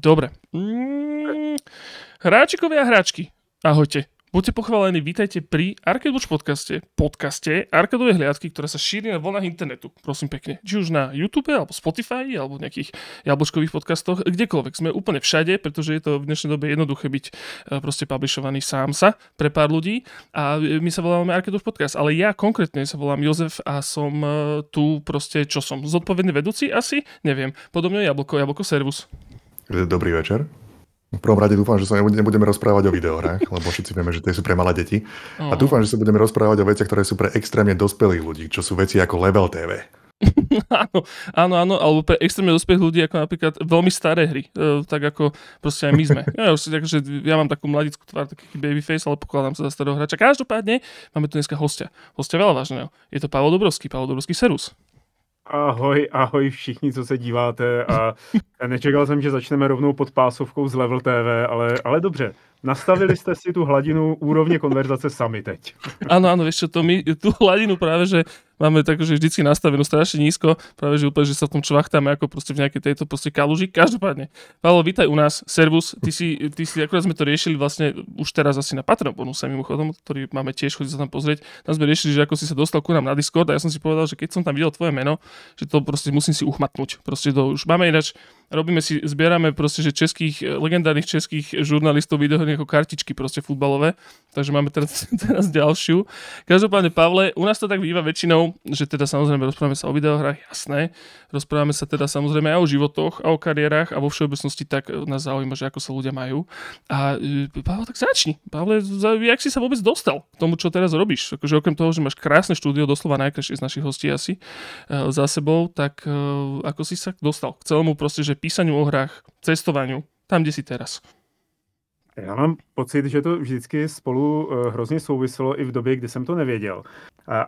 Dobre. Mm, hráčikovia a hráčky, ahojte. Buďte pochválení, vítajte pri Arcade Watch podcaste, podcaste Arkadové hliadky, ktorá sa šíri na vlnách internetu. Prosím pekne. Či už na YouTube, alebo Spotify, alebo nejakých jablčkových podcastoch, kdekoľvek. Sme úplne všade, pretože je to v dnešnej dobe jednoduché byť e, proste publishovaný sám sa pre pár ľudí. A my sa voláme Arcade Watch podcast, ale ja konkrétne sa volám Jozef a som e, tu proste, čo som, zodpovedný vedúci asi? Neviem. Podobne Jablko, Jablko Servus. Dobrý večer. V prvom rade dúfam, že sa nebudeme rozprávať o videohrách, lebo všetci vieme, že tie sú pre malé deti. A dúfam, že sa budeme rozprávať o veciach, ktoré sú pre extrémne dospelých ľudí, čo sú veci ako Level TV. áno, áno, áno, alebo pre extrémne dospelých ľudí, ako napríklad veľmi staré hry, e, tak ako proste aj my sme. Ja, už, takže ja mám takú mladickú tvár, taký babyface, ale pokladám sa za starého hráča. Každopádne máme tu dneska hostia. Hostia veľa vážneho. Je to Pavel Dobrovský, Pavel Dobrovský Serus. Ahoj, ahoj všichni, co se díváte a nečekal jsem, že začneme rovnou pod pásovkou z Level TV, ale, ale dobře, Nastavili ste si tú hladinu úrovne konverzace sami teď. Áno, áno, vieš čo, to my tú hladinu práve, že máme tak, že vždycky nastavenú strašne nízko, práve že úplne, že sa v tom čvachtáme ako proste v nejakej tejto proste kaluži. Každopádne, Paolo, vítaj u nás, servus, ty si, ty si, akurát sme to riešili vlastne už teraz asi na Patreon bonuse mimochodom, ktorý máme tiež, chodí sa tam pozrieť. Tam sme riešili, že ako si sa dostal ku nám na Discord a ja som si povedal, že keď som tam videl tvoje meno, že to proste musím si uchmatnúť. Proste to už máme ináč robíme si, zbierame proste, že českých, eh, legendárnych českých žurnalistov videohry ako kartičky proste futbalové, takže máme teraz, teraz ďalšiu. Každopádne, Pavle, u nás to tak býva väčšinou, že teda samozrejme rozprávame sa o videohrách, jasné, rozprávame sa teda samozrejme aj o životoch a o kariérach a vo všeobecnosti tak eh, nás zaujíma, že ako sa ľudia majú. A eh, Pavel, tak začni. Pavle, jak si sa vôbec dostal k tomu, čo teraz robíš? Akože okrem toho, že máš krásne štúdio, doslova najkrajšie z našich hostí asi za sebou, tak ako si sa dostal k celému proste, že písaniu o hrách, cestovaniu, tam, kde si teraz. Já mám pocit, že to vždycky spolu eh, hrozně souviselo i v době, kdy jsem to nevěděl.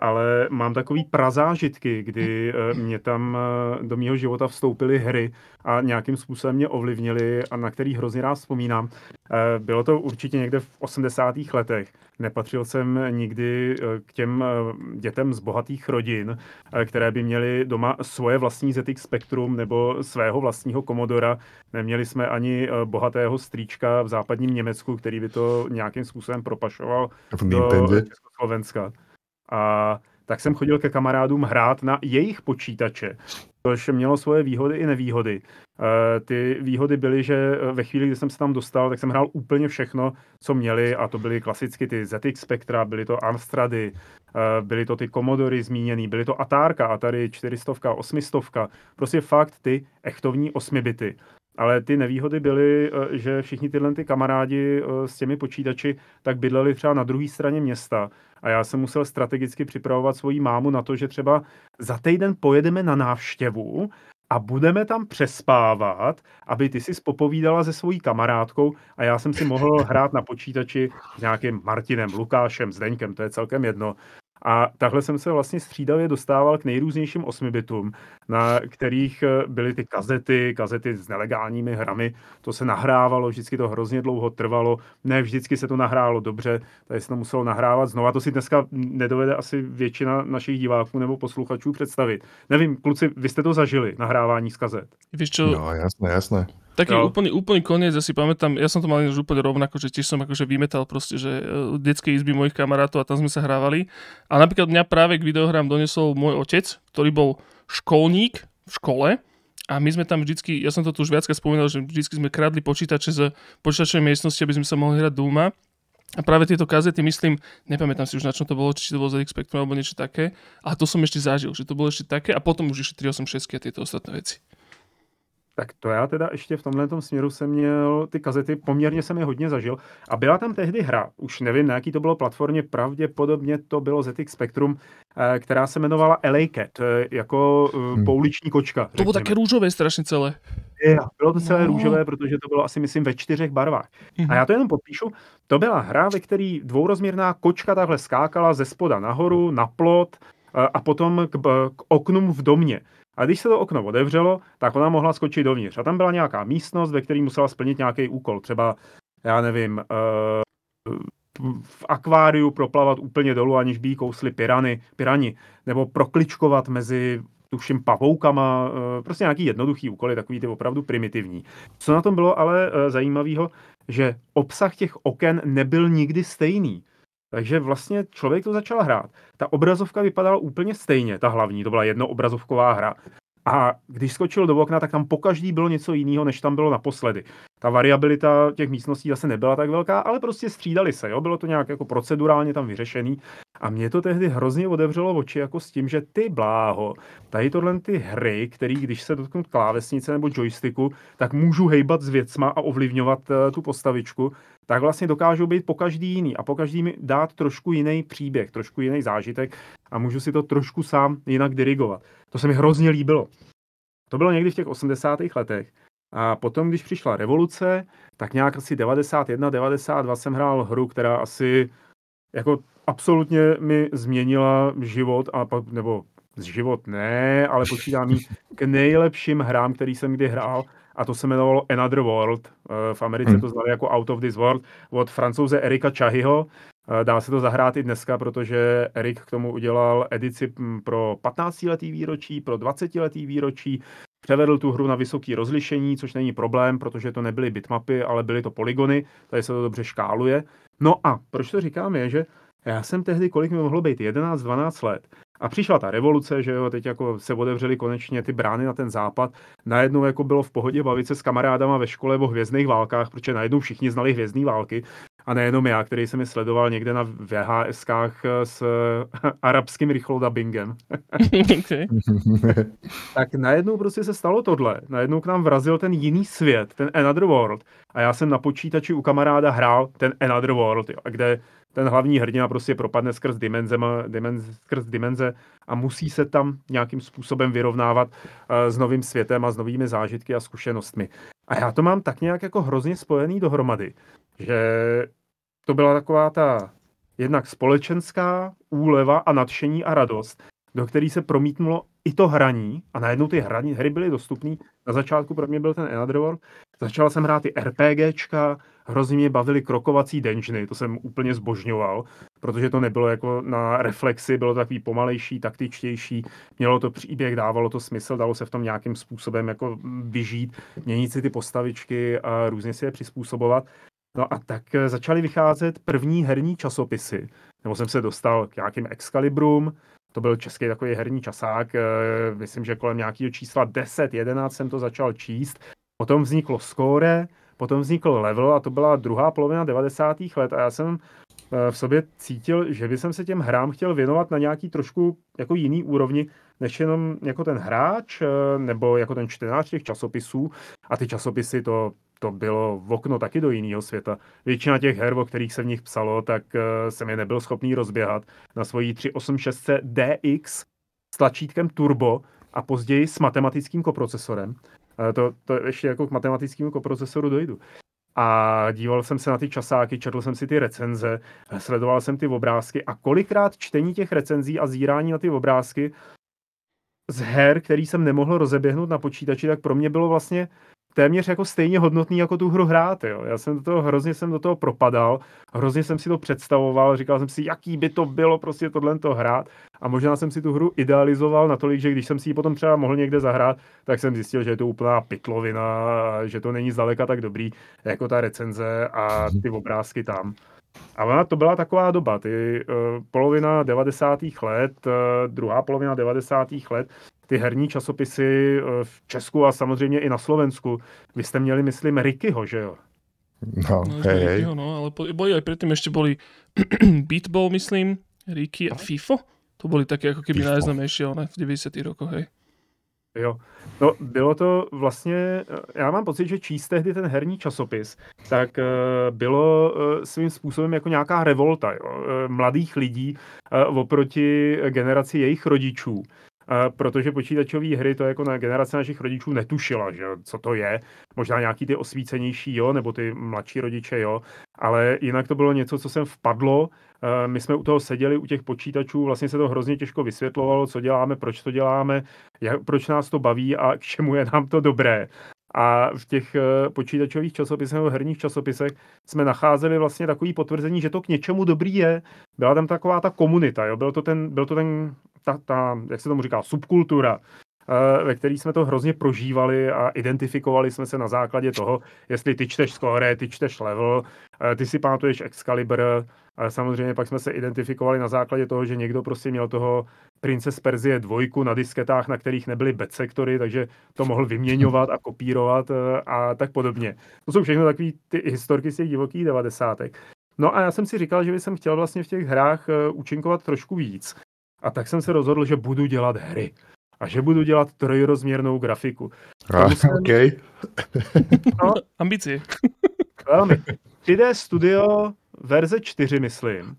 Ale mám takový prazážitky, kdy eh, mě tam eh, do mého života vstoupily hry a nějakým způsobem mě ovlivnily a na který hrozně rád vzpomínám. Bylo to určitě někde v 80. letech. Nepatřil jsem nikdy k těm dětem z bohatých rodin, které by měly doma svoje vlastní ZX Spectrum nebo svého vlastního Komodora. Neměli jsme ani bohatého strýčka v západním Německu, který by to nějakým způsobem propašoval do Československa. A tak jsem chodil ke kamarádům hrát na jejich počítače, což mělo svoje výhody i nevýhody. E, ty výhody byly, že ve chvíli, kdy jsem se tam dostal, tak jsem hrál úplně všechno, co měli a to byly klasicky ty ZX Spectra, byly to Amstrady, e, byly to ty Commodory zmíněný, byly to Atárka, Atari 400, 800, prostě fakt ty echtovní 8 bity. Ale ty nevýhody byly, eh, že všichni tyhle ty kamarádi eh, s těmi počítači tak bydleli třeba na druhé straně města. A já jsem musel strategicky připravovat svoji mámu na to, že třeba za týden pojedeme na návštěvu a budeme tam přespávat, aby ty si spopovídala se svojí kamarádkou a já jsem si mohl hrát na počítači s nějakým Martinem, Lukášem, Zdeňkem, to je celkem jedno. A takhle jsem se vlastně střídavě dostával k nejrůznějším osmibitům, na kterých eh, byly ty kazety, kazety s nelegálními hrami. To se nahrávalo, vždycky to hrozně dlouho trvalo, ne vždycky se to nahrálo dobře, tady se to muselo nahrávat znova. To si dneska nedovede asi většina našich diváků nebo posluchačů představit. Nevím, kluci, vy jste to zažili, nahrávání z kazet. Víš čo? No, jasné, jasné. Taký no. úplný, úplný koniec, ja si pamätám, ja som to mal úplne rovnako, že tiež som akože vymetal proste, že uh, detské izby mojich kamarátov a tam sme sa hrávali. A napríklad mňa práve k videohrám donesol môj otec, ktorý bol školník v škole a my sme tam vždycky, ja som to tu už viackrát spomínal, že vždycky sme kradli počítače z počítačovej miestnosti, aby sme sa mohli hrať doma. A práve tieto kazety, myslím, nepamätám si už na čom to bolo, či to bolo ZX Spectrum alebo niečo také, a to som ešte zažil, že to bolo ešte také a potom už išli 386 a tieto ostatné veci. Tak to já teda ještě v tomhle směru jsem měl ty kazety, poměrně jsem je hodně zažil. A byla tam tehdy hra, už nevím, na jaký to bylo platformě, pravděpodobně to bylo ZX Spectrum, eh, která se jmenovala LA Cat, eh, jako hmm. pouliční kočka. To bylo také růžové strašně celé. Je, bylo to celé no. růžové, protože to bylo asi, myslím, ve čtyřech barvách. Hmm. A já to jenom popíšu. To byla hra, ve které dvourozměrná kočka takhle skákala ze spoda nahoru, na plot a potom k, k oknům v domě. A když se to okno otevřelo, tak ona mohla skočit dovnitř. A tam byla nějaká místnost, ve které musela splnit nějaký úkol. Třeba, já nevím, uh, v akváriu proplavat úplně dolů, aniž by jí kously pirany, pirani, nebo prokličkovat mezi tuším pavoukama, eh, prostě nějaký jednoduchý úkoly, takový ty opravdu primitivní. Co na tom bylo ale eh, zajímavého, že obsah těch oken nebyl nikdy stejný. Takže vlastně člověk to začal hrát. Ta obrazovka vypadala úplně stejně, ta hlavní, to byla jednoobrazovková hra. A když skočil do okna, tak tam pokaždý bylo něco jiného, než tam bylo naposledy. Ta variabilita těch místností zase nebyla tak velká, ale prostě střídali se, jo? bylo to nějak jako procedurálně tam vyřešený. A mě to tehdy hrozně otevřelo oči jako s tím, že ty bláho, tady tohle ty hry, který když se dotknu klávesnice nebo joysticku, tak můžu hejbat s věcma a ovlivňovat uh, tu postavičku, tak vlastně dokážou být po každý jiný a po každý mi dát trošku jiný příběh, trošku jiný zážitek a můžu si to trošku sám jinak dirigovat. To se mi hrozně líbilo. To bylo někdy v těch 80. letech. A potom, když přišla revoluce, tak nějak asi 91, 92 jsem hrál hru, která asi jako absolutně mi změnila život, a, nebo život ne, ale počítám k nejlepším hrám, který jsem kdy hrál a to se jmenovalo Another World. Eh, v Americe hmm. to znali jako Out of this World od francouze Erika Chahyho. Eh, dá se to zahrát i dneska, protože Erik k tomu udělal edici hm, pro 15-letý výročí, pro 20-letý výročí, převedl tu hru na vysoké rozlišení, což není problém, protože to nebyly bitmapy, ale byly to polygony, tady se to dobře škáluje. No a proč to říkám je, že já jsem tehdy, kolik mi mohlo být, 11-12 let. A přišla ta revoluce, že jo, teď jako se otevřely konečně ty brány na ten západ. Najednou jako bylo v pohodě bavit se s kamarádama ve škole o hvězdných válkách, protože najednou všichni znali hvězdné války. A nejenom já, který jsem je sledoval někde na VHSkách s arabským rychlodabingem. tak najednou prostě se stalo tohle. Najednou k nám vrazil ten jiný svět, ten Another World. A já jsem na počítači u kamaráda hrál ten Another World, jo, kde ten hlavní hrdina prostě propadne skrz dimenze, dimenze, skrz dimenze a musí se tam nějakým způsobem vyrovnávat uh, s novým světem a s novými zážitky a zkušenostmi. A já to mám tak nějak jako hrozně spojený dohromady, že to byla taková ta jednak společenská úleva a nadšení a radost, do který se promítnulo i to hraní a najednou ty hraní, hry byly dostupné. Na začátku pro mě byl ten Another World. Začal jsem hrát ty RPGčka, hrozně mě bavily krokovací dungeony, to jsem úplně zbožňoval, protože to nebylo jako na reflexy, bylo to takový pomalejší, taktičtější, mělo to příběh, dávalo to smysl, dalo se v tom nějakým způsobem jako vyžít, měnit si ty postavičky a různě si je přizpůsobovat. No a tak začaly vycházet první herní časopisy, nebo jsem se dostal k nějakým Excalibrům, to byl český takový herní časák, eh, myslím, že kolem nějakého čísla 10, 11 jsem to začal číst. Potom vzniklo Score, potom vznikl Level a to byla druhá polovina 90. let a já jsem eh, v sobě cítil, že by jsem se těm hrám chtěl věnovat na nějaký trošku jako jiný úrovni, než jenom jako ten hráč eh, nebo jako ten čtenář těch časopisů. A ty časopisy to to bylo v okno taky do jiného světa. Většina těch her, o kterých se v nich psalo, tak uh, jsem je nebyl schopný rozběhat na svojí 386 DX s tlačítkem turbo a později s matematickým koprocesorem. Uh, to, to ještě jako k matematickému koprocesoru dojdu. A díval jsem se na ty časáky, četl jsem si ty recenze, sledoval jsem ty obrázky a kolikrát čtení těch recenzí a zírání na ty obrázky z her, který jsem nemohl rozeběhnout na počítači, tak pro mě bylo vlastně téměř jako stejně hodnotný jako tu hru hrát. Jo. Já jsem do toho, hrozně jsem do toho propadal, hrozně jsem si to představoval, říkal jsem si, jaký by to bylo prostě tohle to hrát a možná jsem si tu hru idealizoval natolik, že když jsem si ji potom třeba mohl někde zahrát, tak jsem zjistil, že je to úplná pitlovina, že to není zdaleka tak dobrý jako ta recenze a ty obrázky tam. A ona to byla taková doba, ty uh, polovina 90. let, uh, druhá polovina 90. let, ty herní časopisy uh, v Česku a samozřejmě i na Slovensku. Vy jste měli, myslím, Rickyho, že jo? No, no hej, hej. no, ale boli aj predtým ešte boli Beatball, myslím, Ricky a FIFO. To boli také ako keby najznámejšie v 90. rokoch, hej. Jo, no bylo to vlastně, já mám pocit, že číst tehdy ten herní časopis, tak uh, bylo uh, svým způsobem jako nějaká revolta jo, uh, mladých lidí uh, oproti generaci jejich rodičů. Protože počítačové hry to jako na generace našich rodičů netušila, že co to je. Možná nějaký ty osvícenější, jo, nebo ty mladší rodiče, jo. Ale jinak to bylo něco, co sem vpadlo. My jsme u toho seděli, u těch počítačů, vlastně se to hrozně těžko vysvětlovalo, co děláme, proč to děláme, jak, proč nás to baví a k čemu je nám to dobré. A v těch eh, počítačových časopisech nebo herních časopisech jsme nacházeli vlastně takový potvrzení, že to k něčemu dobrý je. Byla tam taková ta komunita, jo? Byl to ten, byl to ten ta, ta, jak se tomu říká, subkultura, ve který jsme to hrozně prožívali a identifikovali jsme se na základě toho, jestli ty čteš score, ty čteš level, eh, ty si pamatuješ Excalibur, samozřejmě pak jsme se identifikovali na základě toho, že někdo prostě měl toho Prince z Perzie dvojku na disketách, na kterých nebyly bed sektory, takže to mohl vyměňovat a kopírovat eh, a tak podobně. To jsou všechno takové ty historky z těch divokých devadesátek. No a já jsem si říkal, že bych chtěl vlastně v těch hrách účinkovat trošku víc. A tak jsem se rozhodl, že budu dělat hry. A že budu dělat trojrozměrnou grafiku. A, jsem... OK. no, Ambici. Velmi. 3D Studio verze 4, myslím.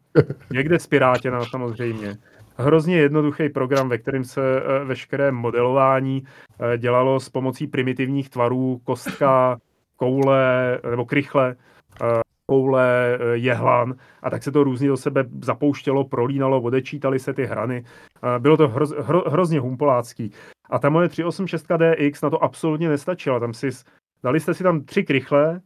Někde z Pirátěna samozřejmě. Hrozně jednoduchý program, ve kterém se eh, veškeré modelování eh, dělalo s pomocí primitivních tvarů, kostka, koule nebo krychle, eh, koule, eh, jehlan a tak se to různě do sebe zapouštělo, prolínalo, odečítali se ty hrany. Bylo to hroz, hro, hrozně humpolácký. A ta moje 386 DX na to absolutně nestačila. Tam si, dali jste si tam tři krychle,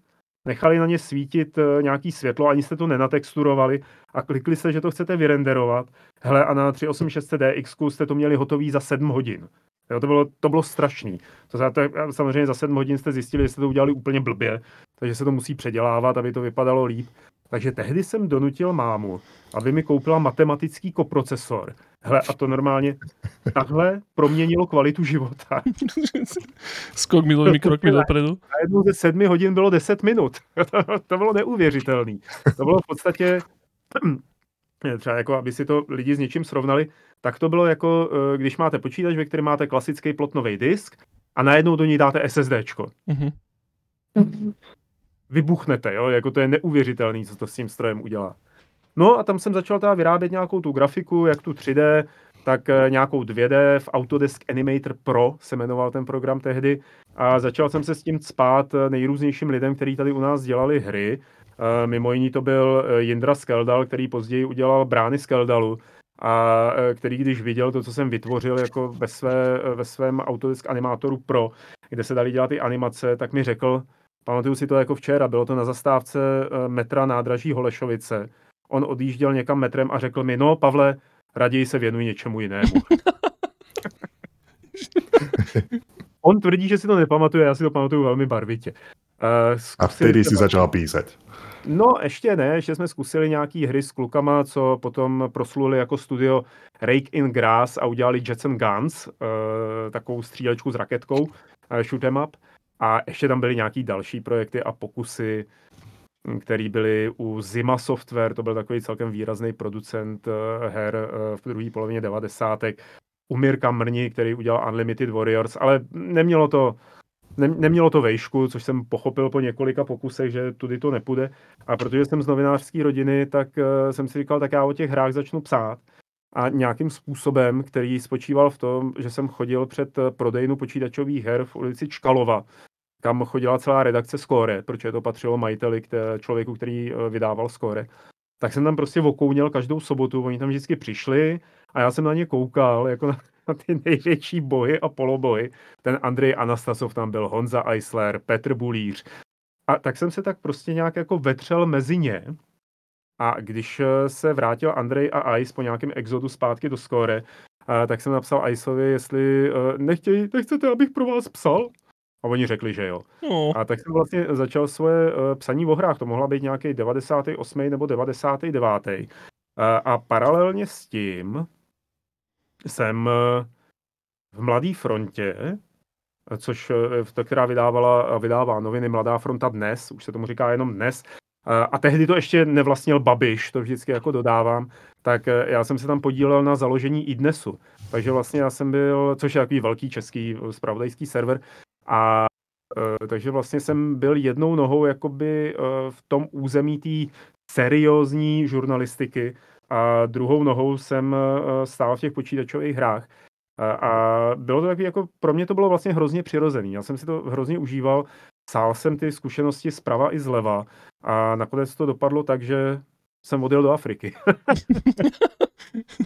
nechali na ně svítit eh, nějaký světlo, ani jste to nenatexturovali a klikli jste, že to chcete vyrenderovat. Hele, a na 386 DX jste to měli hotový za 7 hodin. Jo, to bylo, to bylo strašný. To, to, samozřejmě za 7 hodin jste zjistili, že jste to udělali úplně blbě, takže se to musí předělávat, aby to vypadalo líp. Takže tehdy jsem donutil mámu, aby mi koupila matematický koprocesor. Hele, a to normálně takhle proměnilo kvalitu života. Skok milovými krokmi dopredu. A jednou ze sedmi hodin bylo 10 minut. to bylo neuvěřitelné. To bylo v podstatě třeba jako, aby si to lidi s něčím srovnali, tak to bylo jako, eh, když máte počítač, ve kterém máte klasický plotnový disk a najednou do něj dáte SSDčko. Mm-hmm. Vybuchnete, jo, jako to je neuvěřitelný, co to s tím strojem udělá. No a tam jsem začal teda vyrábět nějakou tu grafiku, jak tu 3D, tak eh, nějakou 2D v Autodesk Animator Pro se jmenoval ten program tehdy a začal jsem se s tím spát eh, nejrůznějším lidem, kteří tady u nás dělali hry mimo jiný to byl Jindra Skeldal, který později udělal Brány Skeldalu, a eh, který když viděl to, co jsem vytvořil jako ve, své, ve svém Autodesk Animátoru Pro, kde se dali dělat ty animace, tak mi řekl, pamatuju si to jako včera, bylo to na zastávce metra nádraží Holešovice. On odjížděl někam metrem a řekl mi, no Pavle, raději se věnuj něčemu jinému. On tvrdí, že si to nepamatuje, já si to pamatuju velmi barvitě. Uh, a vtedy si začal písat. No, ještě ne, ještě jsme zkusili nějaký hry s klukama, co potom prosluli jako studio Rake in Grass a udělali Jets and Guns, uh, takovou střílečku s raketkou, uh, shoot em up. A ještě tam byly nějaký další projekty a pokusy, hm, které byly u Zima Software, to byl takový celkem výrazný producent uh, her v druhé polovině devadesátek. U Mirka Mrni, který udělal Unlimited Warriors, ale nemělo to ne, nemělo to vejšku, což jsem pochopil po několika pokusech, že tudy to nepůjde. A protože jsem z novinářské rodiny, tak uh, jsem si říkal, tak já o těch hrách začnu psát. A nějakým způsobem, který spočíval v tom, že jsem chodil před eh, prodejnu počítačových her v ulici Čkalova, kam chodila celá redakce Score, protože to patřilo majiteli člověku, který eh, vydával Score. Tak jsem tam prostě okouněl každou sobotu, oni tam vždycky přišli a já jsem na ně koukal, jako na, na ty největší bohy a polobohy. Ten Andrej Anastasov tam byl, Honza Eisler, Petr Bulíř. A tak jsem se tak prostě nějak jako vetřel mezi ně. A když eh, se vrátil Andrej a Ice po nějakém exodu zpátky do Score, eh, tak jsem napsal Iceovi, jestli eh, nechtěj, nechcete, abych pro vás psal. A oni řekli, že jo. No. A tak jsem vlastně začal svoje psaní o hrách. To mohla být nějaký 98. nebo 99. A paralelně s tím jsem eh, v Mladé frontě, což eh, která vydávala, vydává noviny Mladá fronta dnes, už se tomu říká jenom dnes, a tehdy to ještě nevlastnil Babiš, to vždycky jako dodávám, tak eh, já jsem se tam podílel na založení i dnesu. Takže vlastně já jsem byl, což je takový velký český spravodajský server, a takže vlastně jsem byl jednou nohou jakoby v tom území té seriózní žurnalistiky, a druhou nohou jsem eh, stál v těch počítačových hrách. A bylo to takový, jako pro mě to bylo vlastně hrozně přirozený. Já jsem si to hrozně užíval, sál jsem ty zkušenosti zprava i zleva a nakonec to dopadlo tak, že jsem odjel do Afriky.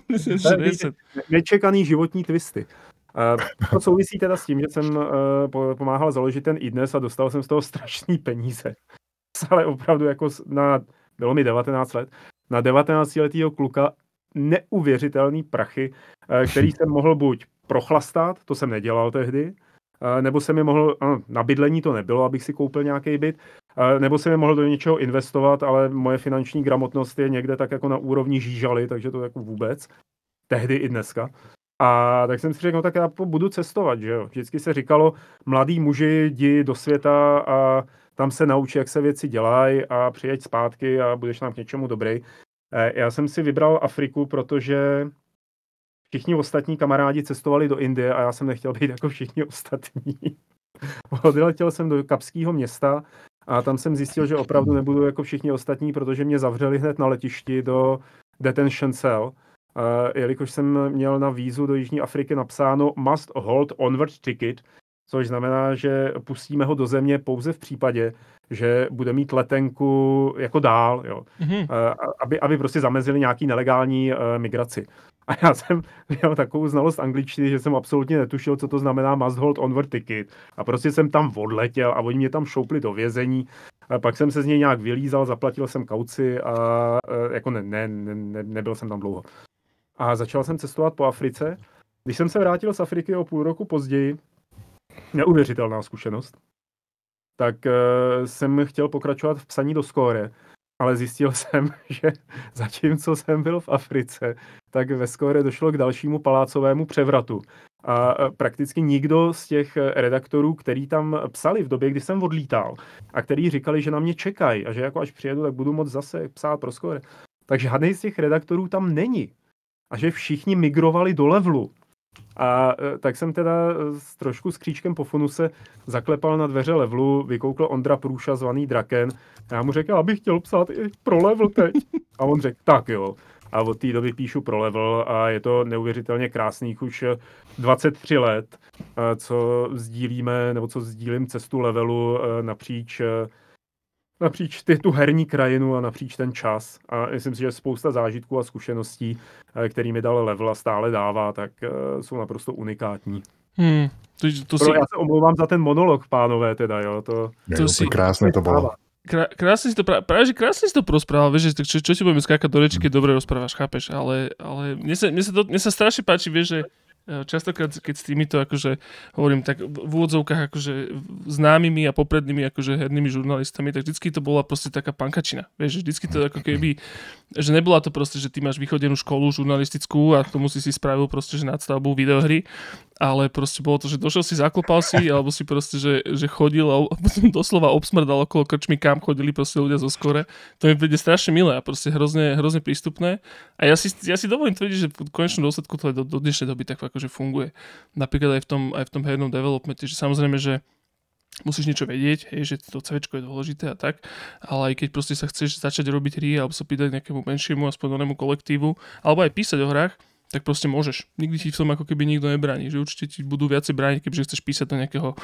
Nečekaný životní twisty. To souvisí teda s tím, že jsem pomáhal založit ten iDnes a dostal jsem z toho strašný peníze. Ale opravdu jako na, bylo mi 19 let, na 19 letého kluka neuvěřitelný prachy, který jsem mohl buď prochlastat, to jsem nedělal tehdy, nebo jsem je mohl, na bydlení to nebylo, abych si koupil nějaký byt, nebo jsem je mohl do něčeho investovat, ale moje finanční gramotnost je někde tak jako na úrovni žížaly, takže to jako vůbec, tehdy i dneska. A tak jsem si řekl, no tak já budu cestovat, že jo. Vždycky se říkalo, mladý muži, jdi do světa a tam se naučí, jak se věci dělají a přijeď zpátky a budeš nám k něčemu dobrý. E, já jsem si vybral Afriku, protože všichni ostatní kamarádi cestovali do Indie a já jsem nechtěl být jako všichni ostatní. Odletěl jsem do Kapského města a tam jsem zjistil, že opravdu nebudu jako všichni ostatní, protože mě zavřeli hned na letišti do detention cell. Uh, jelikož jsem měl na vízu do Jižní Afriky napsáno must hold onward ticket, což znamená, že pustíme ho do země pouze v případě, že bude mít letenku jako dál, jo. Mm-hmm. Uh, aby, aby prostě zamezili nějaký nelegální uh, migraci. A já jsem měl takovou znalost angličtiny, že jsem absolutně netušil, co to znamená must hold onward ticket. A prostě jsem tam odletěl a oni mě tam šoupli do vězení. A pak jsem se z něj nějak vylízal, zaplatil jsem kauci a e, jako ne, ne, ne, nebyl jsem tam dlouho. A začal jsem cestovat po Africe. Když jsem se vrátil z Afriky o půl roku později, neuvěřitelná zkušenost, tak uh, jsem chtěl pokračovat v psaní do skóre ale zjistil jsem, že zatímco jsem byl v Africe, tak ve Skore došlo k dalšímu palácovému převratu. A prakticky nikdo z těch redaktorů, který tam psali v době, kdy jsem odlítal a který říkali, že na mě čekají a že jako až přijedu, tak budu moc zase psát pro Skore. Takže žádný z těch redaktorů tam není. A že všichni migrovali do levelu. A e, tak jsem teda e, s trošku s kříčkem po funuse zaklepal na dveře levelu, vykoukl Ondra Průša zvaný Draken. A já mu řekl, abych chtěl psát i pro level teď. A on řekl, tak jo. A od té doby píšu pro level a je to neuvěřitelně krásných už 23 let, e, co sdílíme, nebo co sdílím cestu levelu napříč napříč ty, tu herní krajinu a napříč ten čas. A myslím si, že spousta zážitků a zkušeností, eh, který mi dal level a stále dává, tak uh, jsou naprosto unikátní. Hmm, to, to si... Já se omlouvám za ten monolog, pánové, teda, jo. To, to si... krásné to bylo. Krá, krásne si to, práve, že krásne si to prosprával, vieš, že čo, čo ti budeme skákať do reči, keď dobre rozprávaš, chápeš, ale, ale mne, sa, mne, sa to, mne sa strašne páči, vieš, že častokrát, keď s týmito, akože, hovorím tak v úvodzovkách, akože známymi a poprednými, akože hernými žurnalistami, tak vždycky to bola proste taká pankačina. Vieš, vždycky to ako keby, že nebola to proste, že ty máš vychodenú školu žurnalistickú a k tomu si si spravil proste, že nadstavbu videohry, ale proste bolo to, že došiel si, zaklopal si, alebo si proste, že, že chodil a potom doslova obsmrdal okolo krčmy, kam chodili proste ľudia zo skore. To mi príde strašne milé a proste hrozne, hrozne prístupné. A ja si, ja si dovolím tvrdiť, že v konečnom dôsledku to aj do, do dnešnej doby tak akože funguje. Napríklad aj v tom, aj v tom hernom developmente, že samozrejme, že musíš niečo vedieť, hej, že to CV je dôležité a tak, ale aj keď proste sa chceš začať robiť hry alebo sa pýtať nejakému menšiemu aspoň kolektívu, alebo aj písať o hrách, tak proste môžeš. Nikdy ti v tom ako keby nikto nebráni. Že určite ti budú viacej brániť, keďže chceš písať do nejakého eh,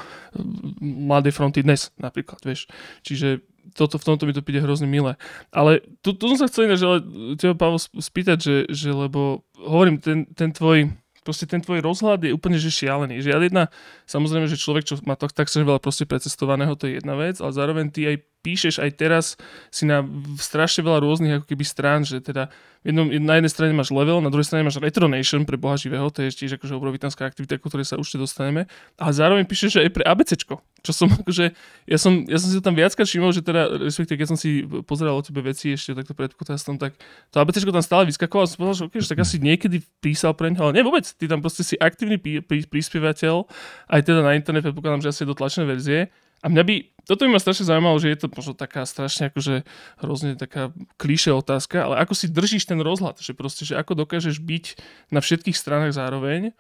mladej fronty dnes napríklad, vieš. Čiže toto, v tomto mi to príde hrozne milé. Ale tu, tu som sa chcel ináč, ale teba, Pavel, spýtať, že, že lebo hovorím, ten, ten tvoj proste ten tvoj rozhľad je úplne že šialený. Že jedna, samozrejme, že človek, čo má to tak veľa proste precestovaného, to je jedna vec, ale zároveň ty aj píšeš aj teraz si na strašne veľa rôznych ako keby strán, že teda jednom, na jednej strane máš level, na druhej strane máš retronation pre boha živého, to je tiež akože obrovitánska aktivita, ku ktorej sa určite dostaneme, ale zároveň píšeš aj pre ABCčko, čo som akože, ja som, ja som si to tam viackrát všimol, že teda, respektíve keď som si pozeral o tebe veci ešte takto pred podcastom, tak to ABCčko tam stále vyskakovalo, som povedal, že, okay, že tak asi niekedy písal pre neho, ale nie vôbec, ty tam proste si aktívny pí, pí, príspievateľ, aj teda na internet, predpokladám, že asi do tlačené verzie, a mňa by, toto by ma strašne zaujímalo, že je to možno taká strašne akože hrozne taká klíše otázka, ale ako si držíš ten rozhľad, že proste, že ako dokážeš byť na všetkých stranách zároveň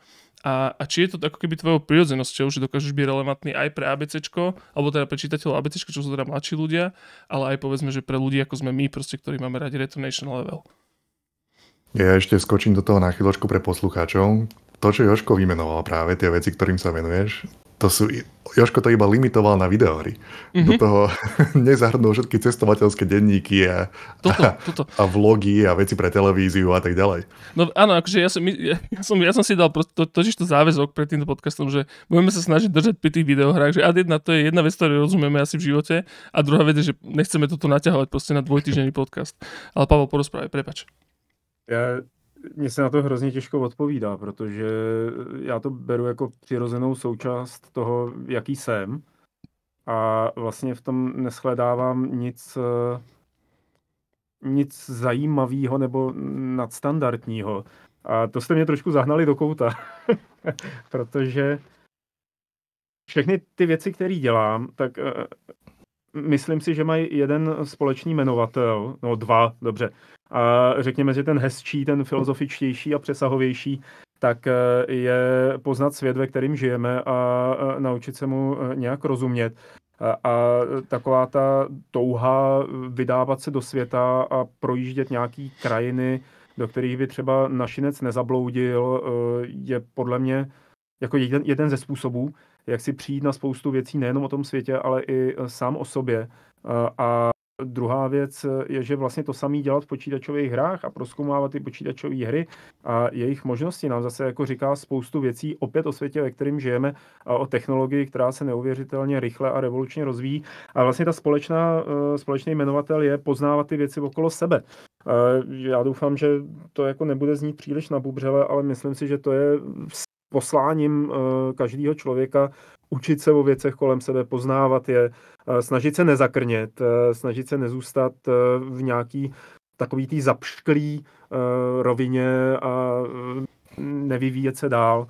a, a či je to ako keby tvojou prirodzenosťou, že dokážeš byť relevantný aj pre ABCčko, alebo teda pre čitateľov ABCčko, čo sú teda mladší ľudia, ale aj povedzme, že pre ľudí ako sme my, proste, ktorí máme radi Retonation Level. Ja ešte skočím do toho na chvíľočku pre poslucháčov. To, čo Joško vymenoval práve, tie veci, ktorým sa venuješ, to sú, Joško to iba limitoval na videohry. Mm-hmm. Do toho nezahrnul všetky cestovateľské denníky a, toto, a, toto. a vlogy a veci pre televíziu a tak ďalej. No áno, akože ja som, ja, ja som, ja som si dal to, totiž to záväzok pred týmto podcastom, že budeme sa snažiť držať pri tých videohrách, že ad jedna to je jedna vec, ktorú rozumieme asi v živote a druhá vec je, že nechceme toto naťahovať proste na dvojtýždenný podcast. Ale Pavel, porozprávaj, prepač. Ja mně se na to hrozně těžko odpovídá, protože já to beru jako přirozenou součást toho, jaký jsem. A vlastně v tom neschledávám nic, nic zajímavého nebo nadstandardního. A to jste mě trošku zahnali do kouta, protože všechny ty věci, které dělám, tak uh, myslím si, že mají jeden společný jmenovatel, no dva, dobře. A řekněme, že ten hezčí, ten filozofičtější a přesahovější, tak eh, je poznat svět, ve kterým žijeme a naučit se mu eh, nějak rozumět. A, taková ta touha vydávat se do světa a projíždět nějaký krajiny, do kterých by třeba našinec nezabloudil, eh, je podle mě jako jeden, jeden ze způsobů, jak si přijít na spoustu věcí nejenom o tom světě, ale i sám o sobě. A Druhá věc je, že vlastně to samý dělat v počítačových hrách a proskoumávat ty počítačové hry a jejich možnosti nám zase jako říká spoustu věcí opět o světě, ve kterém žijeme a o technologii, která se neuvěřitelně rychle a revolučně rozvíjí. A vlastně ta společná, společný jmenovatel je poznávat ty věci okolo sebe. Já doufám, že to jako nebude znít příliš na bubřele, ale myslím si, že to je posláním eh, každého člověka učit se o věcech kolem sebe, poznávat je, eh, snažit se nezakrnět, eh, snažit se nezůstat v nějaký takový tý zapšklý rovině a nevyvíjet se dál.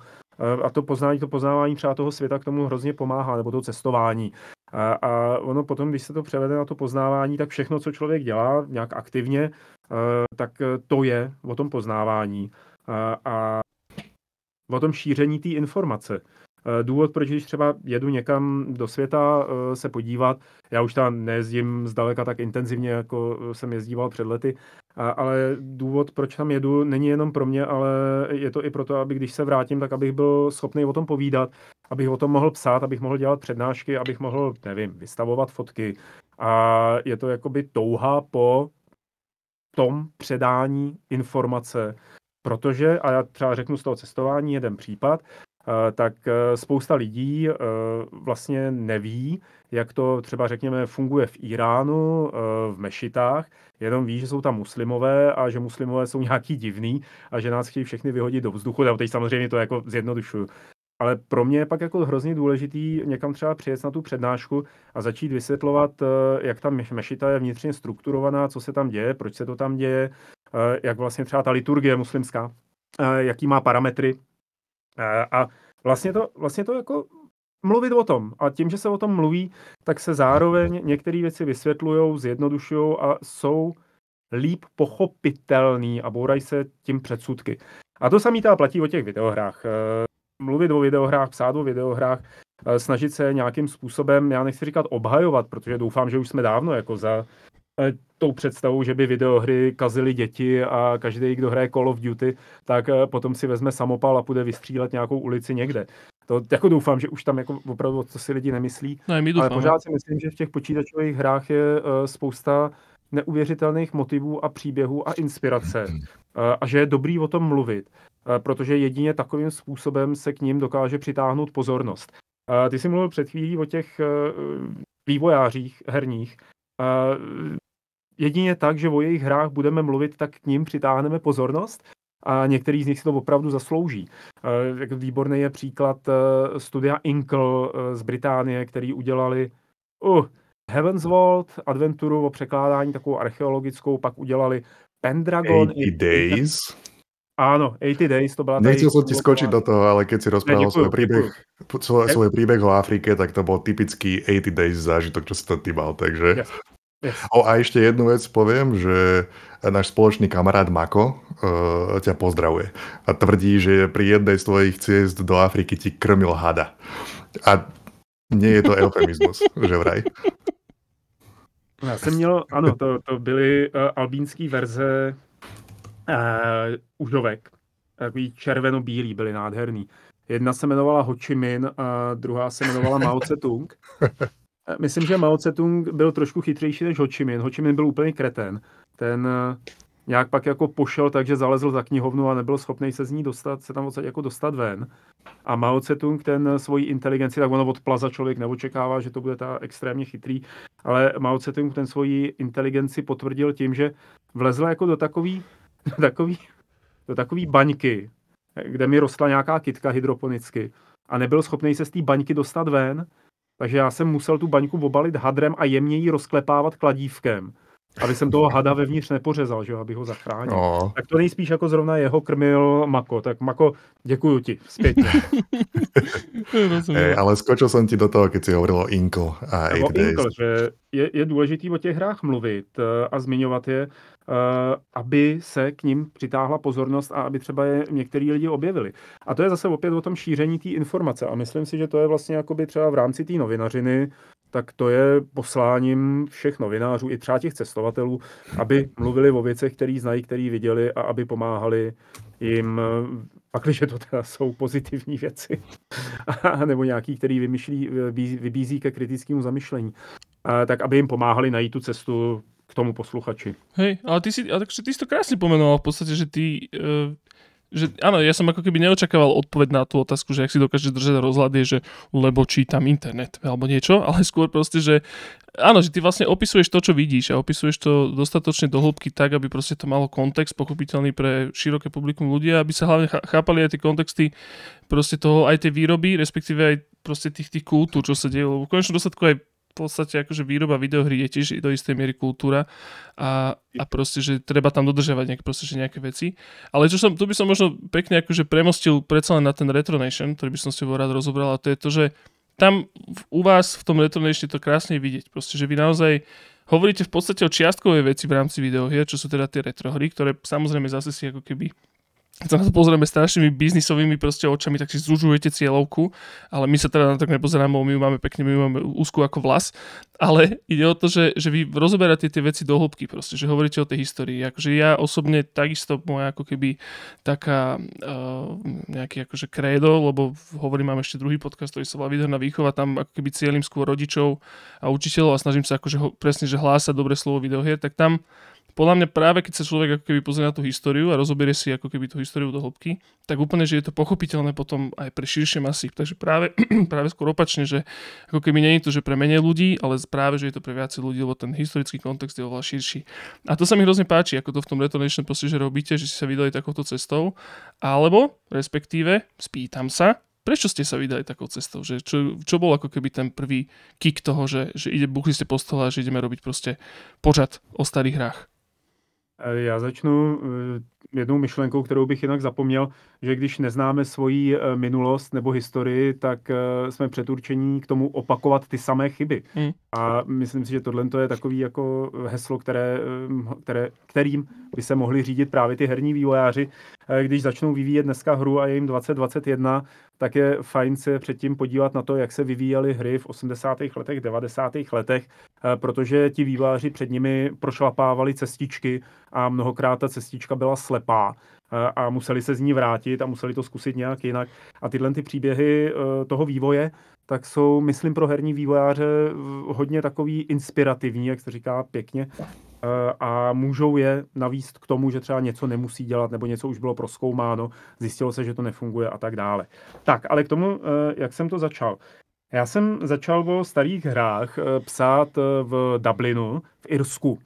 A to poznání, to poznávání třeba toho světa k tomu hrozně pomáhá, nebo to cestování. A, a ono potom, když se to převede na to poznávání, tak všechno, co člověk dělá nějak aktivně, tak to je o tom poznávání. A, a o tom šíření té informace. Eh, důvod, proč když třeba jedu někam do světa eh, se podívat, já už tam nejezdím zdaleka tak intenzivně, jako jsem jezdíval před lety, ale důvod, proč tam jedu, není jenom pro mě, ale je to i proto, aby když se vrátím, tak abych byl schopný o tom povídat, abych o tom mohl psát, abych mohl dělat přednášky, abych mohl, nevím, vystavovat fotky. A je to jakoby touha po tom předání informace, Protože, a já třeba řeknu z toho cestování jeden případ, eh, tak eh, spousta lidí eh, vlastně neví, jak to třeba řekněme funguje v Iránu, v mešitách, jenom ví, že jsou tam muslimové a že muslimové jsou nějaký divný a že nás chtějí všechny vyhodit do vzduchu. Já teď samozřejmě to jako zjednodušuju. Ale pro mě je pak jako hrozně důležitý někam třeba přijet na tu přednášku a začít vysvětlovat, jak ta mešita je vnitřně strukturovaná, co se tam děje, proč se to tam děje, jak vlastně třeba ta liturgie muslimská, eh, jaký má parametry. Eh, a vlastně to, vlastně to jako mluvit o tom. A tím, že se o tom mluví, tak se zároveň některé věci vysvětlují, zjednodušují a jsou líp pochopitelný a bourají se tím předsudky. A to samý teda platí o těch videohrách. Mluvit o videohrách, psát o videohrách, snažit se nějakým způsobem, já nechci říkat obhajovat, protože doufám, že už jsme dávno jako za tou představou, že by videohry kazily děti a každý, kdo hraje Call of Duty, tak eh, potom si vezme samopal a půjde vystřílet nějakou ulici někde. To jako doufám, že už tam jako opravdu to si lidi nemyslí. No, my ale pořád si myslím, že v těch počítačových hrách je uh, spousta neuvěřitelných motivů a příběhů a inspirace. Uh, a že je dobrý o tom mluvit, uh, protože jedině takovým způsobem se k ním dokáže přitáhnout pozornost. Uh, ty jsi mluvil před chvílí o těch uh, vývojářích herních. Uh, jedině tak, že o jejich hrách budeme mluvit, tak k ním přitáhneme pozornost a některý z nich si to opravdu zaslouží. Eh, výborný je příklad eh, studia Inkle eh, z Británie, který udělali uh, Heaven's Vault, adventuru o překládání takovou archeologickou, pak udělali Pendragon. 80 Days. Áno, 80 Days to byla... Nechcel som ti skočiť do toho, ale keď si rozprával svoj príbeh, svoj, svoj príbeh o Afrike, tak to bol typický 80 Days zážitok, čo si to ty mal, takže... Yes. Yes. O, a ešte jednu vec poviem, že náš spoločný kamarát Mako uh, ťa pozdravuje a tvrdí, že pri jednej z tvojich ciest do Afriky ti krmil hada. A nie je to eufemismus, že vraj. Já jsem měl, ano, to, to byly uh, albínský verze uh, užovek. Takový červeno-bílý byly nádherný. Jedna se jmenovala Ho Chi Minh a druhá se jmenovala Mao Tse-tung. Myslím, že Mao Tse-tung byl trošku chytřejší než Ho Chi Minh. Ho Chi Minh byl úplně kreten. Ten nějak pak jako pošel, takže zalezl za knihovnu a nebyl schopný se z ní dostat, se tam odsaď jako dostat ven. A Mao Tse-tung ten svoji inteligenci, tak ono od plaza člověk neočekává, že to bude ta extrémně chytrý, ale Mao Tse-tung ten svoji inteligenci potvrdil tím, že vlezl jako do takový, do takový, do takový baňky, kde mi rostla nějaká kytka hydroponicky a nebyl schopný se z té baňky dostat ven, takže já jsem musel tu baňku obalit hadrem a jemně ji rozklepávat kladívkem aby jsem toho hada vevnitř nepořezal, že jo, aby ho zachránil. No. Tak to nejspíš jako zrovna jeho krmil Mako. Tak Mako, děkuju ti zpětně. hey, ale skočil jsem ti do toho, když si hovoril o Inkle a Days. Inkle, že je, je důležitý o těch hrách mluvit uh, a zmiňovat je, aby se k ním přitáhla pozornost a aby třeba je některý lidi objevili. A to je zase opět o tom šíření té informace. A myslím si, že to je vlastně jakoby třeba v rámci té novinařiny tak to je posláním všech novinářů, i třeba těch cestovatelů, aby mluvili o věcech, které znají, které viděli a aby pomáhali jim, pak když to teda jsou pozitivní věci, nebo nějaký, který vymyšlí, vybízí ke kritickému zamyšlení, tak aby jim pomáhali najít tu cestu k tomu posluchači. Hej, ale ty si, ale takže ty si to krásně pomenoval v podstate, že ty uh že áno, ja som ako keby neočakával odpoveď na tú otázku, že ak si dokáže držať rozhľady, že lebo čítam internet alebo niečo, ale skôr proste, že áno, že ty vlastne opisuješ to, čo vidíš a opisuješ to dostatočne do hĺbky tak, aby proste to malo kontext pochopiteľný pre široké publikum ľudia, aby sa hlavne chápali aj tie kontexty proste toho, aj tej výroby, respektíve aj proste tých, tých kultúr, čo sa deje. V konečnom dôsledku aj podstate akože výroba videohry je tiež do istej miery kultúra a, a proste, že treba tam dodržiavať nejaké, proste, že nejaké veci. Ale čo som, tu by som možno pekne akože premostil predsa len na ten Retronation, ktorý by som si rád rozobral a to je to, že tam u vás v tom Retronation to krásne vidieť. Proste, že vy naozaj hovoríte v podstate o čiastkovej veci v rámci videohier, čo sú teda tie retrohry, ktoré samozrejme zase si ako keby keď sa na to pozrieme strašnými biznisovými proste očami, tak si zužujete cieľovku, ale my sa teda na to nepozeráme, my ju máme pekne, my ju máme úzku ako vlas, ale ide o to, že, že vy rozoberáte tie veci do hĺbky proste, že hovoríte o tej histórii. Akože ja osobne takisto moja ako keby taká uh, nejaký akože krédo, lebo hovorím, mám ešte druhý podcast, ktorý sa volá Výdherná výchova, tam ako keby cieľim skôr rodičov a učiteľov a snažím sa akože ho, presne, že hlásať dobre slovo videohier, tak tam podľa mňa práve keď sa človek ako keby pozrie na tú históriu a rozoberie si ako keby tú históriu do hĺbky, tak úplne, že je to pochopiteľné potom aj pre širšie masy. Takže práve, práve skôr opačne, že ako keby nie je to, že pre menej ľudí, ale práve, že je to pre viacej ľudí, lebo ten historický kontext je oveľa širší. A to sa mi hrozne páči, ako to v tom Retonation proste, že robíte, že si sa vydali takouto cestou, alebo respektíve spýtam sa, prečo ste sa vydali takou cestou? Že čo, čo bol ako keby ten prvý kick toho, že, že ide, buchli ste po stole a že ideme robiť proste pořad o starých hrách? Eh, já začnu eh, jednou myšlenkou, kterou bych jinak zapomněl, že když neznáme svoji eh, minulost nebo historii, tak jsme předurčení k tomu opakovat ty samé chyby. Hmm. A myslím si, že tohle je takový jako heslo, které, které, kterým by se mohli řídit právě ty herní vývojáři. Když začnou vyvíjet dneska hru a je jim 2021, tak je fajn se předtím podívat na to, jak se vyvíjely hry v 80. letech, 90. letech, protože ti vývojáři před nimi prošlapávali cestičky a mnohokrát ta cestička byla slepá a museli se z ní vrátit a museli to zkusit nějak jinak. A tyhle ty příběhy e, toho vývoje, tak jsou, myslím, pro herní vývojáře hodně takový inspirativní, jak se říká pěkně, a můžou je navíst k tomu, že třeba něco nemusí dělat, nebo něco už bylo proskoumáno, zjistilo se, že to nefunguje a tak dále. Tak, ale k tomu, e, jak jsem to začal. Já jsem začal o starých hrách psát v Dublinu, v Irsku.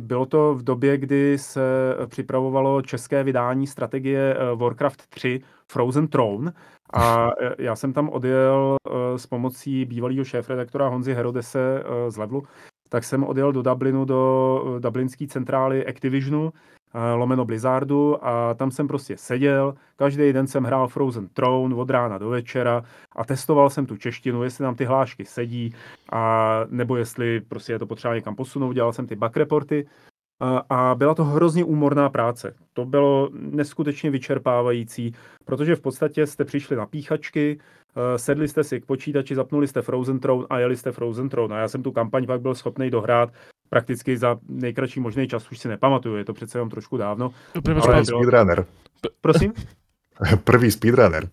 Bylo to v době, kdy se připravovalo české vydání strategie eh, Warcraft 3 Frozen Throne a eh, já jsem tam odjel eh, s pomocí bývalého šéfredaktora Honzy Herodese z Levelu, tak jsem odjel do Dublinu, do dublinské centrály Activisionu lomeno Blizzardu a tam jsem prostě seděl, každý den jsem hrál Frozen Throne od rána do večera a testoval jsem tu češtinu, jestli nám ty hlášky sedí a nebo jestli prostě je to potřeba někam posunout, dělal jsem ty bug reporty a byla to hrozně úmorná práce. To bylo neskutečně vyčerpávající, protože v podstatě jste přišli na píchačky, sedli jste si k počítači, zapnuli jste Frozen Throne a jeli jste Frozen Throne. A já jsem tu kampaň pak byl schopný dohrát prakticky za nejkratší možný čas, už si nepamatuju, je to přece jenom trošku dávno. Bylo... speedrunner. Prosím? Prvý speedrunner.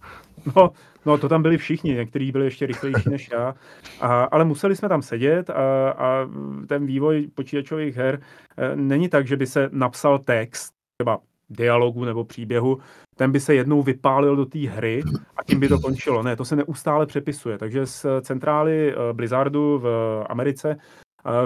No, no, to tam byli všichni, někteří byli ještě rychlejší než já, a, ale museli jsme tam sedět a, a ten vývoj počítačových her e, není tak, že by se napsal text, třeba dialogu nebo příběhu, ten by se jednou vypálil do té hry a tím by to končilo. Ne, to se neustále přepisuje. Takže z centrály e, Blizzardu v Americe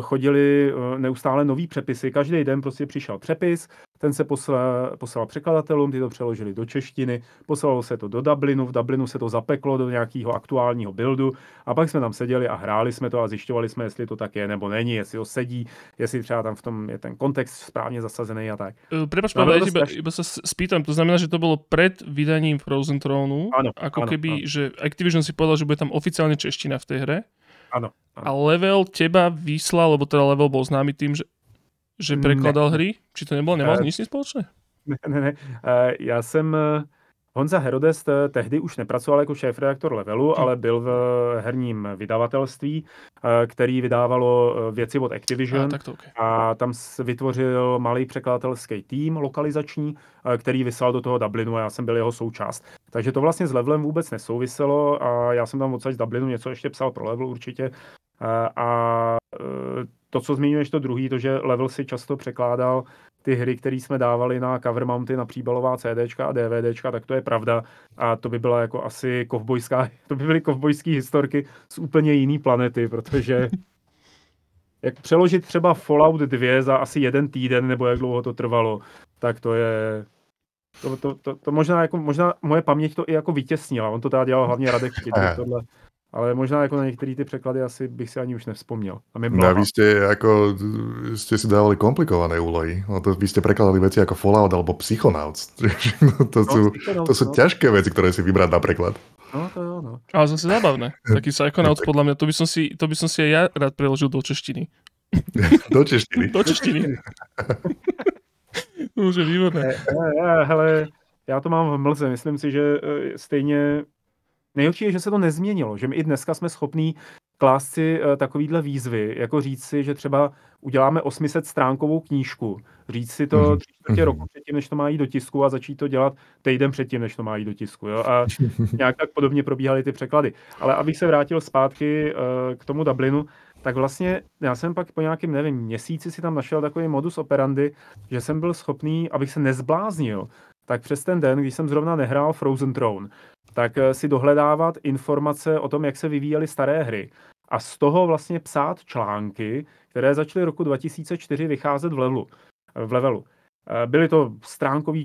chodili eh, neustále nový přepisy. Každý den prostě přišel přepis, ten se poslal, poslal překladatelům, ty to přeložili do češtiny, poslalo se to do Dublinu, v Dublinu se to zapeklo do nějakého aktuálního buildu a pak jsme tam seděli a hráli jsme to a zjišťovali jsme, jestli to tak je nebo není, jestli to sedí, jestli třeba tam v tom je ten kontext správně zasazený a tak. Uh, Prepač, no, Pavel, iba, iba sa spýtam, to znamená, že to bylo před vydaním Frozen Throne, ano, ako ano, keby, ano. že Activision si povedal, že bude tam oficiálne čeština v tej hre. Áno. A level teba vyslal, lebo teda level bol známy tým, že, že prekladal ne. hry? Či to nebylo, nemal uh, nič s společné? Ne, ne, ne. Uh, já jsem Honza Herodes tehdy už nepracoval jako šéf-redaktor Levelu, hmm. ale byl v herním vydavatelství, který vydávalo věci od Activision. A, tak to okay. a tam vytvořil malý překladatelský tým lokalizační, který vyslal do toho Dublinu a já jsem byl jeho součást. Takže to vlastně s Levelem vůbec nesouviselo a já jsem tam odsaď z Dublinu něco ještě psal pro Level určitě. A, a to, co zmiňuješ, to druhý, to, že Level si často překládal ty hry, které jsme dávali na cover mounty, na příbalová CDčka a DVDčka, tak to je pravda. A to by byla jako asi kovbojská, to by byly kovbojské historky z úplně jiný planety, protože jak přeložit třeba Fallout 2 za asi jeden týden, nebo jak dlouho to trvalo, tak to je to, to, to, to možná, jako, možná moje paměť to i jako vytěsnila. On to teda dělal hlavně Radek Škytl, tohle ale možná jako na některé ty překlady asi bych si ani už nevzpomněl. A my no, vy ste, ako, ste si dávali komplikované úlohy. No, to, vy ste prekladali veci ako Fallout alebo Psychonauts. no, to, no, sú, to sú no. ťažké veci, ktoré si vybrať na preklad. No, to jo, no. Ale zase zábavné. Taký Psychonauts, podľa mňa, to by som si, to by som si aj ja rád preložil do češtiny. do češtiny? do češtiny. Už je výborné. Hele, já to mám v mlze. Myslím si, že stejně Nejhorší je, že se to nezměnilo, že my i dneska jsme schopní klást si uh, takovýhle výzvy, jako říct si, že třeba uděláme 800 stránkovou knížku, říct si to mm-hmm. tři roku předtím, než to má jít do tisku a začít to dělat týden předtím, než to má jít do tisku. Jo? A nějak tak podobně probíhaly ty překlady. Ale abych se vrátil zpátky uh, k tomu Dublinu, tak vlastně já jsem pak po nějakým, nevím, měsíci si tam našel takový modus operandi, že jsem byl schopný, abych se nezbláznil, tak přes ten den, když jsem zrovna nehrál Frozen Throne, tak eh, si dohledávat informace o tom, jak se vyvíjely staré hry. A z toho vlastně psát články, které začaly roku 2004 vycházet v levelu. V levelu. Eh, byly to stránkové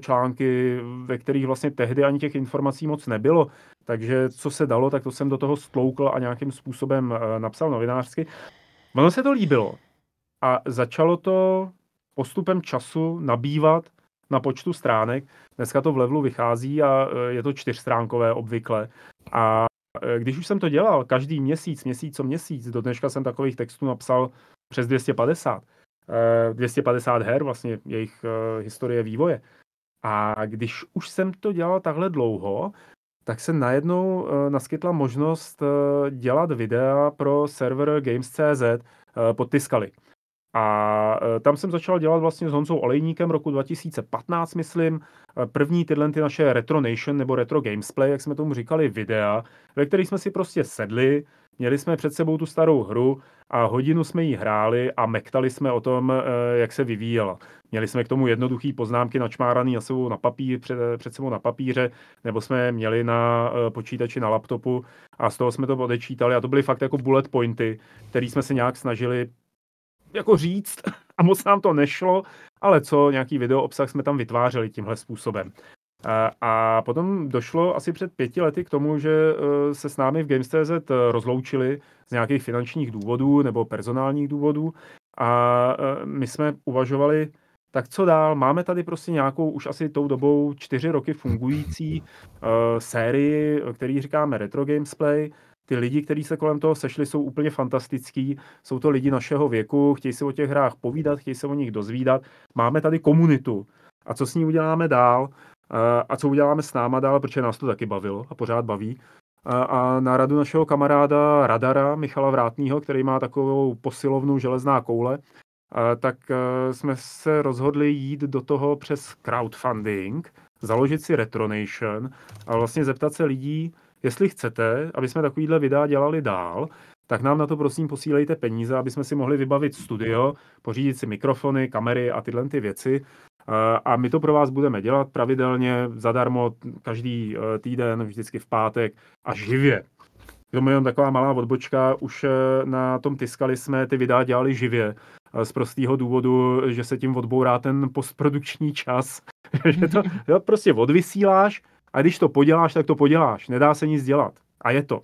články, ve kterých vlastně tehdy ani těch informací moc nebylo, takže co se dalo, tak to jsem do toho stloukl a nějakým způsobem eh, napsal novinářsky. Ono se to líbilo a začalo to postupem času nabývat na počtu stránek. Dneska to v levelu vychází a e, je to čtyřstránkové obvykle. A e, když už jsem to dělal každý měsíc, měsíc co měsíc, do dneška jsem takových textů napsal přes 250. 250 her, vlastně jejich e, historie vývoje. A když už jsem to dělal takhle dlouho, tak se najednou naskytla možnost dělat videa pro server Games.cz pod Tiskaly. A e, tam jsem začal dělat vlastně s Honzou Olejníkem roku 2015, myslím, e, první tyhle ty naše Retro Nation nebo Retro Gamesplay, jak jsme tomu říkali, videa, ve kterých jsme si prostě sedli, měli jsme před sebou tu starou hru a hodinu jsme ji hráli a mektali jsme o tom, e, jak se vyvíjela. Měli jsme k tomu jednoduché poznámky načmárané na sebou na papír, před, před sebou na papíře, nebo jsme měli na počítači na laptopu a z toho jsme to odečítali a to byly fakt jako bullet pointy, které jsme se nějak snažili jako říct a moc nám to nešlo, ale co, nějaký video obsah jsme tam vytvářeli tímhle způsobem. A potom došlo asi před pěti lety k tomu, že e, se s námi v Games.cz rozloučili z nějakých finančních důvodů nebo personálních důvodů a e, my jsme uvažovali, tak co dál? Máme tady prostě nějakou už asi tou dobou čtyři roky fungující uh, sérii, který říkáme Retro Gamesplay, ty lidi, kteří se kolem toho sešli, jsou úplně fantastický. Jsou to lidi našeho věku, chtějí se o těch hrách povídat, chtějí se o nich dozvídat. Máme tady komunitu. A co s ní uděláme dál? A co uděláme s náma dál, protože nás to taky bavilo a pořád baví. A na radu našeho kamaráda Radara, Michala Vrátního, který má takovou posilovnu železná koule, tak jsme se rozhodli jít do toho přes crowdfunding založit si Retronation a vlastně zeptat se lidí, jestli chcete, aby jsme takovýhle videa dělali dál, tak nám na to prosím posílejte peníze, aby jsme si mohli vybavit studio, pořídit si mikrofony, kamery a tyhle ty věci. A my to pro vás budeme dělat pravidelně, zadarmo, každý eh, týden, vždycky v pátek a živě. To je jenom taková malá odbočka, už eh, na tom Tiskali jsme ty videa dělali živě, z prostého důvodu, že se tím odbourá ten postprodukční čas, že to jo, prostě odvysíláš a když to poděláš, tak to poděláš, nedá se nic dělat a je to.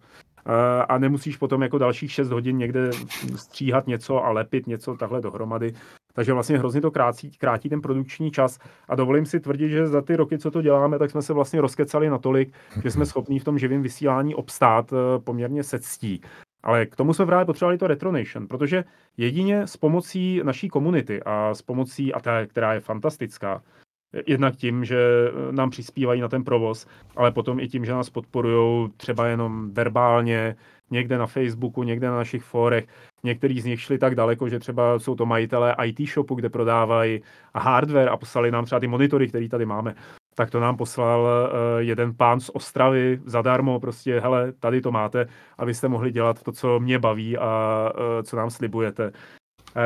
A nemusíš potom jako dalších 6 hodin někde stříhat něco a lepit něco takhle dohromady. Takže vlastně hrozně to krátí, krátí ten produkční čas a dovolím si tvrdit, že za ty roky, co to děláme, tak jsme se vlastně rozkecali natolik, že jsme schopní v tom živém vysílání obstát eh, poměrně se ctí. Ale k tomu jsme právě potřebovali to Retronation, protože jedině s pomocí naší komunity a s pomocí, a ta, která je fantastická, jednak tím, že nám přispívají na ten provoz, ale potom i tím, že nás podporují třeba jenom verbálně, někde na Facebooku, někde na našich fórech. Některý z nich šli tak daleko, že třeba jsou to majitelé IT shopu, kde prodávají hardware a poslali nám třeba ty monitory, které tady máme. Tak to nám poslal uh, jeden pán z Ostravy zadarmo, prostě, hele, tady to máte, abyste mohli dělat to, co mě baví a uh, co nám slibujete.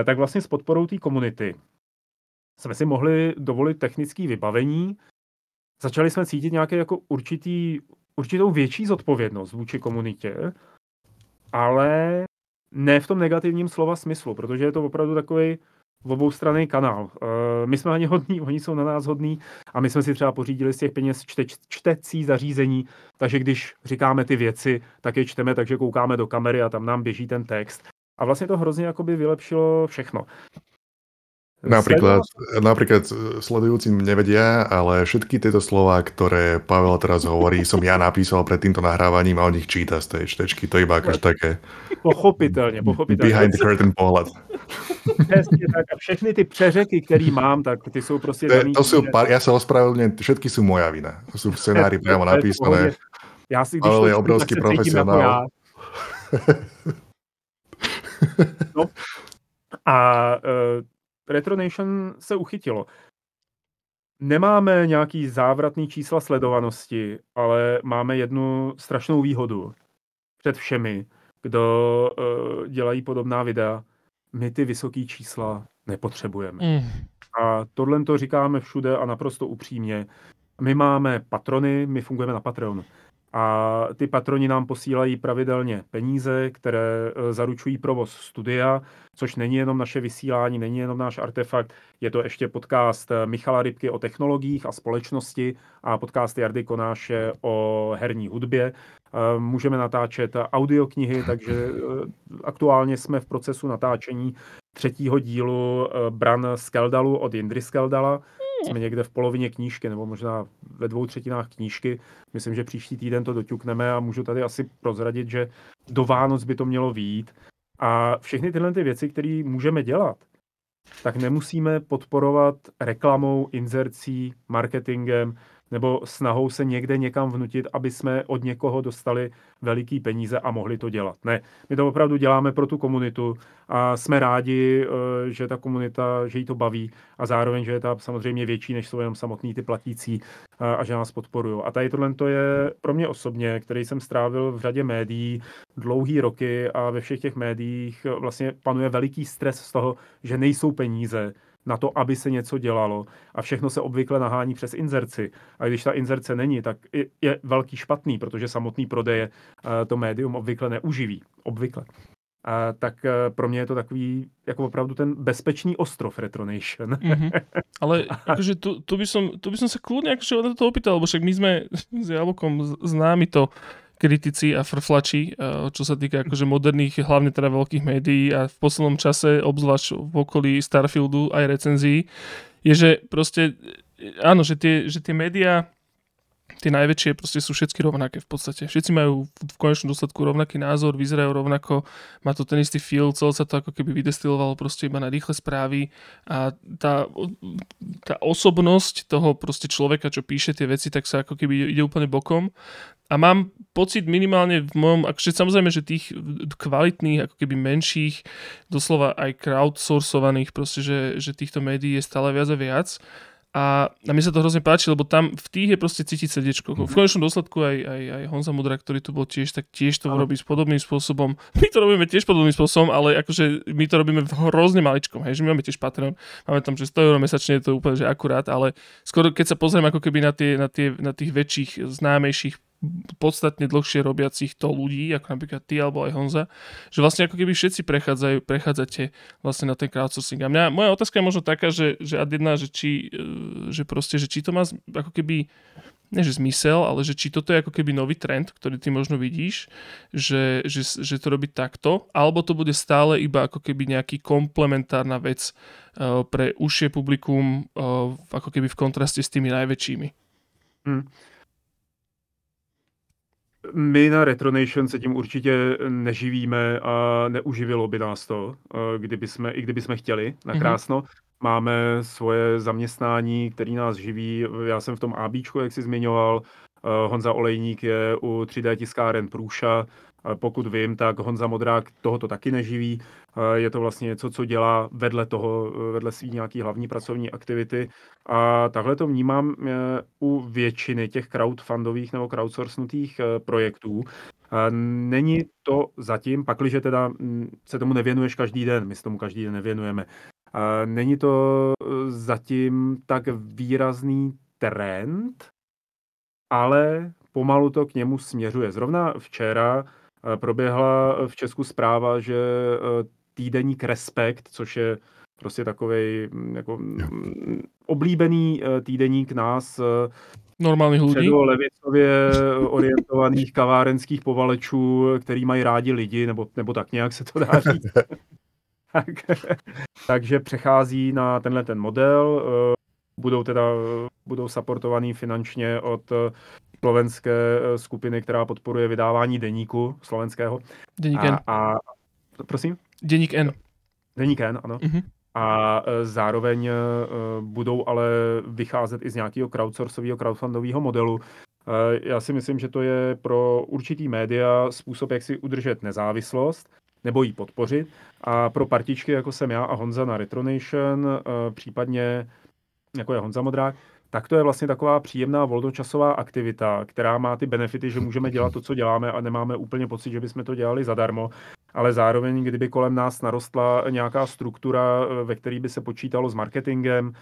Tak vlastně s podporou té komunity jsme si mohli dovolit technické vybavení, začali jsme cítit nějaké jako určitý, určitou větší zodpovědnost vůči komunitě, ale ne v tom negativním slova smyslu, protože je to opravdu takový v obou strany kanál. Eh, my jsme ani hodní, oni jsou na nás hodní a my jsme si třeba pořídili z těch peněz čte, čtecí zařízení, takže když říkáme ty věci, tak je čteme, takže koukáme do kamery a tam nám běží ten text. A vlastně to hrozně jakoby vylepšilo všechno. Napríklad, napríklad sledujúci nevedia, ale všetky tieto slova, ktoré Pavel teraz hovorí, som ja napísal pred týmto nahrávaním a on ich číta z tej čtečky. To iba akože také... Pochopitelně, pochopitelně. Behind the curtain pohled. Přesně tak. A všechny ty přeřeky, které mám, tak ty jsou prostě daný... To sú, pár, ja sa ospravedlňujem, všetky sú moja vina. To sú v scenári priamo napísané. Já si, když Pavel je obrovský profesionál. No, a uh, Retronation se uchytilo. Nemáme nějaký závratný čísla sledovanosti, ale máme jednu strašnou výhodu před všemi, kdo uh, dělají podobná videa. My ty vysoké čísla nepotřebujeme. Mm. A tohle to říkáme všude a naprosto upřímně. My máme patrony, my fungujeme na Patreonu. A ty patroni nám posílají pravidelně peníze, které e, zaručují provoz studia, což není jenom naše vysílání, není jenom náš artefakt, je to ještě podcast e, Michala Rybky o technologiích a společnosti a podcast Jardy Konáše o herní hudbě. E, můžeme natáčet audioknihy, takže aktuálně jsme v procesu natáčení třetího dílu Bran Skeldalu od Jindry Skeldala, jsme někde v polovině knížky, nebo možná ve dvou třetinách knížky. Myslím, že příští týden to doťukneme a můžu tady asi prozradit, že do Vánoc by to mělo výjít. A všechny tyhle ty věci, které můžeme dělat, tak nemusíme podporovat reklamou, inzercí, marketingem, nebo snahou se někde někam vnutit, aby jsme od někoho dostali veliký peníze a mohli to dělat. Ne, my to opravdu děláme pro tu komunitu a jsme rádi, eh, že ta komunita, že jí to baví a zároveň, že je ta samozřejmě větší, než jsou jenom samotní ty platící a, a že nás podporují. A tady tohle to je pro mě osobně, který jsem strávil v řadě médií dlouhý roky a ve všech těch médiích vlastně panuje veliký stres z toho, že nejsou peníze, na to, aby se něco dělalo a všechno se obvykle nahání přes inzerci. A když ta inzerce není, tak je velký špatný, protože samotný prodeje eh, to médium obvykle neuživí. Obvykle. A tak eh, pro mě je to takový jako opravdu ten bezpečný ostrov Retronation. Mm-hmm. Ale akože tu, tu, by som, tu by som sa kľudne akože na to opýtal, lebo však my sme s Jablkom známi to kritici a frflači, eh, čo sa týka akože moderných, hlavne teda veľkých médií a v poslednom čase, obzvlášť v okolí Starfieldu aj recenzií, je, že proste, eh, áno, že tie, že tie médiá tie najväčšie proste sú všetky rovnaké v podstate. Všetci majú v konečnom dôsledku rovnaký názor, vyzerajú rovnako, má to ten istý feel, celé sa to ako keby vydestilovalo proste iba na rýchle správy a tá, tá osobnosť toho proste človeka, čo píše tie veci, tak sa ako keby ide úplne bokom. A mám pocit minimálne v mojom, akože samozrejme, že tých kvalitných, ako keby menších, doslova aj crowdsourcovaných, proste, že, že týchto médií je stále viac a viac, A, a mi sa to hrozne páči, lebo tam v tých je proste cítiť srdiečko. V konečnom dôsledku aj, aj, aj Honza Mudra, ktorý tu bol tiež, tak tiež to robí s podobným spôsobom. My to robíme tiež podobným spôsobom, ale akože my to robíme v hrozne maličkom. Hej, že my máme tiež Patreon, máme tam že 100 eur mesačne, je to úplne že akurát, ale skoro keď sa pozriem ako keby na, tie, na, tie, na tých väčších, známejších podstatne dlhšie robiacich to ľudí, ako napríklad ty alebo aj Honza, že vlastne ako keby všetci prechádzajú, prechádzate vlastne na ten crowdsourcing. A mňa, moja otázka je možno taká, že, že ad jedna, že či, e, že proste, že či to má ako keby nie že zmysel, ale že či toto je ako keby nový trend, ktorý ty možno vidíš, že, že, že to robí takto, alebo to bude stále iba ako keby nejaký komplementárna vec uh, pre užšie publikum uh, ako keby v kontraste s tými najväčšími. Hmm. My na Retronation se tím určitě neživíme a neuživilo by nás to, eh, kdyby jsme, i kdyby jsme chtěli, nakrásno. Mm-hmm. Máme svoje zaměstnání, který nás živí. Já jsem v tom ABčku, jak jsi zmiňoval. Eh, Honza Olejník je u 3D tiskáren Průša. Pokud vím, tak Honza Modrák tohoto taky neživí. Je to vlastně něco, co dělá vedle toho, vedle svý nějaký hlavní pracovní aktivity. A takhle to vnímám e, u většiny těch crowdfundových nebo crowdsourcenutých projektů. Není to zatím, pakliže teda se tomu nevěnuješ každý den, my se tomu každý den nevěnujeme, není to zatím tak výrazný trend, ale pomalu to k němu směřuje. Zrovna včera Eh, proběhla v Česku zpráva, že eh, týdeník Respekt, což je prostě takový mm, jako mm, oblíbený eh, týdeník nás, normálních lidí. levicově orientovaných kavárenských povalečů, který mají rádi lidi, nebo, nebo tak nějak se to dá říct. tak, takže přechází na tenhle ten model. Budou teda budou supportovaný finančně od slovenské eh, skupiny, která podporuje vydávání deníku slovenského. Deník N. A, a prosím? Deník N. Deník N, ano. Uh-huh. A eh, zároveň eh, budou ale vycházet i z nějakého crowdsourcového, crowdfundového modelu. Já si myslím, že to je pro určitý média způsob, jak si udržet nezávislost nebo ji podpořit. A pro partičky, jako jsem já a Honza na Retronation, případně jako je Honza Modrák, tak to je vlastně taková příjemná volnočasová aktivita, která má ty benefity, že můžeme dělat to, co děláme a nemáme úplně pocit, že bychom to dělali zadarmo, ale zároveň, kdyby kolem nás narostla nějaká struktura, ve které by se počítalo s marketingem,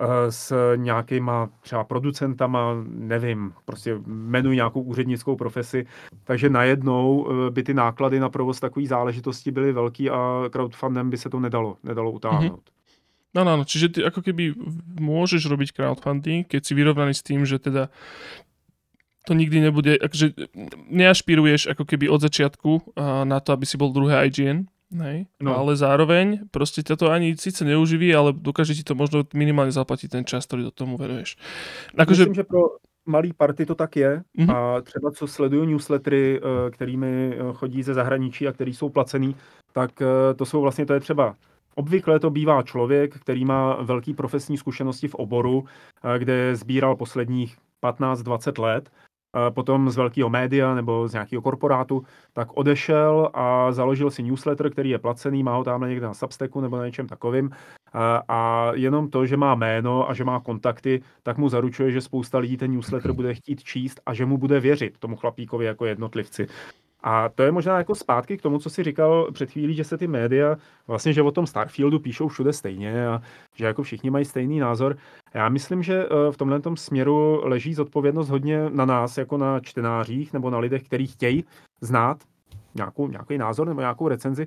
eh, s nějakýma třeba producentama, nevím, prostě jmenuji nějakou úřednickou profesi, takže najednou eh, by ty náklady na provoz takové záležitosti byly velký a crowdfundem by se to nedalo, nedalo utáhnout. Mm-hmm. No, no, no, čiže ty ako keby môžeš robiť crowdfunding, keď si vyrovnaný s tým, že teda to nikdy nebude, akože neašpiruješ ako keby od začiatku na to, aby si bol druhé IGN, hej? No. ale zároveň proste ťa to ani síce neuživí, ale dokáže ti to možno minimálne zaplatiť ten čas, ktorý do tomu veruješ. Akože... Myslím, že pro malý party to tak je mm-hmm. a třeba co sleduju newslettery, eh, kterými eh, chodí ze zahraničí a který jsou placený, tak eh, to jsou vlastně, to je třeba Obvykle to bývá člověk, který má velký profesní zkušenosti v oboru, eh, kde sbíral posledních 15-20 let, eh, potom z velkého média nebo z nějakého korporátu, tak odešel a založil si newsletter, který je placený, má ho tam někde na Substacku nebo na něčem takovým. Eh, a jenom to, že má jméno a že má kontakty, tak mu zaručuje, že spousta lidí ten newsletter bude chtít číst a že mu bude věřit tomu chlapíkovi jako jednotlivci. A to je možná jako zpátky k tomu, co si říkal před chvílí, že se ty média vlastně, že o tom Starfieldu píšou všude stejně a že jako všichni mají stejný názor. Já myslím, že eh, v tomhle směru leží zodpovědnost hodně na nás, jako na čtenářích nebo na lidech, kteří chtějí znát nějakou, nějaký názor nebo nějakou recenzi,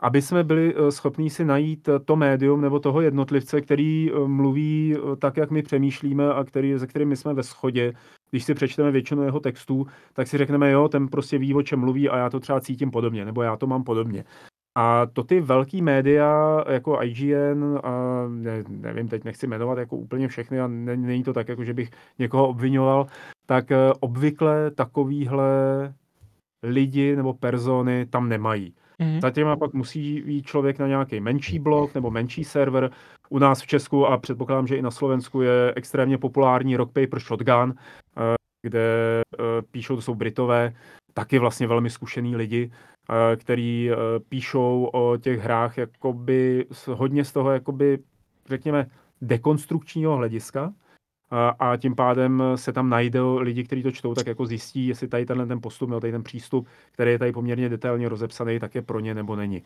aby jsme byli eh, schopní si najít eh, to médium nebo toho jednotlivce, který mluví tak, jak my přemýšlíme a který, se kterým my jsme ve shodě když si přečteme většinu jeho textů, tak si řekneme, jo, ten prostě ví, o čem mluví a já to třeba cítím podobně, nebo já to mám podobně. A to ty velký média jako IGN, a ne, nevím, teď nechci jmenovat jako úplně všechny a ne, není to tak, jako že bych někoho obvinoval, tak eh, obvykle takovýhle lidi nebo persony tam nemají. Mm-hmm. Zatím a pak musí jít člověk na nějaký menší blog nebo menší server. U nás v Česku a předpokládám, že i na Slovensku je extrémně populární Rock Paper Shotgun, eh, kde eh, píšou, to jsou Britové, taky vlastně velmi zkušený lidi, eh, který píšou o těch hrách jakoby hodně z toho, jakoby, řekněme, dekonstrukčního hlediska, a, a tím pádem se tam najde lidi, kteří to čtou, tak jako zjistí, jestli tady tenhle ten postup nebo tady ten přístup, který je tady poměrně detailně rozepsaný, tak je pro ně nebo není.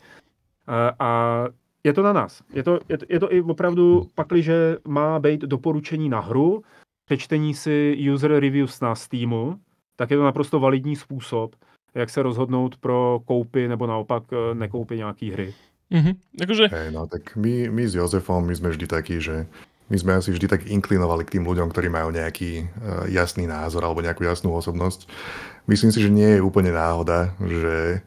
A, a je to na nás. Je to, je, to, je to i opravdu, pakliže má být doporučení na hru, přečtení si user reviews na Steamu, tak je to naprosto validní způsob, jak se rozhodnout pro koupy nebo naopak eh, nekoupy nějaký hry. Mm-hmm. Akože... Hey, no tak my, my s Jozefom, my sme vždy takí, že my sme asi vždy tak inklinovali k tým ľuďom, ktorí majú nejaký uh, jasný názor alebo nejakú jasnú osobnosť. Myslím si, že nie je úplne náhoda, že,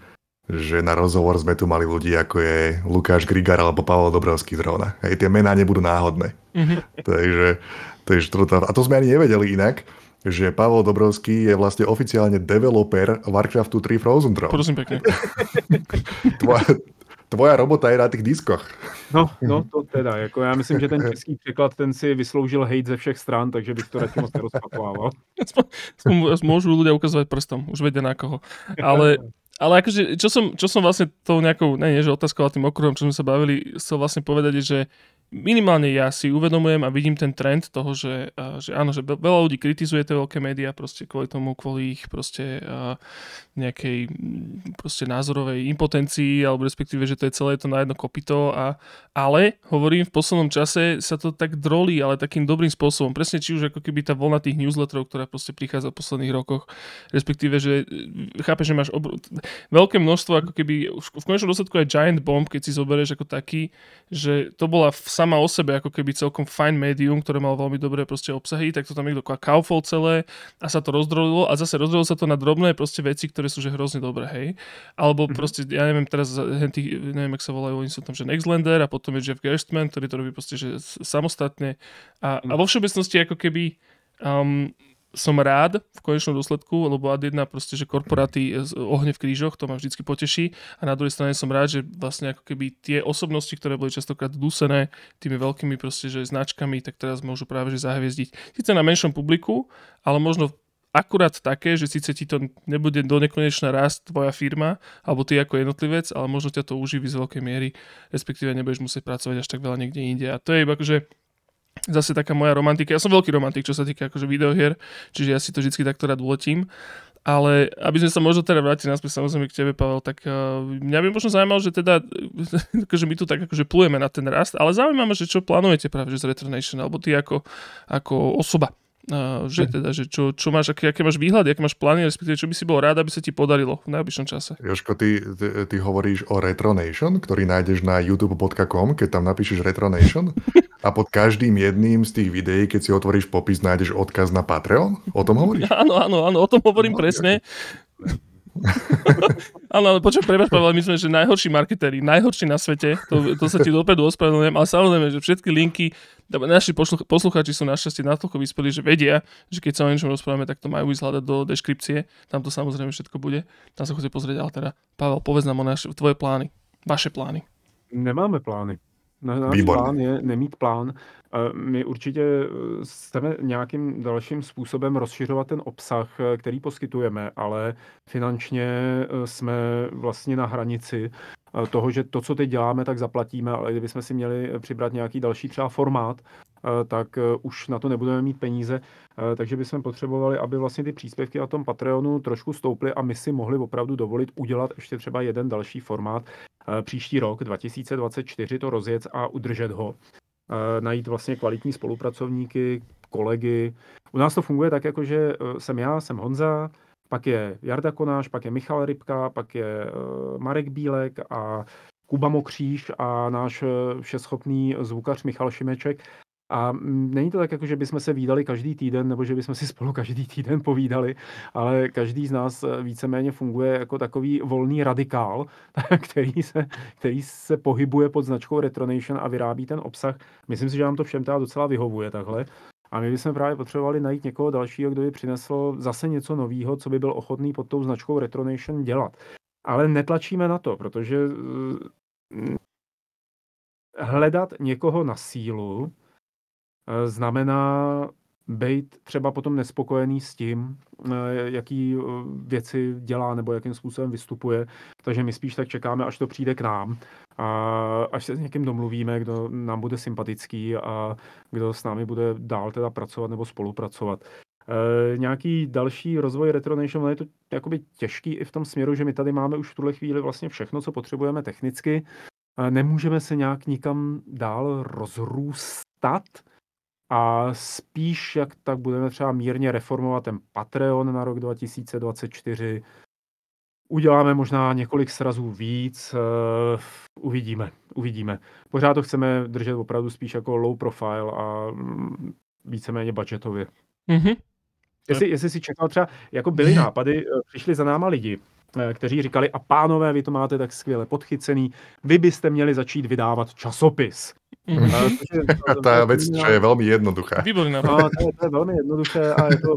že na rozhovor sme tu mali ľudí, ako je Lukáš Grigar alebo Pavel Dobrovský zrovna. Hej, tie mená nebudú náhodné. Mm-hmm. takže, takže to, a to sme ani nevedeli inak, že Pavel Dobrovský je vlastne oficiálne developer Warcraftu 3 Frozen Throne. Prosím pekne. tvoja, tvoja robota je na těch diskoch. No, no to teda, jako já myslím, že ten český překlad, ten si vysloužil hejt ze všech stran, takže bych to radši moc nerozpakovával. Môžu ľudia ukazovať prstom, už vedia na koho. Ale, ale akože, čo som, čo som vlastne tou nejakou, ne, nie, že otázkou, tým okruhom, čo sme sa bavili, chcel vlastne povedať, je, že minimálne ja si uvedomujem a vidím ten trend toho, že, že áno, že veľa ľudí kritizuje tie veľké médiá proste kvôli tomu, kvôli ich proste nejakej proste názorovej impotencii, alebo respektíve, že to je celé to na jedno kopito a, ale hovorím, v poslednom čase sa to tak drolí, ale takým dobrým spôsobom. Presne či už ako keby tá voľna tých newsletterov, ktorá proste prichádza v posledných rokoch, respektíve, že e, chápeš, že máš obr- veľké množstvo, ako keby v konečnom dôsledku aj Giant Bomb, keď si zoberieš ako taký, že to bola sama o sebe ako keby celkom fajn médium, ktoré malo veľmi dobré proste obsahy, tak to tam niekto kaufol celé a sa to rozdrolilo a zase rozdrolilo sa to na drobné proste veci, ktoré sú že hrozne dobré, hej. Alebo mm-hmm. proste, ja neviem teraz, tých, neviem, jak sa volajú, oni sú tam, že Nextlander a potom je Jeff Gerstmann, ktorý to robí proste, že samostatne a, a vo všeobecnosti ako keby um, som rád v konečnom dôsledku, lebo ad jedna proste, že korporáty ohne v krížoch, to ma vždycky poteší a na druhej strane som rád, že vlastne ako keby tie osobnosti, ktoré boli častokrát dusené tými veľkými proste, že značkami, tak teraz môžu práve že zahviezdiť. Sice na menšom publiku, ale možno akurát také, že síce ti to nebude do nekonečna rast tvoja firma, alebo ty ako jednotlivec, ale možno ťa to uživí z veľkej miery, respektíve nebudeš musieť pracovať až tak veľa niekde inde. A to je iba akože zase taká moja romantika. Ja som veľký romantik, čo sa týka akože videohier, čiže ja si to vždy takto rád letím. Ale aby sme sa možno teda vrátili naspäť samozrejme k tebe, Pavel, tak uh, mňa by možno zaujímalo, že teda, akože my tu tak akože plujeme na ten rast, ale zaujímavé, že čo plánujete práve že z Retronation, alebo ty ako, ako osoba že teda, že čo, čo máš, aké, aké máš výhľady, aké máš plány, respektíve čo by si bol rád, aby sa ti podarilo v najbližšom čase. Joško, ty, ty, ty hovoríš o Retronation, ktorý nájdeš na youtube.com, keď tam napíšeš Retronation a pod každým jedným z tých videí, keď si otvoríš popis, nájdeš odkaz na Patreon? O tom hovoríš? Áno, áno, áno, o tom hovorím no, presne. Áno, ale počuť, prepáč, Pavel, my sme že najhorší marketéri, najhorší na svete, to, to sa ti dopredu ospravedlňujem, ale samozrejme, že všetky linky, naši poslucháči sú našťastie natoľko vyspelí, že vedia, že keď sa o niečom rozprávame, tak to majú ísť hľadať do deskripcie, tam to samozrejme všetko bude, tam sa chodíte pozrieť, ale teda, Pavel, povedz nám o naše, tvoje plány, vaše plány. Nemáme plány. Náš plán je nemít plán. My určitě eh, chceme nějakým dalším způsobem rozšiřovat ten obsah, eh, který poskytujeme, ale finančně eh, jsme vlastně na hranici toho, že to, co teď děláme, tak zaplatíme, ale kdybychom si měli přibrat nějaký další třeba formát, tak už na to nebudeme mít peníze, takže bychom potřebovali, aby vlastně ty příspěvky na tom Patreonu trošku stouply a my si mohli opravdu dovolit udělat ještě třeba jeden další formát, příští rok 2024 to rozjet a udržet ho. Najít vlastně kvalitní spolupracovníky, kolegy. U nás to funguje tak, jako že e, jsem já, jsem Honza, pak je Jarda Konáš, pak je Michal Rybka, pak je e, Marek Bílek a Kuba Mokříž a náš e, všeschopný zvukař Michal Šimeček. A není to tak, jako že bychom se výdali každý týden, nebo že bychom si spolu každý týden povídali, ale každý z nás eh, víceméně funguje jako takový volný radikál, který se, který se pohybuje pod značkou Retronation a vyrábí ten obsah. Myslím si, že nám to všem teda docela vyhovuje takhle. A my bychom právě potřebovali najít někoho dalšího, kdo by přinesl zase něco nového, co by byl ochotný pod tou značkou Retronation dělat. Ale netlačíme na to, protože eh, hledat někoho na sílu, znamená být třeba potom nespokojený s tím, eh, jaký eh, věci dělá nebo jakým způsobem vystupuje. Takže my spíš tak čekáme, až to přijde k nám a až se s někým domluvíme, kdo nám bude sympatický a kdo s námi bude dál teda pracovat nebo spolupracovat. E, nějaký další rozvoj Retronation, je to jakoby těžký i v tom směru, že my tady máme už v tuhle chvíli vlastně všechno, co potřebujeme technicky. E, nemůžeme se nějak nikam dál rozrůstat, a spíš, jak tak budeme třeba mírně reformovat ten Patreon na rok 2024. Uděláme možná několik srazů víc, uh, uvidíme, uvidíme. Pořád to chceme držet opravdu spíš jako low profile a mm, víceméně budgetově. Mm-hmm. Jestli, jestli si čekal třeba, jako byly nápady, eh, přišli za náma lidi, eh, kteří říkali, a pánové, vy to máte tak skvěle podchycený, vy byste měli začít vydávat časopis. Mm-hmm. Tá vec, čo je veľmi jednoduchá. Výborný nápad. No, to, je, to je velmi jednoduché a je to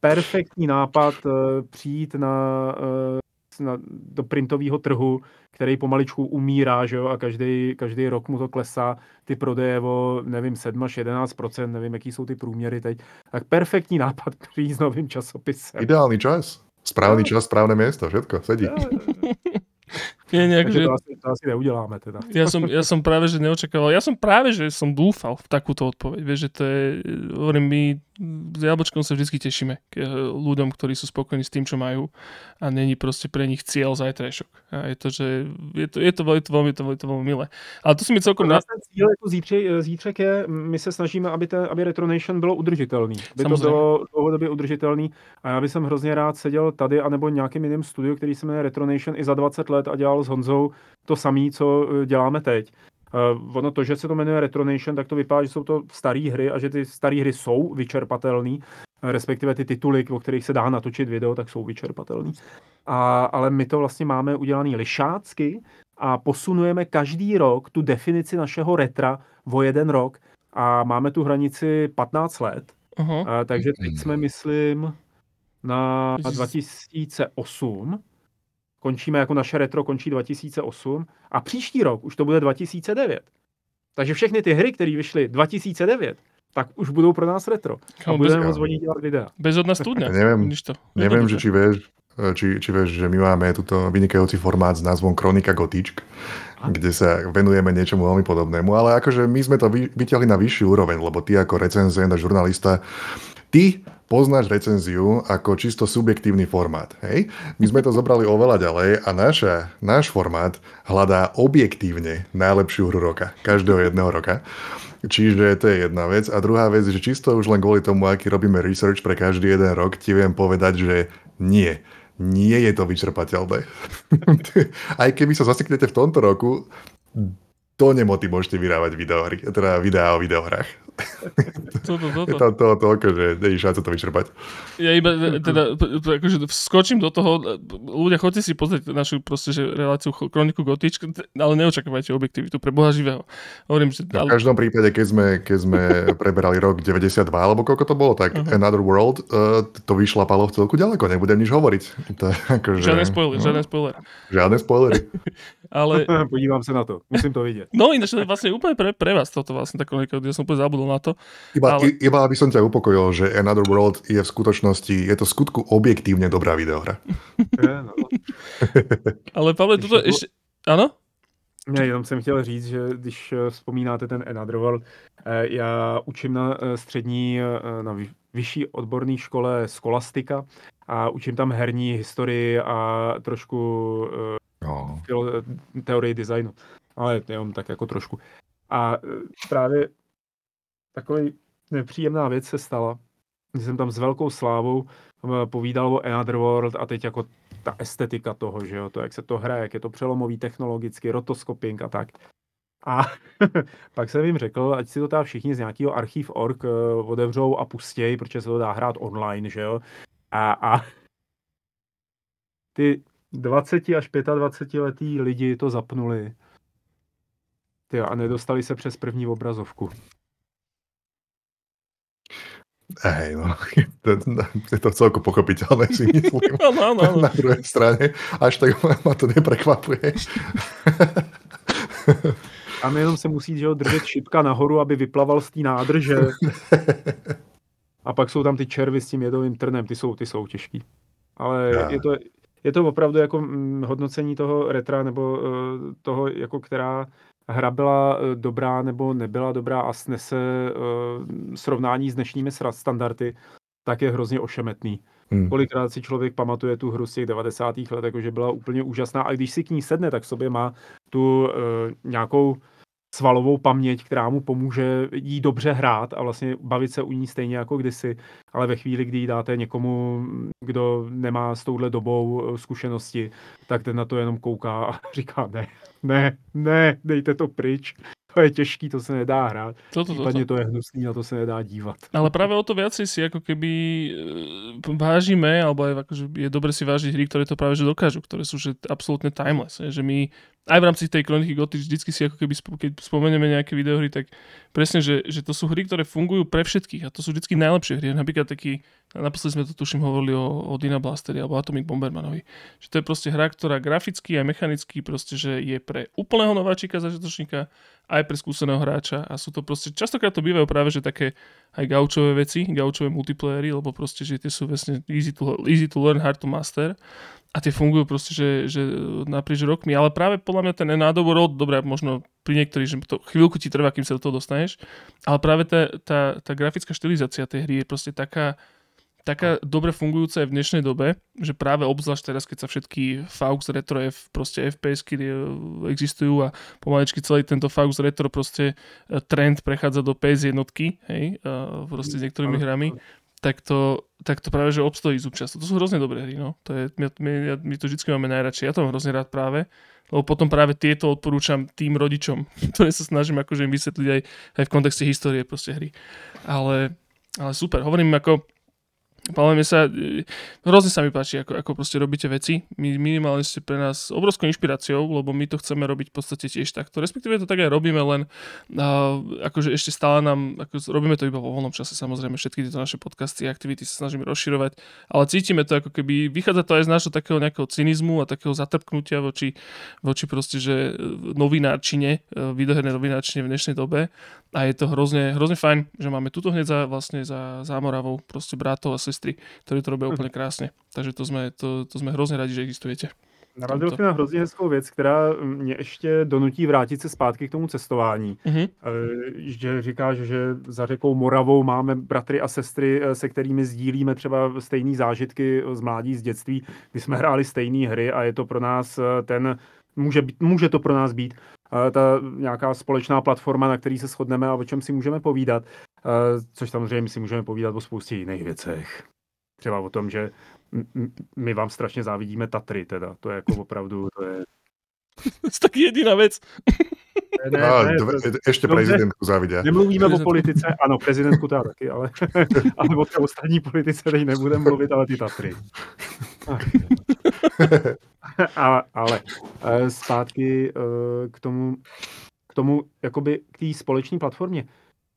perfektní nápad uh, přijít na, uh, na, do printového trhu, který pomaličku umírá, že jo, a každý, každý rok mu to klesá, ty prodeje o, nevím, 7 až 11% nevím, jaký jsou ty průměry teď. Tak perfektní nápad přijít s novým časopisem. Ideální čas. Správný čas, správné město, všetko, sedí. Nie, nejak, že... to, asi, to asi neuděláme teda. Ja som, ja som práve, že neočakával. Ja som práve, že som dúfal v takúto odpoveď. Vieš, že to je, hovorím, my s Jablčkom sa vždy tešíme k eh, ľuďom, ktorí sú spokojní s tým, čo majú a není proste pre nich cieľ zajtrajšok. A je to, že je to, je to, je to, veľmi, to, je to veľmi milé. Ale to si mi celkom... Na... Ten cíl jako zítřek, zítřek je, my se snažíme, aby, ten, aby Retronation bylo udržitelný. Aby Samozřejmě. to bylo dlouhodobě udržitelný a já bych hrozně rád seděl tady anebo nějakým jiným studiu, který se jmenuje Retronation i za 20 let a dělal s Honzou to samé, co eh, děláme teď. Uh, ono to, že se to jmenuje Retronation, tak to vypadá, že jsou to staré hry a že ty staré hry jsou vyčerpatelné, respektive ty tituly, o kterých se dá natočit video, tak jsou vyčerpatelné. A, ale my to vlastně máme udělané lišácky a posunujeme každý rok tu definici našeho retra o jeden rok a máme tu hranici 15 let. Uh-huh. Uh, takže teď jsme, myslím, na 2008 končíme jako naše retro, končí 2008 a příští rok už to bude 2009. Takže všechny ty hry, které vyšly 2009, tak už budou pro nás retro. A budeme moc vodit dělat videa. Bez od nás studne. Nevím, to. nevím že či vieš, či, či vieš, že my máme tuto vynikajúci formát s názvom Kronika Gotičk, kde sa venujeme niečomu veľmi podobnému, ale akože my sme to vyťahli na vyšší úroveň, lebo ty ako recenzent a žurnalista, ty poznáš recenziu ako čisto subjektívny formát. Hej? My sme to zobrali oveľa ďalej a naša, náš formát hľadá objektívne najlepšiu hru roka. Každého jedného roka. Čiže to je jedna vec. A druhá vec, že čisto už len kvôli tomu, aký robíme research pre každý jeden rok, ti viem povedať, že nie. Nie je to vyčerpateľné. Aj keby sa zaseknete v tomto roku, to nemoty môžete vydávať videohry, teda videá o videohrách. Toto, toto. Je tam to toľko, že není šanca to vyčerpať. Ja iba teda, akože skočím do toho, ľudia, chodte si pozrieť našu proste, že reláciu Kroniku Gotič, ale neočakávajte objektivitu pre Boha živého. Hovorím, že... No, v každom prípade, keď sme, keď sme preberali rok 92, alebo koľko to bolo, tak uh-huh. Another World, uh, to vyšlapalo v celku ďaleko, nebudem nič hovoriť. To, akože, žiadne spoiler, no, žiadne spoiler. Žiadne spoilery. ale... Podívám sa na to, musím to vidieť. No ináč to je vlastne úplne pre, pre vás toto vlastne tak ja som úplne zabudol na to. Iba, ale... iba aby som ťa upokojil, že Another World je v skutočnosti, je to v skutku objektívne dobrá videohra. No. ale Pavle, toto ešte... Áno? Ne, jenom jsem chtěl říct, že když eh, vzpomínáte ten Another World, eh, já učím na eh, střední, na vyšší odborné škole Skolastika a učím tam herní historii a trošku no. teorii designu ale jenom tak jako trošku. A právě takový nepříjemná věc se stala, jsem tam s velkou slávou e, povídal o Another World a teď jako ta estetika toho, že jo, to, jak se to hraje, jak je to přelomový technologicky, rotoskoping a tak. A pak jsem jim řekl, ať si to tam všichni z nějakého archiv.org e, otevřou a pustěj, protože se to dá hrát online, že jo. A, a ty 20 až 25 letý lidi to zapnuli ty a nedostali se přes první obrazovku. Hej, no, to, je to celko pochopiteľné, si myslím. no, no, no. Na druhej strane, až tak ma to neprekvapuje. A jenom se musí že ho, držet šipka nahoru, aby vyplaval z té nádrže. A pak jsou tam ty červy s tím jedovým trnem, ty jsou, ty jsou těžký. Ale yeah. je to, je to opravdu jako hm, hodnocení toho retra nebo uh, toho, jako která hra byla uh, dobrá nebo nebyla dobrá a snese uh, srovnání s dnešními standardy, tak je hrozně ošemetný. Hmm. Kolikrát si člověk pamatuje tu hru z těch 90. let, jakože byla úplně úžasná a když si k ní sedne, tak v sobě má tu uh, nějakou svalovou paměť, která mu pomůže jí dobře hrát a vlastně bavit se u ní stejně jako kdysi, ale ve chvíli, kdy ji dáte někomu, kdo nemá s touhle dobou eh, zkušenosti, tak ten na to jenom kouká a říká ne, ne, ne, dejte to pryč to je těžký, to se nedá hrát. To, to, to, to. to je hnusný, na to se nedá dívat. Ale práve o to viacej si ako keby e, vážime, alebo aj akože je dobre si vážiť hry, ktoré to práve že dokážu, ktoré sú že absolútne timeless. Že my aj v rámci tej kroniky Goty vždycky si ako keby, keď spomenieme nejaké videohry, tak presne, že, že to sú hry, ktoré fungujú pre všetkých a to sú vždycky najlepšie hry. Napríklad taký, naposledy sme to tuším hovorili o, o Dina Blasteri alebo Atomic Bombermanovi. Že to je proste hra, ktorá graficky a mechanicky proste, že je pre úplného nováčika, začiatočníka, aj pre skúseného hráča. A sú to proste, častokrát to bývajú práve, že také aj gaučové veci, gaučové multiplayery, lebo proste, že tie sú vlastne easy to, easy to learn, hard to master. A tie fungujú proste, že, že naprieč rokmi, ale práve podľa mňa ten nádobor, dobre, možno pri niektorých, že to chvíľku ti trvá, kým sa do toho dostaneš, ale práve tá, tá, tá grafická štilizácia tej hry je proste taká, taká dobre fungujúca aj v dnešnej dobe, že práve obzvlášť teraz, keď sa všetky Faux Retro F, proste FPS e, existujú a pomaličky celý tento Faux Retro proste e, trend prechádza do PS jednotky, hej, proste s niektorými hrami, tak to, tak to práve, že obstojí zub často. To sú hrozne dobré hry, no. To je, my, my, my to vždy máme najradšej. Ja to mám hrozne rád práve, lebo potom práve tieto odporúčam tým rodičom, ktoré sa snažím akože im vysvetliť aj, aj v kontexte histórie proste hry. Ale, ale super, hovorím ako ale sa, e, hrozne sa mi páči, ako, ako proste robíte veci. My, minimálne ste pre nás obrovskou inšpiráciou, lebo my to chceme robiť v podstate tiež takto. Respektíve to tak aj robíme, len uh, akože ešte stále nám, ako robíme to iba vo voľnom čase, samozrejme všetky tieto naše podcasty a aktivity sa snažíme rozširovať, ale cítime to ako keby, vychádza to aj z nášho takého nejakého cynizmu a takého zatrpknutia voči, voči proste, že e, novinárčine, videoherné novinárčine v dnešnej dobe a je to hrozne, hrozne fajn, že máme tuto hneď za, vlastne za Zámoravou proste bratov a sestry, ktorí to robia úplne krásne. Takže to sme, to, to sme hrozně rádi, že existujete. Narazil jsi na hrozně hezkou věc, která mě ještě donutí vrátit se zpátky k tomu cestování. Mm-hmm. Že říkáš, že za řekou Moravou máme bratry a sestry, eh, se kterými sdílíme třeba stejné zážitky z mládí, z dětství, kdy jsme hráli stejné hry a je to pro nás eh, ten, může, být, může to pro nás být ta nějaká společná platforma, na který se shodneme a o čem si můžeme povídat, což samozřejmě si můžeme povídat o spoustě jiných věcech. Třeba o tom, že my vám strašně závidíme Tatry, teda. To je jako opravdu, to je... to je taky jediná věc. Ne, ne, ne, dve, ještě prezidentku závidě. Nemluvíme o politice, ano, prezidentku teda taky, ale, ale o té ostatní politice teď nebudeme mluvit, ale ty Tatry. ale, ale eh, zpátky eh, k tomu, k tomu, jakoby k té společné platformě.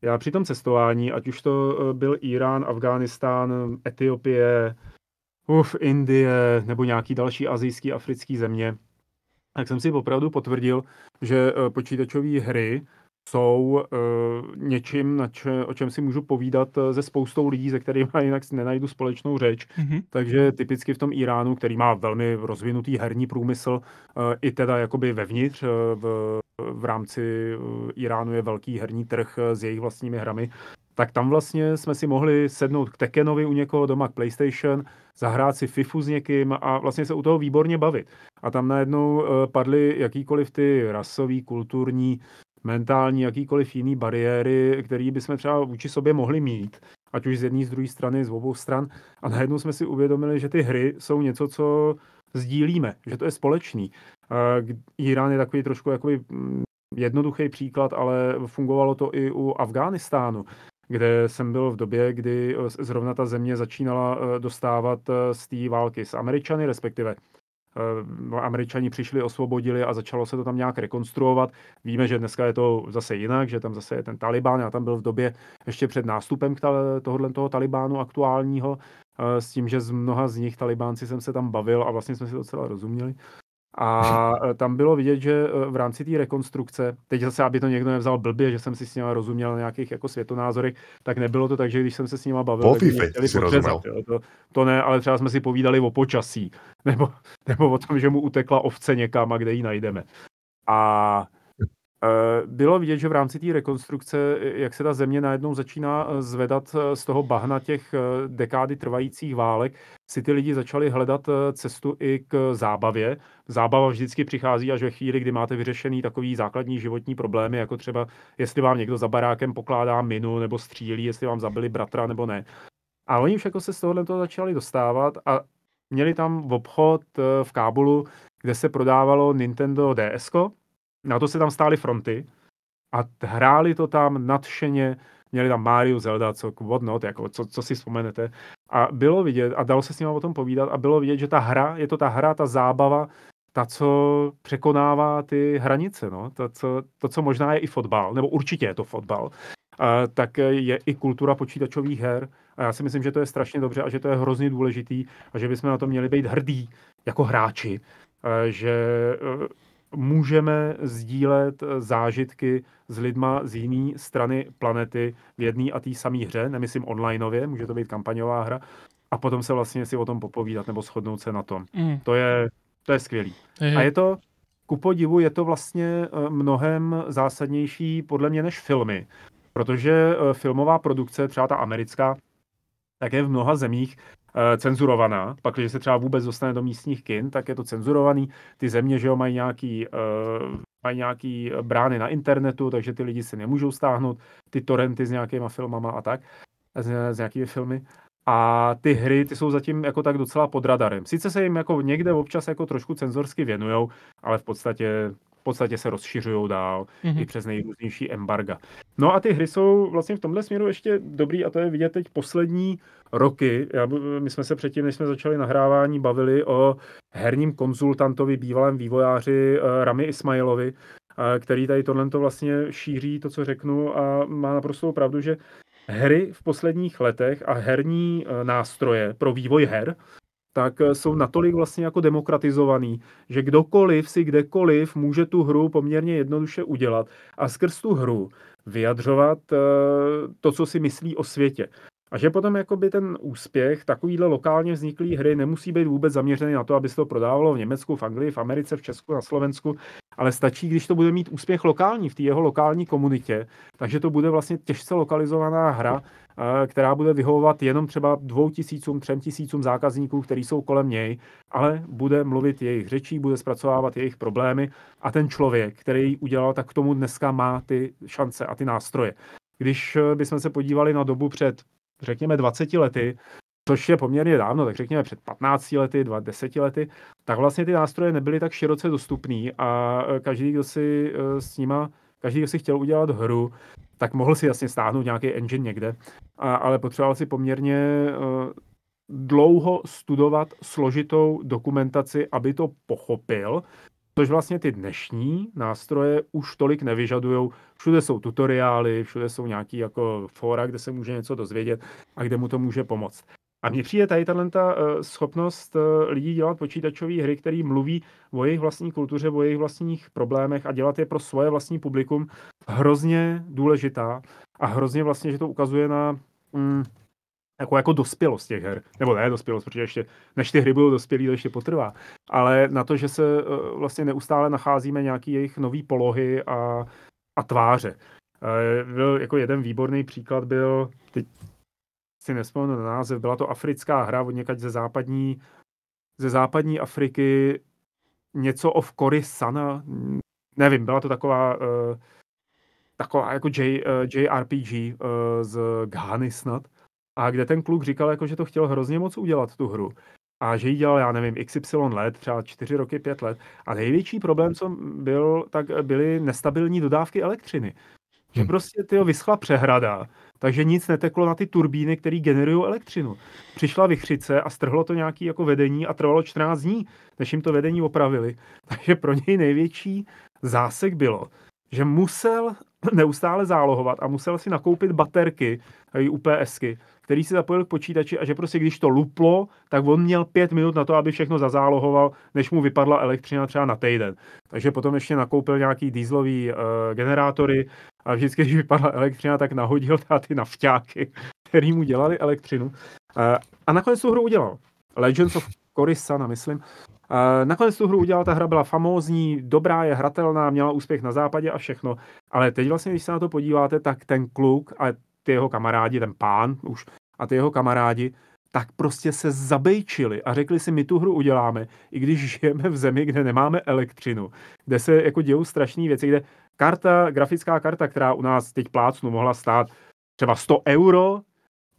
Já při tom cestování, ať už to eh, byl Irán, Afghánistán, Etiopie, uf, Indie nebo nějaký další azijský, africký země, tak jsem si opravdu potvrdil, že počítačové hry jsou uh, něčím, na če, o čem si můžu povídat se spoustou lidí, se kterými jinak nenajdu společnou řeč. Mm-hmm. Takže typicky v tom Iránu, který má velmi rozvinutý herní průmysl, uh, i teda jakoby vevnitř, v, v rámci Iránu je velký herní trh s jejich vlastními hrami, tak tam vlastně jsme si mohli sednout k Tekenovi u někoho doma k PlayStation, zahrát si FIFU s někým a vlastně se u toho výborně bavit. A tam najednou padly jakýkoliv ty rasový, kulturní, mentální, jakýkoliv jiný bariéry, které bychom třeba vůči sobě mohli mít, ať už z jedné, z druhé strany, z obou stran. A najednou jsme si uvědomili, že ty hry jsou něco, co sdílíme, že to je společný. Irán je takový trošku jakoby mm, jednoduchý příklad, ale fungovalo to i u Afghánistánu, kde jsem byl v době, kdy zrovna ta země začínala eh, dostávat eh, z té války s Američany, respektive Eh, Američani přišli, osvobodili a začalo se to tam nějak rekonstruovat. Víme, že dneska je to zase jinak, že tam zase je ten Taliban. Já tam byl v době ještě před nástupem tohohle toho Talibánu aktuálního, eh, s tím, že z mnoha z nich Talibánci jsem se tam bavil a vlastně jsme si docela rozuměli. A e, tam bylo vidět, že e, v rámci té rekonstrukce, teď zase, aby to někdo nevzal blbě, že jsem si s nimi rozuměl na nějakých jako světonázorech, tak nebylo to tak, že když jsem se s nimi bavil, tak mě chtěli To, to, ne, ale třeba jsme si povídali o počasí, nebo, nebo o tom, že mu utekla ovce někam a kde ji najdeme. A bylo vidět, že v rámci té rekonstrukce, jak se ta země najednou začíná eh, zvedat eh, z toho bahna těch dekády trvajících válek, si ty lidi začali hledat cestu i k zábavě. Zábava vždycky přichází až ve chvíli, kdy máte vyřešený takový základní životní problémy, jako třeba jestli vám někdo za barákem pokládá minu nebo střílí, jestli vám zabili bratra nebo ne. A oni všechno se z tohohle toho začali dostávat a měli tam v obchod v Kábulu, kde se prodávalo Nintendo DS, na to se tam stály fronty a hráli to tam nadšeně, měli tam Mario, Zelda, co whatnot, jako co, co si vzpomenete. A bylo vidět, a dalo se s ním o tom povídat, a bylo vidět, že ta hra, je to ta hra, ta zábava, ta, co překonává ty hranice, no? to, co, to, co možná je i fotbal, nebo určitě je to fotbal, a, tak je i kultura počítačových her. A já si myslím, že to je strašně dobře a že to je hrozně důležitý a že bychom na to měli být hrdí jako hráči, a, že můžeme sdílet eh, zážitky s lidma z jiné strany planety v jedné a té samé hře, nemyslím onlineově, může to být kampaňová hra, a potom se vlastně si o tom popovídat nebo shodnout se na tom. Mm. To je, to je skvělý. Je. A je to, ku podivu, je to vlastně eh, mnohem zásadnější podle mě než filmy, protože eh, filmová produkce, třeba ta americká, tak je v mnoha zemích cenzurovaná, pak když se třeba vůbec dostane do místních kin, tak je to cenzurovaný. Ty země, že jo, mají nějaký, uh, mají nějaký brány na internetu, takže ty lidi si nemůžou stáhnout ty torrenty s nějakýma filmama a tak, s, s nějakými filmy. A ty hry, ty jsou zatím jako tak docela pod radarem. Sice se jim jako někde občas jako trošku cenzorsky věnujou, ale v podstatě v podstatě se rozšiřují dál mm-hmm. i přes nejrůznější embarga. No a ty hry jsou vlastně v tomhle směru ještě dobrý a to je vidět teď poslední roky. Já, my jsme se předtím, než jsme začali nahrávání, bavili o herním konzultantovi, bývalém vývojáři uh, Rami Ismailovi, uh, který tady tohle vlastně šíří to, co řeknu a má naprosto pravdu, že hry v posledních letech a herní uh, nástroje pro vývoj her tak eh, jsou natolik vlastně jako demokratizovaný, že kdokoliv si kdekoliv může tu hru poměrně jednoduše udělat a skrz tu hru vyjadřovat eh, to, co si myslí o světě. A že potom jakoby ten úspěch takovýhle lokálně vzniklý hry nemusí být vůbec zaměřený na to, aby se to prodávalo v Německu, v Anglii, v Americe, v Česku, na Slovensku, ale stačí, když to bude mít úspěch lokální v té jeho lokální komunitě, takže to bude vlastně těžce lokalizovaná hra, která bude vyhovovat jenom třeba dvou tisícům, třem tisícům zákazníků, kteří jsou kolem něj, ale bude mluvit jejich řečí, bude zpracovávat jejich problémy a ten člověk, který ji udělal, tak k tomu dneska má ty šance a ty nástroje. Když eh, bychom se podívali na dobu před řekněme 20 lety, což je poměrně dávno, tak řekněme před 15 lety, 20 lety, tak vlastně ty nástroje nebyly tak široce dostupný a e, každý, kdo si s nima, každý, kdo si chtěl udělat hru, tak mohl si jasně stáhnout nějaký engine někde, a, ale potřeboval si poměrně e, dlouho studovat složitou dokumentaci, aby to pochopil, což vlastně ty dnešní nástroje už tolik nevyžadují. Všude jsou tutoriály, všude jsou nějaký jako fora, kde se může něco dozvědět a kde mu to může pomoct. A mně přijde tady ta uh, schopnost uh, lidí dělat počítačové hry, které mluví o jejich vlastní kultuře, o jejich vlastních problémech a dělat je pro svoje vlastní publikum hrozně důležitá a hrozně vlastně, že to ukazuje na mm, jako, jako dospělost těch her. Nebo ne dospělost, protože ještě, než ty hry budou dospělý, to ještě potrvá. Ale na to, že se uh, vlastně neustále nacházíme nějaký jejich nový polohy a, a tváře. Byl jako jeden výborný příklad byl, teď si nespomenu na název, byla to africká hra od někať ze západní, ze západní Afriky, něco of Sana, nevím, byla to taková, uh, taková jako J, uh, JRPG uh, z Ghany snad, a kde ten kluk říkal, jako, že to chtěl hrozně moc udělat, tu hru. A že ji dělal, já nevím, XY let, třeba 4 roky, 5 let. A největší problém, co byl, tak byly nestabilní dodávky elektřiny. Že hm. prostě tyho vyschla přehrada, takže nic neteklo na ty turbíny, které generují elektřinu. Přišla vychřice a strhlo to nějaký jako vedení a trvalo 14 dní, než jim to vedení opravili. Takže pro něj největší zásek bylo, že musel neustále zálohovat a musel si nakoupit baterky, UPSky, který si zapojil k počítači a že prostě když to luplo, tak on měl pět minut na to, aby všechno zazálohoval, než mu vypadla elektřina třeba na týden. Takže potom ještě nakoupil nějaký dýzlový uh, generátory a vždycky, když vypadla elektřina, tak nahodil ty nafťáky, který mu dělali elektřinu. Uh, a nakonec tu hru udělal. Legends of Coruscant, myslím. Nakonec tu hru udělal, ta hra byla famózní, dobrá, je hratelná, měla úspěch na západě a všechno. Ale teď vlastně, když se na to podíváte, tak ten kluk a ty jeho kamarádi, ten pán už a ty jeho kamarádi, tak prostě se zabejčili a řekli si, my tu hru uděláme, i když žijeme v zemi, kde nemáme elektřinu, kde se jako dějou strašné věci, kde karta, grafická karta, která u nás teď plácnu mohla stát třeba 100 euro,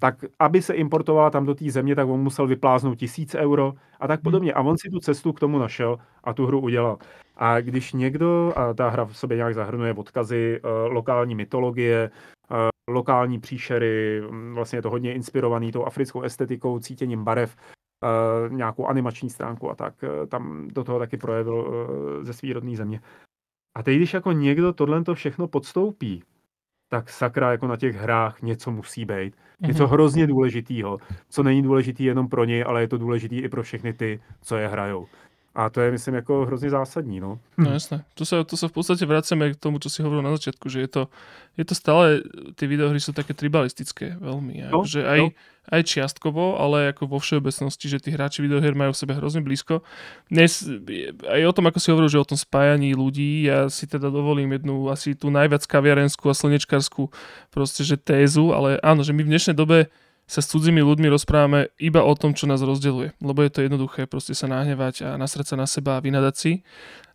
tak aby se importovala tam do té země, tak on musel vypláznout tisíc euro a tak hmm. podobně. A on si tu cestu k tomu našel a tu hru udělal. A když někdo, a ta hra v sobě nějak zahrnuje odkazy uh, lokální mytologie, uh, lokální příšery, mm, vlastně je to hodně inspirovaný tou africkou estetikou, cítěním barev, uh, nějakou animační stránku a tak, tam do toho taky projevil ze svý rodné země. A teď, když jako někdo tohle to všechno podstoupí, tak sakra jako na těch hrách něco musí být. Něco mm-hmm. hrozně důležitýho, co není důležitý jenom pro něj, ale je to důležitý i pro všechny ty, co je hrajou. A to je, myslím, jako hrozně zásadní, no. No jasné. Tu sa, tu sa v podstate vraceme k tomu, čo si hovoril na začiatku, že je to, je to stále, tie videohry sú také tribalistické veľmi. No, že aj, no. aj čiastkovo, ale ako vo všeobecnosti, že tí hráči videohier majú v sebe hrozne blízko. Dnes, aj o tom, ako si hovoril, že o tom spájaní ľudí, ja si teda dovolím jednu asi tú najviac kaviarenskú a slnečkarskú proste, že tézu, ale áno, že my v dnešnej dobe sa s cudzími ľuďmi rozprávame iba o tom, čo nás rozdeluje. Lebo je to jednoduché proste sa nahnevať a nasrať sa na seba a vynadať si.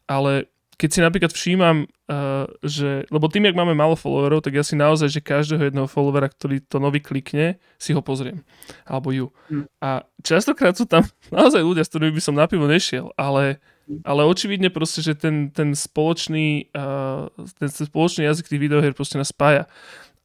Ale keď si napríklad všímam, uh, že, lebo tým, jak máme málo followerov, tak ja si naozaj, že každého jedného followera, ktorý to nový klikne, si ho pozriem. Alebo ju. Mm. A častokrát sú tam naozaj ľudia, s ktorými by som na pivo nešiel, ale, ale očividne proste, že ten, ten spoločný uh, ten spoločný jazyk tých videohier proste nás spája.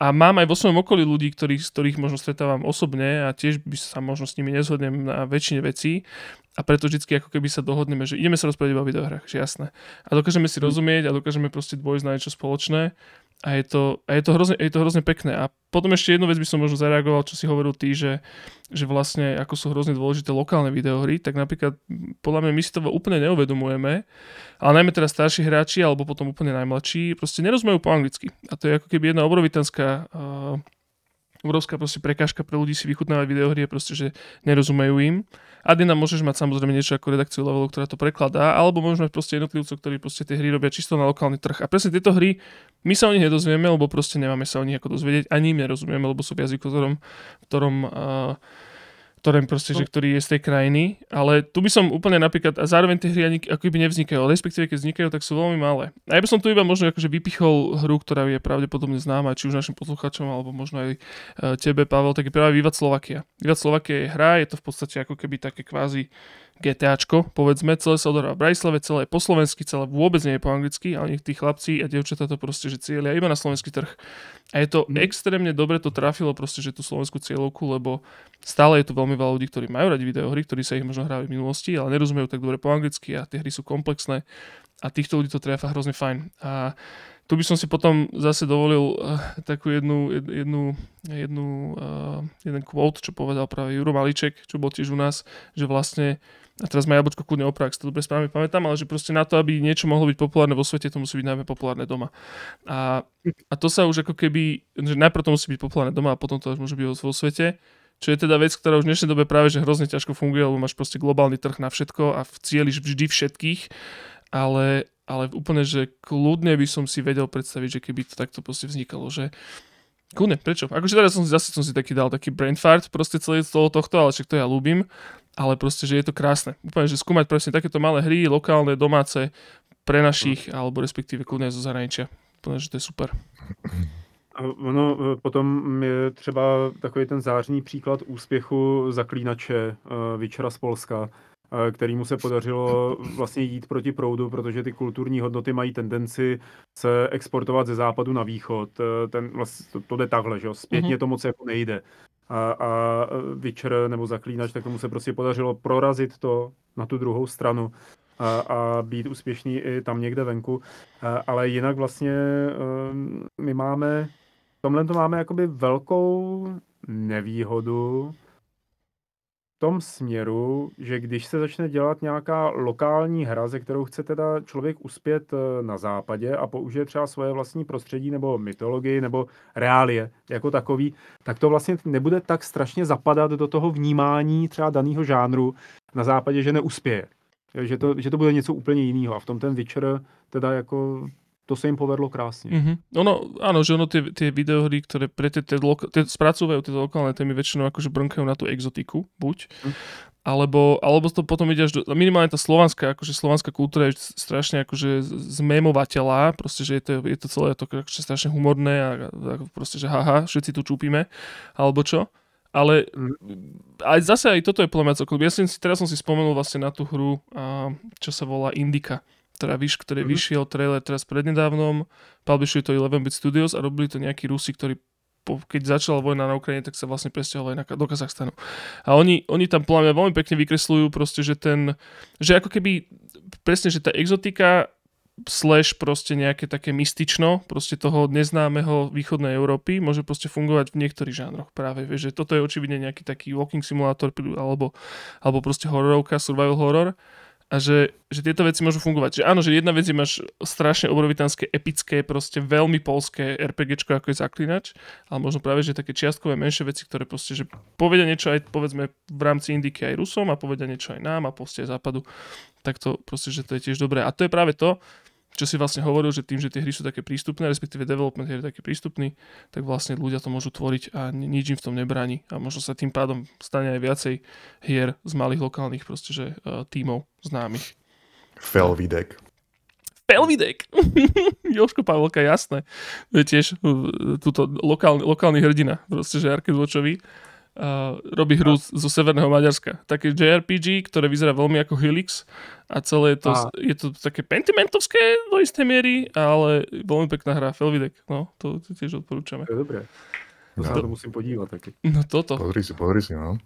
A mám aj vo svojom okolí ľudí, ktorých, z ktorých možno stretávam osobne a tiež by sa možno s nimi nezhodnem na väčšine vecí. A preto vždy ako keby sa dohodneme, že ideme sa rozprávať iba o videohrách, že jasné. A dokážeme si mm. rozumieť a dokážeme proste dvojsť na niečo spoločné a je to, a je to, hrozne, je to hrozne pekné. A potom ešte jednu vec by som možno zareagoval, čo si hovoril ty, že, že vlastne ako sú hrozne dôležité lokálne videohry, tak napríklad podľa mňa my si to úplne neuvedomujeme, ale najmä teda starší hráči alebo potom úplne najmladší proste nerozumejú po anglicky. A to je ako keby jedna obrovitánska uh, obrovská proste prekážka pre ľudí si vychutnávať videohry je proste, že nerozumejú im. Adina môžeš mať samozrejme niečo ako redakciu levelu, ktorá to prekladá, alebo môžeme mať proste jednotlivcov, ktorí proste tie hry robia čisto na lokálny trh. A presne tieto hry my sa o nich nedozvieme, lebo proste nemáme sa o nich ako dozvedieť, ani im nerozumieme, lebo sú v jazyku, v ktorom, v ktorom uh, ktorým proste, že, no. ktorý je z tej krajiny, ale tu by som úplne napríklad, a zároveň tie hry ani ako by nevznikajú, respektíve keď vznikajú, tak sú veľmi malé. A ja by som tu iba možno akože vypichol hru, ktorá je pravdepodobne známa, či už našim poslucháčom, alebo možno aj e, tebe, Pavel, tak je práve Vivat Slovakia. Vivat Slovakia je hra, je to v podstate ako keby také kvázi GTAčko, povedzme, celé sa odohrá v Brajslave, celé je po slovensky, celé vôbec nie je po anglicky, ale nech tí chlapci a dievčatá to proste, že cieľia iba na slovenský trh. A je to mm. extrémne dobre to trafilo proste, že tú slovenskú cieľovku, lebo stále je tu veľmi veľa ľudí, ktorí majú radi videohry, ktorí sa ich možno hráli v minulosti, ale nerozumejú tak dobre po anglicky a tie hry sú komplexné a týchto ľudí to trafa hrozne fajn. A tu by som si potom zase dovolil uh, takú jednu, jednu, jednu uh, jeden quote, čo povedal práve Juro Maliček, čo bol tiež u nás, že vlastne a teraz ma jablčko kľudne oprav, ak si to dobre správne pamätám, ale že proste na to, aby niečo mohlo byť populárne vo svete, to musí byť najmä populárne doma. A, a to sa už ako keby, že najprv to musí byť populárne doma a potom to už môže byť vo svete. Čo je teda vec, ktorá už v dnešnej dobe práve že hrozne ťažko funguje, lebo máš proste globálny trh na všetko a cieľiš vždy všetkých, ale, ale úplne, že kľudne by som si vedel predstaviť, že keby to takto proste vznikalo, že Kľudne, prečo? Akože teraz som si, zase som si taký dal taký brain fart proste celé z toho tohto, ale však to ja ľúbim ale proste, že je to krásne. Úplne, že skúmať presne takéto malé hry, lokálne, domáce, pre našich, alebo respektíve kľudne zo zahraničia. Úplne, že to je super. A ono e, potom je třeba takový ten zářný příklad úspěchu zaklínače uh, Vyčera z Polska, kterýmu se podařilo vlastně jít proti proudu, protože ty kulturní hodnoty mají tendenci se exportovat ze západu na východ. Ten, vlastně, to, to jde takhle, že jo? Zpětně mm-hmm. to moc jako nejde a, a Witcher nebo Zaklínač, tak tomu se prostě podařilo prorazit to na tu druhou stranu. a, a být úspěšný i tam někde venku. A, ale jinak vlastně my máme, v tomhle to máme jakoby velkou nevýhodu, tom směru, že když se začne dělat nějaká lokální hra, ze kterou chce teda člověk uspět eh, na západě a použije třeba svoje vlastní prostředí nebo mytologii nebo reálie jako takový, tak to vlastně nebude tak strašně zapadat do toho vnímání třeba daného žánru na západě, že neuspěje. Že to, že to bude něco úplně jiného. A v tom ten Witcher teda jako to sa im povedlo krásne. Mm-hmm. Ono, áno, že ono tie, tie videohry, ktoré pre tie, tie, loka, tie spracúvajú tie lokálne témy, väčšinou akože brnkajú na tú exotiku, buď, mm. alebo, alebo to potom ide až do, minimálne tá slovanská, akože slovanská kultúra je strašne akože zmemovateľá, proste, že je to, je to celé to akože strašne humorné a, a proste, že haha, všetci tu čúpime, alebo čo. Ale mm. aj zase aj toto je podľa mňa celkom. Ja som si, teraz som si spomenul vlastne na tú hru, a, čo sa volá Indika teda víš, ktorý mm-hmm. vyšiel trailer teraz prednedávnom, publishuje to 11-bit Studios a robili to nejakí Rusi, ktorí po, keď začala vojna na Ukrajine, tak sa vlastne presťahovali na, do Kazachstanu. A oni, oni tam podľa mňa veľmi pekne vykresľujú proste, že ten, že ako keby presne, že tá exotika slash proste nejaké také mystično, proste toho neznámeho východnej Európy môže proste fungovať v niektorých žánroch práve, vieš, že toto je očividne nejaký taký walking simulator alebo, alebo proste hororovka, survival horror a že, že tieto veci môžu fungovať. Že áno, že jedna vec je máš strašne obrovitánske, epické, proste veľmi polské RPGčko, ako je Zaklinač, ale možno práve, že také čiastkové menšie veci, ktoré proste, že povedia niečo aj povedzme v rámci Indiky aj Rusom a povedia niečo aj nám a proste aj Západu, tak to proste, že to je tiež dobré. A to je práve to, čo si vlastne hovoril, že tým, že tie hry sú také prístupné, respektíve development je taký prístupný, tak vlastne ľudia to môžu tvoriť a nič im v tom nebráni. A možno sa tým pádom stane aj viacej hier z malých lokálnych proste, že uh, tímov známych. Felvidek. Felvidek. Joško Pavelka, jasné. To je tiež uh, túto lokálny, lokálny hrdina, proste, že Arcade Watchový uh, robí hru a. zo severného Maďarska. Také JRPG, ktoré vyzerá veľmi ako Helix a celé je to, je to také pentimentovské do istej miery, ale veľmi pekná hra, Felvidek. No, to, to tiež odporúčame. To je dobré. To sa to musím podívať taky. No toto. Pozri si, pozri si, no.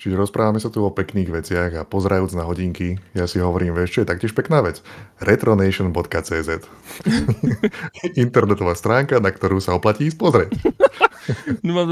Čiže rozprávame sa tu o pekných veciach a pozerajúc na hodinky, ja si hovorím, vieš čo je taktiež pekná vec? retronation.cz Internetová stránka, na ktorú sa oplatí ísť pozrieť. No,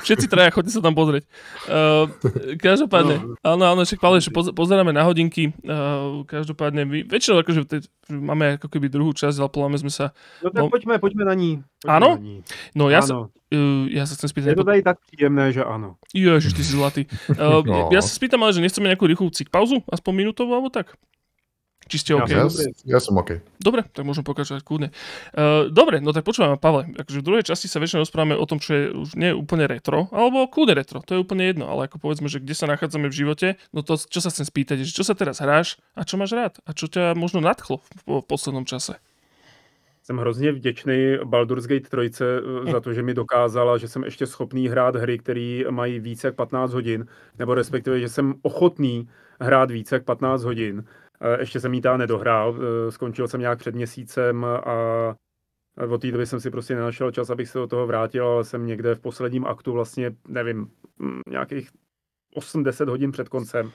všetci traja, chodte sa tam pozrieť. Uh, každopádne, no. áno, áno, však Pavel, že pozeráme na hodinky. Uh, každopádne, my, väčšinou akože te, máme ako keby druhú časť, ale podľa sme sa... No tak no, poďme, poďme na ní. Poďme áno? Na ní. No ja, áno. Sa, uh, ja sa chcem spýtať... Je to tady tak príjemné, že áno. Ježiš, ty si zlatý. Uh, no. Ja sa spýtam, ale že nechceme nejakú rýchlu cik pauzu, aspoň minútovú alebo tak? Či ste OK? Ja, ja som OK. Dobre, tak môžem pokračovať kľudne. Uh, dobre, no tak počúvam, Pavle. Takže v druhej časti sa väčšinou rozprávame o tom, čo je už nie úplne retro, alebo kľudne retro, to je úplne jedno, ale ako povedzme, že kde sa nachádzame v živote, no to, čo sa chcem spýtať, je, čo sa teraz hráš a čo máš rád a čo ťa možno nadchlo v, v poslednom čase? Jsem hrozně vděčný Baldur's Gate 3 hm. za to, že mi dokázala, že jsem ještě schopný hrát hry, které mají více jak 15 hodin, nebo respektive, že jsem ochotný hrát více jak 15 hodin. Ještě jsem jí ta nedohrál, e, skončil jsem nějak před měsícem a od té doby jsem si prostě nenašel čas, abych se do toho vrátil, ale jsem někde v posledním aktu vlastně, nevím, nějakých 8-10 hodin před koncem.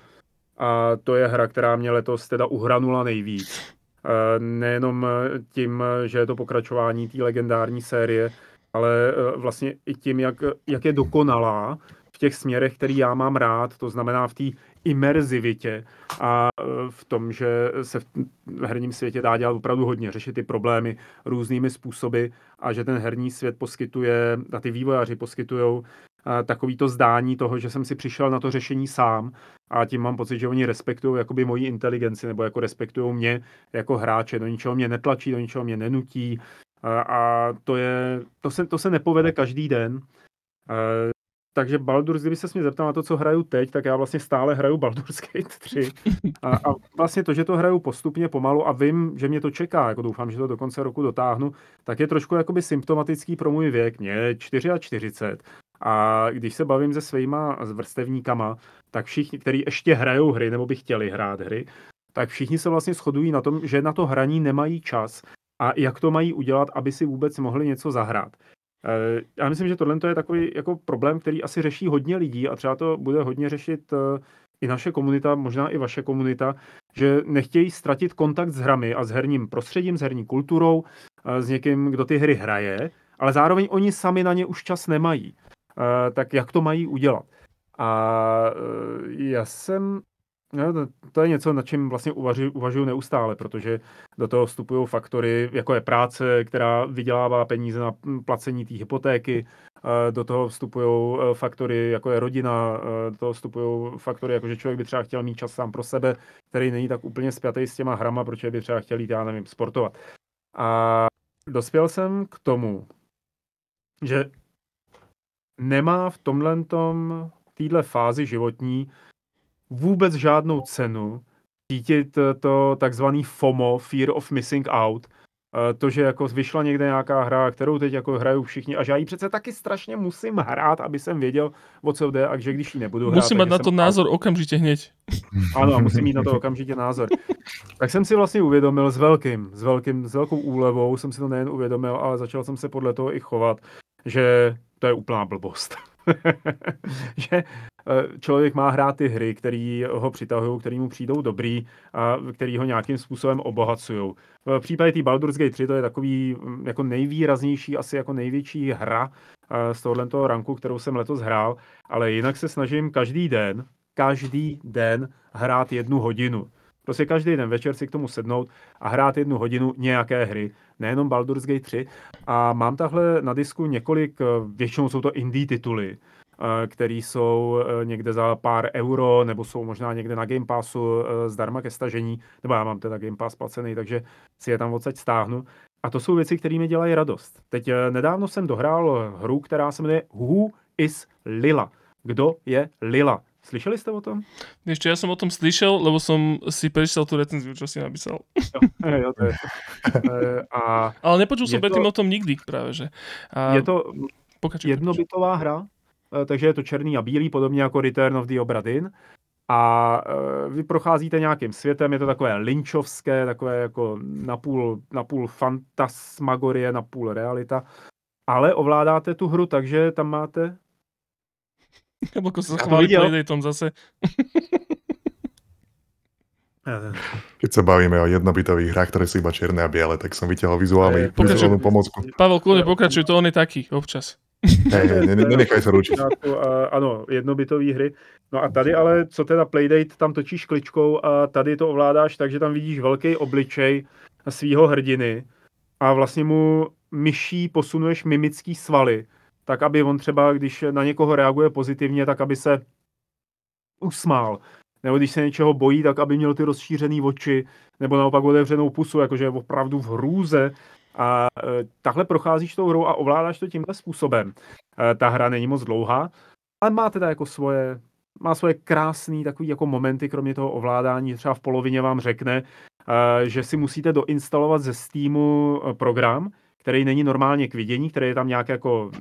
A to je hra, která mě letos teda uhranula nejvíc. E, nejenom tím, že je to pokračování té legendární série, ale vlastně i tím, jak, jak je dokonalá v těch směrech, který já mám rád, to znamená v té imerzivitě a e, v tom, že se v herním světě dá dělat opravdu hodně, řešit ty problémy různými způsoby a že ten herní svět poskytuje, a ty vývojáři poskytují e, takový to zdání toho, že jsem si přišel na to řešení sám a tím mám pocit, že oni respektují jakoby moji inteligenci nebo jako respektují mě jako hráče, do ničeho mě netlačí, do ničeho mě nenutí a, a to, je, to, se, to se nepovede každý den. Takže Baldur's, kdyby se mě zeptal na to, co hraju teď, tak já vlastně stále hraju Baldur's Gate 3. A, a vlastně to, že to hraju postupně pomalu a vím, že mě to čeká, jako doufám, že to do konce roku dotáhnu, tak je trošku jakoby symptomatický pro můj věk. Mě 44. A když se bavím se svýma vrstevníkama, tak všichni, kteří ještě hrajou hry nebo by chtěli hrát hry, tak všichni se vlastně shodují na tom, že na to hraní nemají čas a jak to mají udělat, aby si vůbec mohli něco zahrát. Eh, já myslím, že tohle je takový jako problém, který asi řeší hodně lidí a třeba to bude hodně řešit eh, i naše komunita, možná i vaše komunita, že nechtějí ztratit kontakt s hrami a s herním prostředím, s herní kulturou, s někým, kdo ty hry hraje, ale zároveň oni sami na ně už čas nemají. Tak jak to mají udělat? A já jsem No, to je něco, na čem vlastně uvažuji, uvažuji neustále, protože do toho vstupují faktory, jako je práce, která vydělává peníze na placení té hypotéky, do toho vstupují e, faktory, jako je rodina, e, do toho vstupují faktory, jako že člověk by třeba chtěl mít čas sám pro sebe, který není tak úplně spjatý s těma hrama, protože by třeba chtěl jít, já nevím, sportovat. A dospěl jsem k tomu, že nemá v tomhle téhle fázi životní vůbec žádnou cenu cítit to takzvaný FOMO, Fear of Missing Out, eh, to, že jako vyšla někde nějaká hra, kterou teď jako hrajou všichni a že já ji přece taky strašně musím hrát, aby jsem věděl, o co jde a že když ji nebudu hrát... Musím mít na to názor out. okamžitě hněď. Ano, musím mít na to okamžitě názor. Tak jsem si vlastně uvědomil s velkým, s velkým, s velkou úlevou, jsem si to nejen uvědomil, ale začal jsem se podle toho i chovat, že to je úplná blbost. že eh, člověk má hrát ty hry, které ho přitahují, které mu přijdou dobrý a které ho nějakým způsobem obohacují. V případě té Baldur's Gate 3 to je takový mm, jako nejvýraznější, asi jako největší hra eh, z tohohle toho ranku, kterou jsem letos hrál, ale jinak se snažím každý den, každý den hrát jednu hodinu. Prostě každý den večer si k tomu sednout a hrát jednu hodinu nějaké hry, nejenom Baldur's Gate 3. A mám tahle na disku několik, eh, většinou jsou to indie tituly, eh, které jsou eh, někde za pár euro, nebo jsou možná někde na Game Passu zdarma ke stažení, nebo já mám teda Game Pass placený, takže si je tam odsaď stáhnu. A to jsou věci, které mi dělají radost. Teď nedávno jsem dohrál hru, která se jmenuje Who is Lila? Kdo je Lila? Slyšeli jste o tom? Ještě já jsem o tom slyšel, lebo jsem si prečítal tu recenziu, čo si napísal. Jo, jo, to je. A Ale nepočul jsem předtím o tom nikdy právě, že. A... Je to Pokačuj, jednobitová hra, takže je to černý a bílý, podobně jako Return of the Obra Dinn. A e, vy procházíte nějakým světem, je to takové linčovské, takové jako napůl, napůl fantasmagorie, napůl realita. Ale ovládáte tu hru tak, že tam máte nebo ako sa chváli Playdatom zase. Keď sa bavíme o jednobitových hrách, ktoré sú iba čierne a biele, tak som vytiahol vizuálny, vizuálnu pomocku. Pavel, kľudne pokračuj, to on je taký občas. Hej, hej, ne, nenechaj sa ručiť. Ano, jednobitové hry. No a tady ale, co teda Playdate, tam točíš kličkou a tady to ovládáš, takže tam vidíš velký obličej svého hrdiny a vlastně mu myší posunuješ mimický svaly tak aby on třeba, když na někoho reaguje pozitivně, tak aby se usmál. Nebo když se něčeho bojí, tak aby měl ty rozšířené oči, nebo naopak otevřenou pusu, jakože je opravdu v hrůze. A e, takhle procházíš tou hrou a ovládáš to tímhle způsobem. E, ta hra není moc dlouhá, ale má teda jako svoje, má svoje krásné takové jako momenty, kromě toho ovládání. Třeba v polovině vám řekne, e, že si musíte doinstalovat ze Steamu program, který není normálně k vidění, který je tam nějak jako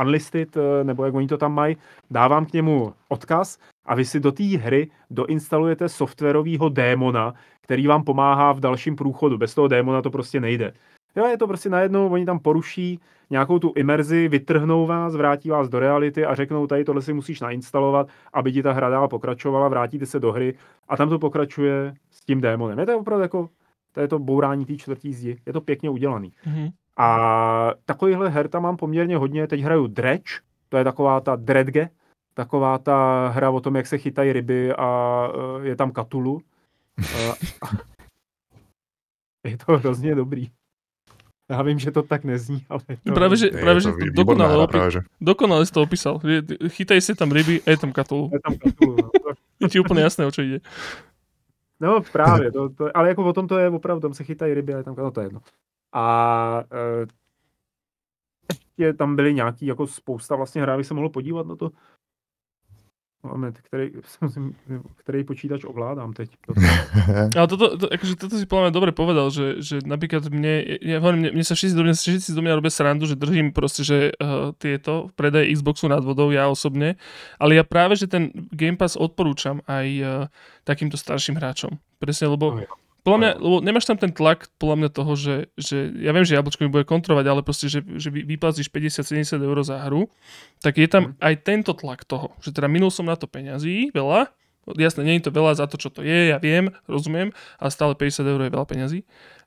unlisted, nebo jak oni to tam mají, dávám k němu odkaz a vy si do té hry doinstalujete softwarového démona, který vám pomáhá v dalším průchodu. Bez toho démona to prostě nejde. Jo, je to prostě najednou, oni tam poruší nějakou tu imerzi, vytrhnou vás, vrátí vás do reality a řeknou, tady tohle si musíš nainstalovat, aby ti ta hra dál pokračovala, vrátíte se do hry a tam to pokračuje s tím démonem. Je to opravdu jako, to je to bourání té čtvrtí zdi. Je to pěkně udělaný. Mm-hmm. A takovýchhle her tam mám poměrně hodně. Teď hraju Dredge, to je taková ta Dredge, taková ta hra o tom, jak se chytají ryby a e, je tam Katulu. je to hrozně dobrý. Já vím, že to tak nezní, ale... To... Právě, že, právě, že dokonale, opi- právě, dokonale jsi to opísal. Chytají si tam ryby je tam Katulu. Je tam Katulu, no. je ti úplně jasné, o čo ide. No právě, to, to, ale jako o tom to je opravdu, tam se chytají ryby a je tam, no to je jedno. A ještě tam byly nějaký, jako spousta vlastně hrávy se mohlo podívat na to. Moment, který, který počítač ovládám teď. Ale toto, to, akože toto si podľa mňa dobre povedal, že, že napríklad mne, ja hovorím, mne, mne sa všetci do mňa, všetci do mňa robia srandu, že držím proste, že uh, tieto predaje Xboxu nad vodou, ja osobne, ale ja práve, že ten Game Pass odporúčam aj uh, takýmto starším hráčom. Presne, lebo oh, podľa mňa, lebo nemáš tam ten tlak, podľa mňa toho, že, že ja viem, že Jablčko mi bude kontrolovať, ale proste, že, že vyplacíš 50-70 eur za hru, tak je tam mm. aj tento tlak toho, že teda minul som na to peňazí, veľa, jasné, nie je to veľa za to, čo to je, ja viem, rozumiem, ale stále 50 eur je veľa peňazí.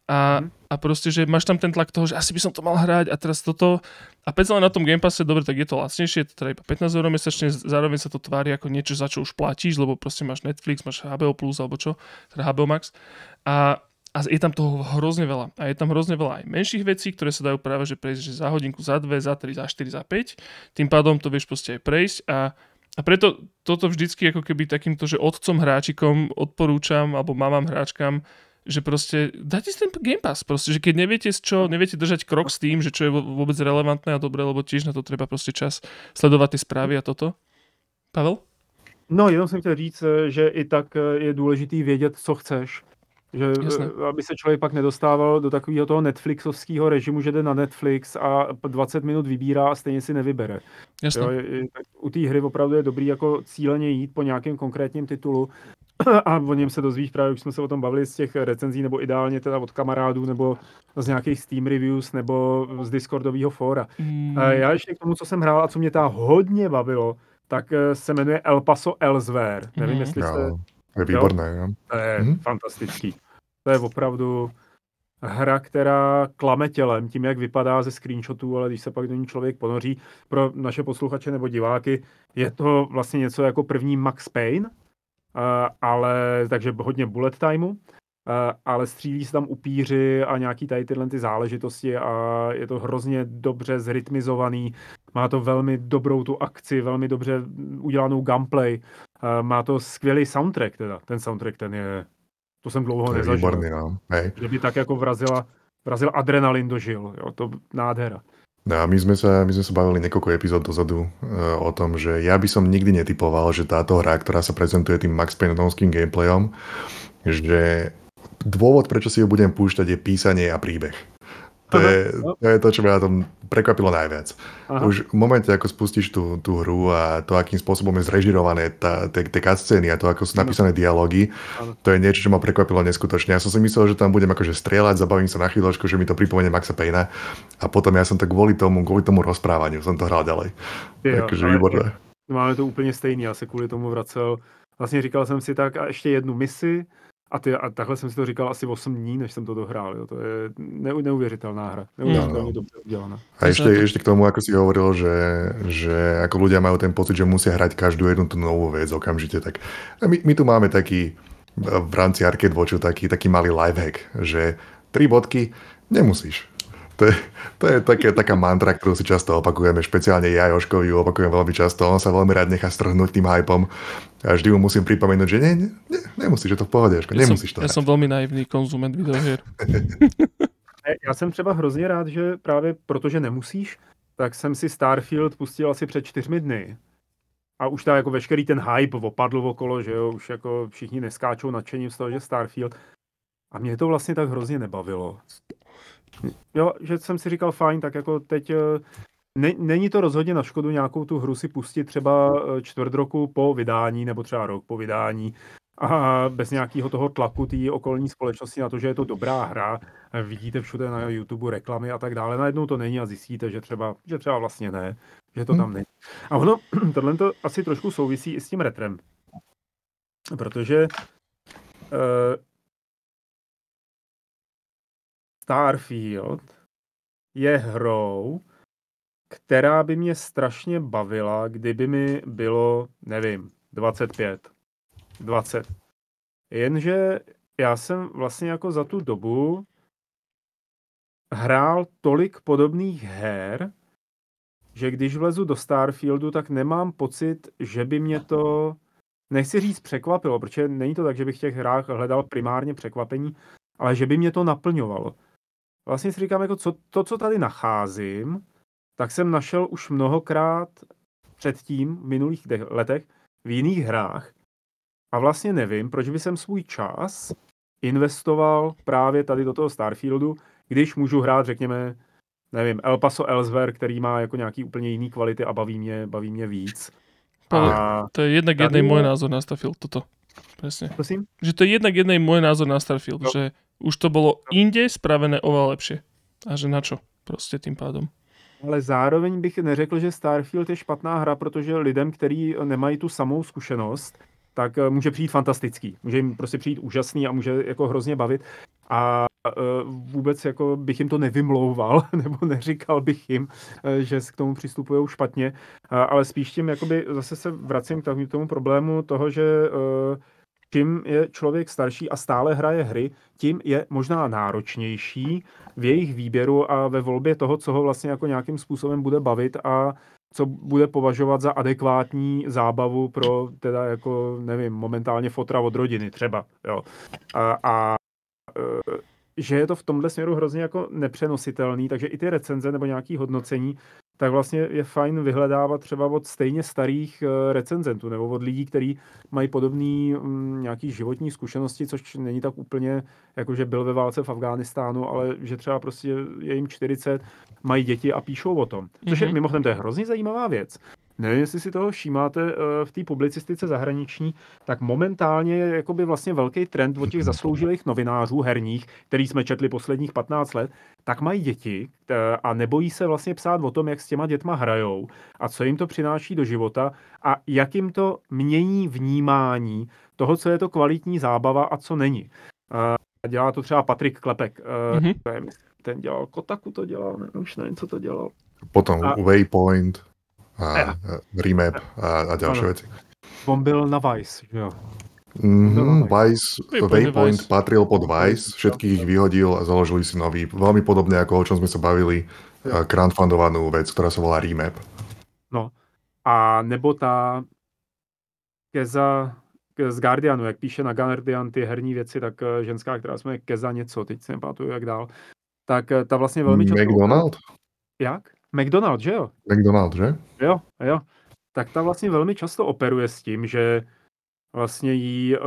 A, mm. a proste, že máš tam ten tlak toho, že asi by som to mal hrať a teraz toto. A len na tom Game Passe, dobre, tak je to lacnejšie, je to teda iba 15 eur mesačne, zároveň sa to tvári ako niečo, za čo už platíš, lebo proste máš Netflix, máš HBO Plus alebo čo, teda HBO Max. A, a je tam toho hrozne veľa. A je tam hrozne veľa aj menších vecí, ktoré sa dajú práve že prejsť že za hodinku, za dve, za tri, za štyri, za 5. Tým pádom to vieš proste aj prejsť a a preto toto vždycky ako keby takýmto, že otcom hráčikom odporúčam, alebo mamám hráčkam, že proste dajte si ten Game Pass, proste, že keď neviete z čo, neviete držať krok s tým, že čo je vôbec relevantné a dobré, lebo tiež na to treba proste čas sledovat ty zprávy a toto. Pavel? No, jenom jsem chtěl říct, že i tak je důležitý vědět, co chceš. Že, Jasne. aby se člověk pak nedostával do takového toho Netflixovského režimu, že jde na Netflix a 20 minut vybírá a stejně si nevybere. Jasne. Jo, u té hry opravdu je dobrý jako cíleně jít po nějakém konkrétním titulu a o něm se dozvíš právě, už jsme se o tom bavili z těch recenzí, nebo ideálně teda od kamarádů, nebo z nějakých Steam reviews, nebo z Discordového fóra. Mm. Já ještě k tomu, co jsem hrál a co mě ta hodně bavilo, tak eh, se jmenuje El Paso Elsewhere. Mm. Nevím, jestli jste... je výborné, jo? To je mm. fantastický. To je opravdu hra, která klame tělem tím, jak vypadá ze screenshotů, ale když se pak do ní člověk ponoří, pro naše posluchače nebo diváky, je to vlastně něco jako první Max Payne, ale takže hodně bullet timeu, ale střílí se tam upíři a nějaký tady tyhle ty záležitosti a je to hrozně dobře zrytmizovaný, má to velmi dobrou tu akci, velmi dobře udělanou gameplay, má to skvělý soundtrack teda, ten soundtrack ten je, to jsem dlouho to nezažil. Výborný, no. Hej. Že by tak jako vrazila, vrazil adrenalin do žil, jo, to nádhera. No a my sme, sa, my sme sa bavili niekoľko epizód dozadu uh, o tom, že ja by som nikdy netypoval, že táto hra, ktorá sa prezentuje tým Max Payneovským gameplayom, že dôvod, prečo si ho budem púšťať, je písanie a príbeh. To, je, to je to, čo ma na tom prekvapilo najviac. Aha. Už v momente, ako spustíš tú, tú hru a to, akým spôsobom je zrežirované tie cutscény a to, ako sú napísané dialógy, to je niečo, čo ma prekvapilo neskutočne. Ja som si myslel, že tam budem akože strieľať, zabavím sa na chvíľočku, že mi to pripomenie Maxa Payna a potom ja som to kvôli tomu, kvôli tomu rozprávaniu som to hral ďalej. Takže výborné. Máme to úplně stejný, já se kvůli tomu vracel. Vlastně říkal jsem si tak a ještě jednu misi, a, ty, a takhle jsem si to říkal asi 8 dní, než jsem to dohrál. Jo. To je ne, neuvěřitelná hra. Neuvěřitelně no, no. dobře udělaná. A ešte, ešte k tomu, ako si hovoril, že, že ako ľudia majú ten pocit, že musia hrať každú jednu tú novú vec okamžite, tak my, my tu máme taký v rámci Arcade Watchu taký, taký malý lifehack, že tri bodky nemusíš. To je, to je také, taká mantra, ktorú si často opakujeme, špeciálne ja Joškovi opakujem veľmi často, on sa veľmi rád nechá strhnúť tým hypom a vždy mu musím pripomenúť, že nie, nie, nie nemusíš, je to v pohodě, Joško, nemusíš to. Já jsem velmi naivný konzument videoher. já jsem třeba hrozně rád, že právě protože nemusíš, tak jsem si Starfield pustil asi před čtyřmi dny. A už tam jako veškerý ten hype opadl okolo, že jo, už jako všichni neskáčou nadšením z toho, že Starfield. A mě to vlastně tak hrozně nebavilo. Jo, že jsem si říkal, fajn, tak jako teď eh, ne, není to rozhodně na škodu nějakou tu hru si pustit třeba eh, čtvrt roku po vydání nebo třeba rok po vydání a bez nějakého toho tlaku té okolní společnosti na to, že je to dobrá hra, vidíte všude na YouTube reklamy a tak dále, najednou to není a zjistíte, že třeba, že třeba vlastně ne, že to tam není. A ono, tohle to asi trošku souvisí i s tím retrem, protože uh, Starfield je hrou, která by mě strašně bavila, kdyby mi bylo, nevím, 25, 20. Jenže já jsem vlastně jako za tu dobu hrál tolik podobných her, že když vlezu do Starfieldu, tak nemám pocit, že by mě to, nechci říct překvapilo, protože není to tak, že bych v těch hrách hledal primárně překvapení, ale že by mě to naplňovalo vlastně si říkám, jako co, to, co tady nacházím, tak jsem našel už mnohokrát předtím, v minulých letech, v jiných hrách. A vlastně nevím, proč by jsem svůj čas investoval právě tady do toho Starfieldu, když můžu hrát, řekněme, nevím, El Paso Elsewhere, který má jako nějaký úplně jiný kvality a baví mě, baví mě víc. A to je jednak jednej můj názor na Starfield, toto. Presne. Prosím? Že to je jednak jednej můj názor na Starfield, no. že už to bylo inde spravené oveľa lepšie. A že na čo? Prostě tím pádem. Ale zároveň bych neřekl, že Starfield je špatná hra, protože lidem, kteří nemají tu samou zkušenost, tak může přijít fantastický. Může jim prostě přijít úžasný a může jako hrozně bavit. A vůbec jako bych jim to nevymlouval, nebo neříkal bych jim, že k tomu přistupují špatně, ale spíš tím jakoby zase se vracím k tomu problému toho, že čím je člověk starší a stále hraje hry, tím je možná náročnější v jejich výběru a ve volbě toho, co ho vlastně jako nějakým způsobem bude bavit a co bude považovat za adekvátní zábavu pro teda jako, nevím, momentálně fotra od rodiny třeba, jo. A, a e, že je to v tomhle směru hrozně jako nepřenositelný, takže i ty recenze nebo nějaký hodnocení tak vlastně je fajn vyhledávat třeba od stejně starých eh, recenzentů nebo od lidí, kteří mají podobný mm, nějaký životní zkušenosti, což není tak úplně, jako že byl ve válce v Afghánistánu, ale že třeba prostě je jim 40, mají děti a píšou o tom. Což je mhm. mimochodem to je hrozně zajímavá věc. Nevím, jestli si toho všímáte eh, v té publicistice zahraniční, tak momentálně je jakoby vlastně velký trend od těch zasloužilých novinářů herních, který jsme četli posledních 15 let, tak mají děti eh, a nebojí se vlastně psát o tom, jak s těma dětma hrajou a co jim to přináší do života a jak jim to mění vnímání toho, co je to kvalitní zábava a co není. Eh, dělá to třeba Patrik Klepek. Mm-hmm. Ten dělal Kotaku, to dělal, ne, už nevím, co to dělal. Potom a... Waypoint a, a Remap a, a ďalšie veci. On byl na Vice, jo. Mm-hmm, Vice, Waypoint Vice. patril pod Vice, všetkých ich vyhodil a založili si nový, veľmi podobne ako o čom sme sa bavili, ja. crowdfundovanú vec, ktorá sa volá Remap. No a nebo ta Keza z Guardianu, jak píše na Guardian ty herní věci, tak eh, ženská, která se jmenuje Keza něco, teď si nepamatuju jak dál, tak eh, ta vlastně velmi často... McDonald? Jak? McDonald, že jo? McDonald, že? Jo, jo. Tak ta vlastně velmi často operuje s tím, že vlastně jí eh,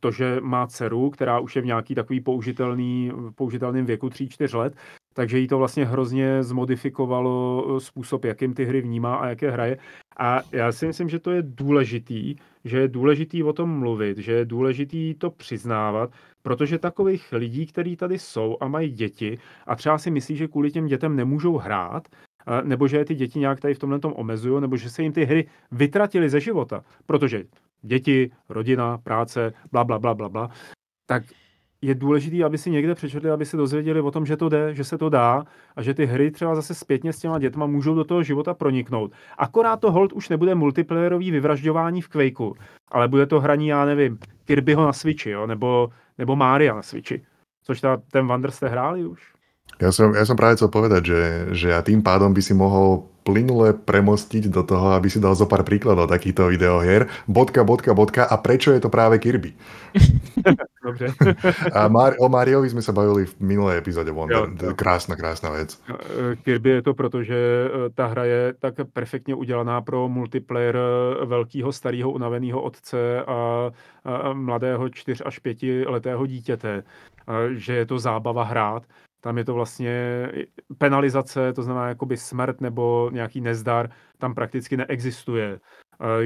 to, že má dceru, která už je v nějaký takový použitelný, použitelným věku 3-4 let, takže jí to vlastně hrozně zmodifikovalo eh, způsob, jakým ty hry vnímá a jak je hraje. A já si myslím, že to je důležitý, že je důležitý o tom mluvit, že je důležitý to přiznávat, protože takových lidí, kteří tady jsou a mají děti a třeba si myslí, že kvůli těm dětem nemůžou hrát, nebo že ty děti nějak tady v tomhle tom omezují, nebo že se jim ty hry vytratily ze života, protože děti, rodina, práce, bla, bla, bla, bla, bla, tak je důležité, aby si někde přečetli, aby se dozvěděli o tom, že to jde, že se to dá a že ty hry třeba zase zpětně s těma dětma můžou do toho života proniknout. Akorát to hold už nebude multiplayerový vyvražďování v Quakeu, ale bude to hraní, já nevím, Kirbyho na Switchi, jo, nebo, nebo Mária na Switchi. Což ta, ten Wander jste hráli už? Ja som, ja som práve chcel povedať, že, že ja tým pádom by si mohol plynule premostiť do toho, aby si dal zo pár príkladov takýchto videohier. Bodka, bodka, bodka a prečo je to práve Kirby? Dobře. A Mar- o Mariovi sme sa bavili v minulé epizóde Wonder. Jo, krásna, krásna vec. E, Kirby je to proto, že e, ta hra je tak perfektně udělaná pro multiplayer e, velkého, starého, unaveného otce a, a mladého 4 až 5 letého dítěte, že je to zábava hrát tam je to vlastně penalizace, to znamená jakoby smrt nebo nějaký nezdar, tam prakticky neexistuje.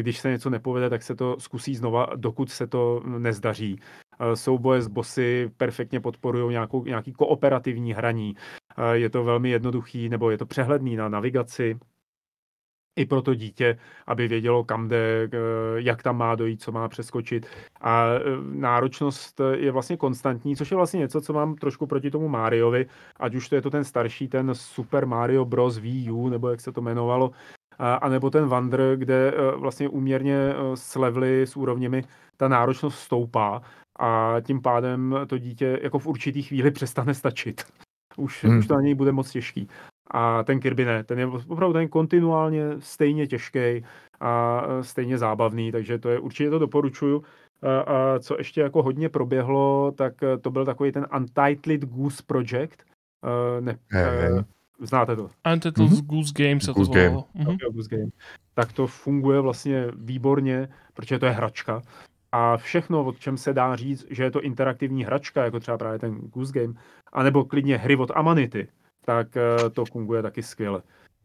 Když se něco nepovede, tak se to zkusí znova, dokud se to nezdaří. Souboje s bossy perfektně podporují nějakou, nějaký kooperativní hraní. Je to velmi jednoduchý, nebo je to přehledný na navigaci, i pro to dítě, aby vědělo, kam jde, jak tam má dojít, co má přeskočit. A e, náročnost je vlastně konstantní, což je vlastně něco, co mám trošku proti tomu Mariovi, ať už to je to ten starší, ten Super Mario Bros. Wii U, nebo jak se to jmenovalo, a nebo ten Wander, kde e, vlastně úměrně e, s levely, s úrovněmi, ta náročnost stoupá a tím pádem to dítě jako v určitý chvíli přestane stačit. Už, hmm. už to na něj bude moc těžký. A ten Kirby ne, ten je opravdu ten kontinuálně stejně těžký a stejně zábavný, takže to je určitě to doporučuju. A, a co ještě jako hodně proběhlo, tak to byl takový ten Untitled Goose Project. Ne, znáte to? Untitled mm-hmm. Goose Game se Goose to Game. Mm-hmm. Goose Game. Tak to funguje vlastně výborně, protože to je hračka. A všechno, o čem se dá říct, že je to interaktivní hračka, jako třeba právě ten Goose Game, anebo klidně hry od Amanity, tak eh, to funguje taky skvěle.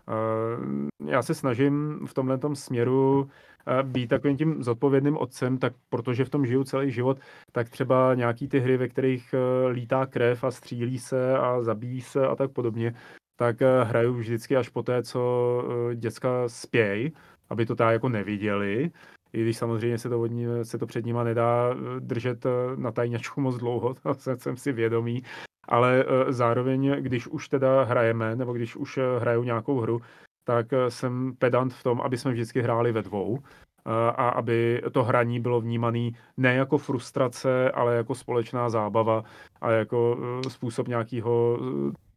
Eh, já se snažím v tomhle směru eh, být takovým tím zodpovědným otcem, tak protože v tom žiju celý život, tak třeba nějaký ty hry, ve kterých lítá krev a střílí se a zabíjí se a tak podobně, tak hraju vždycky až po té, co děcka spějí, aby to tak jako neviděli. i když samozřejmě se to, od ní, se to před nima nedá držet na tajňačku moc dlouho, to jsem si vědomý, ale zároveň, když už teda hrajeme, nebo když už hraju nějakou hru, tak jsem pedant v tom, aby jsme vždycky hráli ve dvou a aby to hraní bylo vnímané ne jako frustrace, ale jako společná zábava a jako způsob nějakého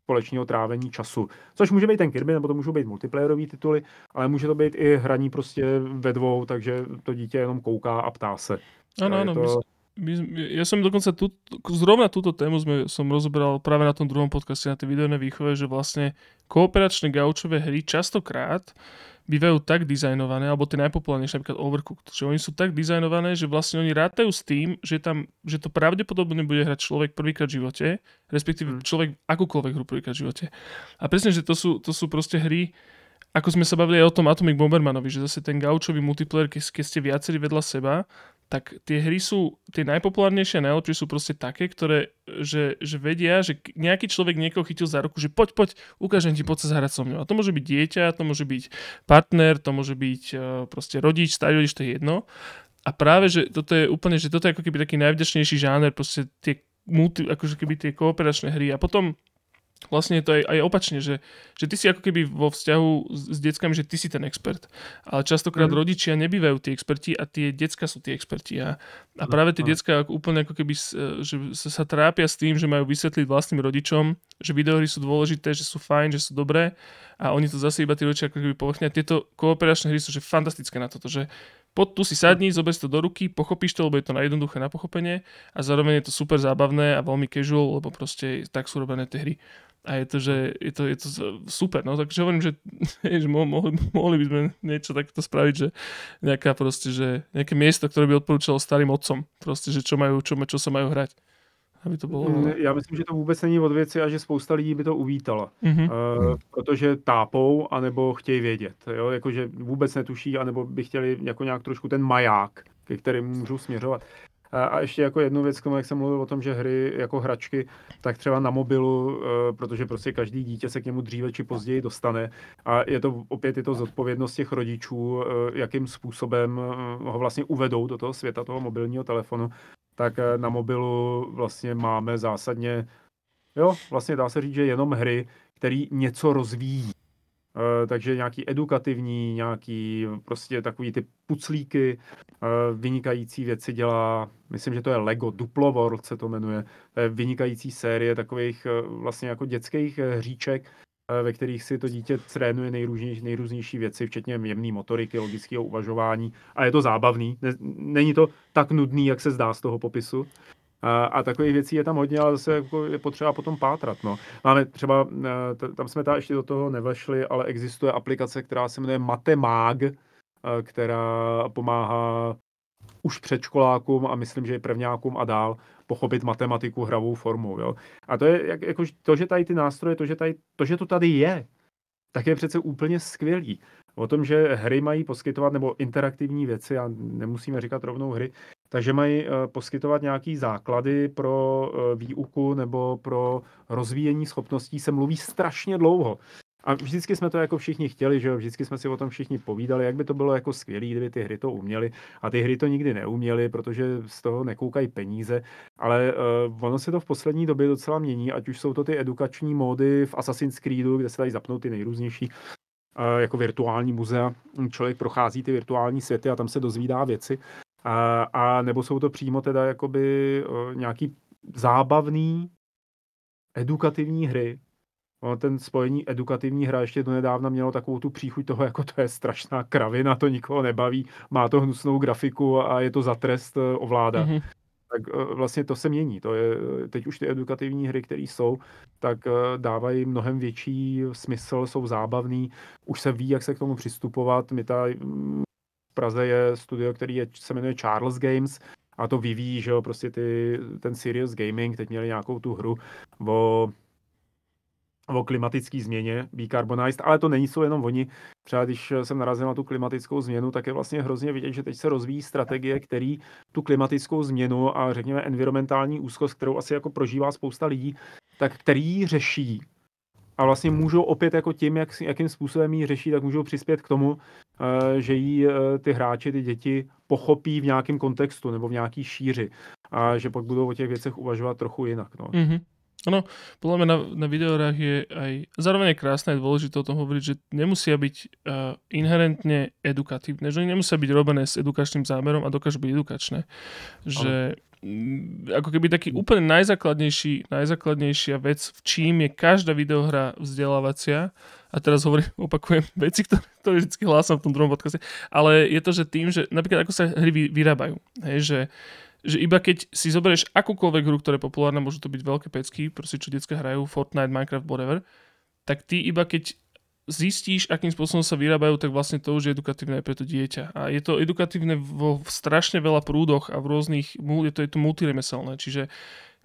společného trávení času. Což může být ten Kirby, nebo to můžou být multiplayerové tituly, ale může to být i hraní prostě ve dvou, takže to dítě jenom kouká a ptá se. Ano, ano, to... my, my, ja som dokonca tu, zrovna túto tému sme, som rozoberal práve na tom druhom podcaste, na tej videonej výchove, že vlastne kooperačné gaučové hry častokrát bývajú tak dizajnované, alebo tie najpopulárnejšie, napríklad Overcooked, že oni sú tak dizajnované, že vlastne oni rátajú s tým, že, tam, že to pravdepodobne bude hrať človek prvýkrát v živote, respektíve mm. človek akúkoľvek hru prvýkrát v živote. A presne, že to sú, to sú proste hry, ako sme sa bavili aj o tom Atomic Bombermanovi, že zase ten gaučový multiplayer, keď, keď ste viacerí vedľa seba, tak tie hry sú, tie najpopulárnejšie a najlepšie sú proste také, ktoré, že, že vedia, že nejaký človek niekoho chytil za ruku, že poď, poď, ukážem ti, poď sa zahrať so mnou. A to môže byť dieťa, to môže byť partner, to môže byť uh, proste rodič, starý rodič, to je jedno. A práve, že toto je úplne, že toto je ako keby taký najvďačnejší žáner, proste tie multi, akože keby tie kooperačné hry. A potom vlastne je to aj, aj opačne, že, že ty si ako keby vo vzťahu s, s deckami, že ty si ten expert. Ale častokrát mm. rodičia nebývajú tí experti a tie decka sú tí experti. A, a no, práve tie decka ako, úplne ako keby že sa, sa trápia s tým, že majú vysvetliť vlastným rodičom, že videohry sú dôležité, že sú fajn, že sú dobré a oni to zase iba tí rodičia ako keby povrchnia. Tieto kooperačné hry sú že fantastické na toto, že pod tu si sadni, zober to do ruky, pochopíš to, lebo je to najjednoduché na pochopenie a zároveň je to super zábavné a veľmi casual, lebo proste tak sú robené tie hry. A je to, že je to, je to super, no takže hovorím, že, že mohli, mohli by sme niečo takto spraviť, že nejaká proste, že nejaké miesto, ktoré by odporúčalo starým otcom, proste, že čo majú, čo, čo sa majú hrať aby to bylo... Mm, já myslím, že to vůbec není od věci a že spousta lidí by to uvítala. Mm-hmm. Uh, protože tápou, anebo chtějí vědět. Jo? Jakože vůbec netuší, anebo by chtěli jako nějak trošku ten maják, ke kterým můžou směřovat. A ještě jako jednu věc, jak jsem mluvil o tom, že hry jako hračky, tak třeba na mobilu, eh, protože prostě každý dítě se k němu dříve či později dostane a je to opět je to zodpovědnost těch rodičů, eh, jakým způsobem ho vlastně uvedou do toho světa toho mobilního telefonu tak eh, na mobilu vlastně máme zásadně, jo, vlastně dá se říct, že jenom hry, které něco rozvíjí. Uh, takže nějaký edukativní, nějaký prostě takový ty puclíky, uh, vynikající věci dělá, myslím, že to je Lego Duplo World se to jmenuje, je vynikající série takových vlastně jako dětských hříček, Eh, ve kterých si to dítě trénuje nejrůznější, nejrůznější věci, včetně jemné motoriky, logického uvažování. A je to zábavný. Není to tak nudný, jak se zdá z toho popisu. A, a takových věcí je tam hodně, ale zase jako je potřeba potom pátrat. No. Máme třeba, eh, tam jsme ta ještě do toho nevešli, ale existuje aplikace, která se jmenuje Matemag, eh, která pomáhá už předškolákům a myslím, že i prvňákům a dál pochopit matematiku hravou formou. Jo? A to je jak, jako, to, že tady ty nástroje, to že, tady, to, že to tady je, tak je přece úplně skvělý. O tom, že hry mají poskytovat, nebo interaktivní věci, a nemusíme říkat rovnou hry, takže mají uh, poskytovat nějaký základy pro uh, výuku nebo pro rozvíjení schopností, se mluví strašně dlouho. A vždycky jsme to jako všichni chtěli, že jo? Vždycky jsme si o tom všichni povídali, jak by to bylo jako skvělé, kdyby ty hry to uměly. A ty hry to nikdy neuměly, protože z toho nekoukají peníze. Ale uh, ono se to v poslední době docela mění, ať už jsou to ty edukační módy v Assassin's Creedu, kde se dají zapnout ty nejrůznější uh, jako virtuální muzea. Člověk prochází ty virtuální světy a tam se dozvídá věci. A, a nebo jsou to přímo teda jakoby uh, nějaký zábavný edukativní hry, Ono ten spojení edukativní hra ještě do nedávna mělo takovou tu příchuť toho, jako to je strašná kravina, to nikoho nebaví, má to hnusnou grafiku a je to za trest eh, ovládat. Mm-hmm. Tak eh, vlastně to se mění. To je, teď už ty edukativní hry, které jsou, tak eh, dávají mnohem větší smysl, jsou zábavný, už se ví, jak se k tomu přistupovat. My tady mm, v Praze je studio, který je, se jmenuje Charles Games, a to vyvíjí, že jo, prostě ty, ten Serious Gaming, teď měli nějakou tu hru o o klimatické změně, decarbonized, ale to není jsou jenom oni. Třeba když jsem narazil na tu klimatickou změnu, tak je vlastně hrozně vidět, že teď se rozvíjí strategie, který tu klimatickou změnu a řekněme environmentální úzkost, kterou asi jako prožívá spousta lidí, tak který řeší a vlastně můžou opět jako tím, jak, jakým způsobem ji řeší, tak můžou přispět k tomu, že jí ty hráči, ty děti pochopí v nějakém kontextu nebo v nějaký šíři a že pak budou o těch věcech uvažovat trochu jinak. No. Mm-hmm. Ono, podľa mňa na, na videohrách je aj, zároveň je krásne a dôležité o tom hovoriť, že nemusia byť uh, inherentne edukatívne, že nemusia byť robené s edukačným zámerom a dokážu byť edukačné. Že m, ako keby taký úplne najzákladnejší, najzákladnejšia vec, v čím je každá videohra vzdelávacia, a teraz hovorím, opakujem veci, ktoré, ktoré vždy hlásam v tom druhom podcaste, ale je to, že tým, že napríklad ako sa hry vyrábajú, hej, že že iba keď si zoberieš akúkoľvek hru, ktorá je populárna, môžu to byť veľké pecky, proste čo detská hrajú, Fortnite, Minecraft, whatever, tak ty iba keď zistíš, akým spôsobom sa vyrábajú, tak vlastne to už je edukatívne aj pre to dieťa. A je to edukatívne vo strašne veľa prúdoch a v rôznych, je to, je to multiremeselné, čiže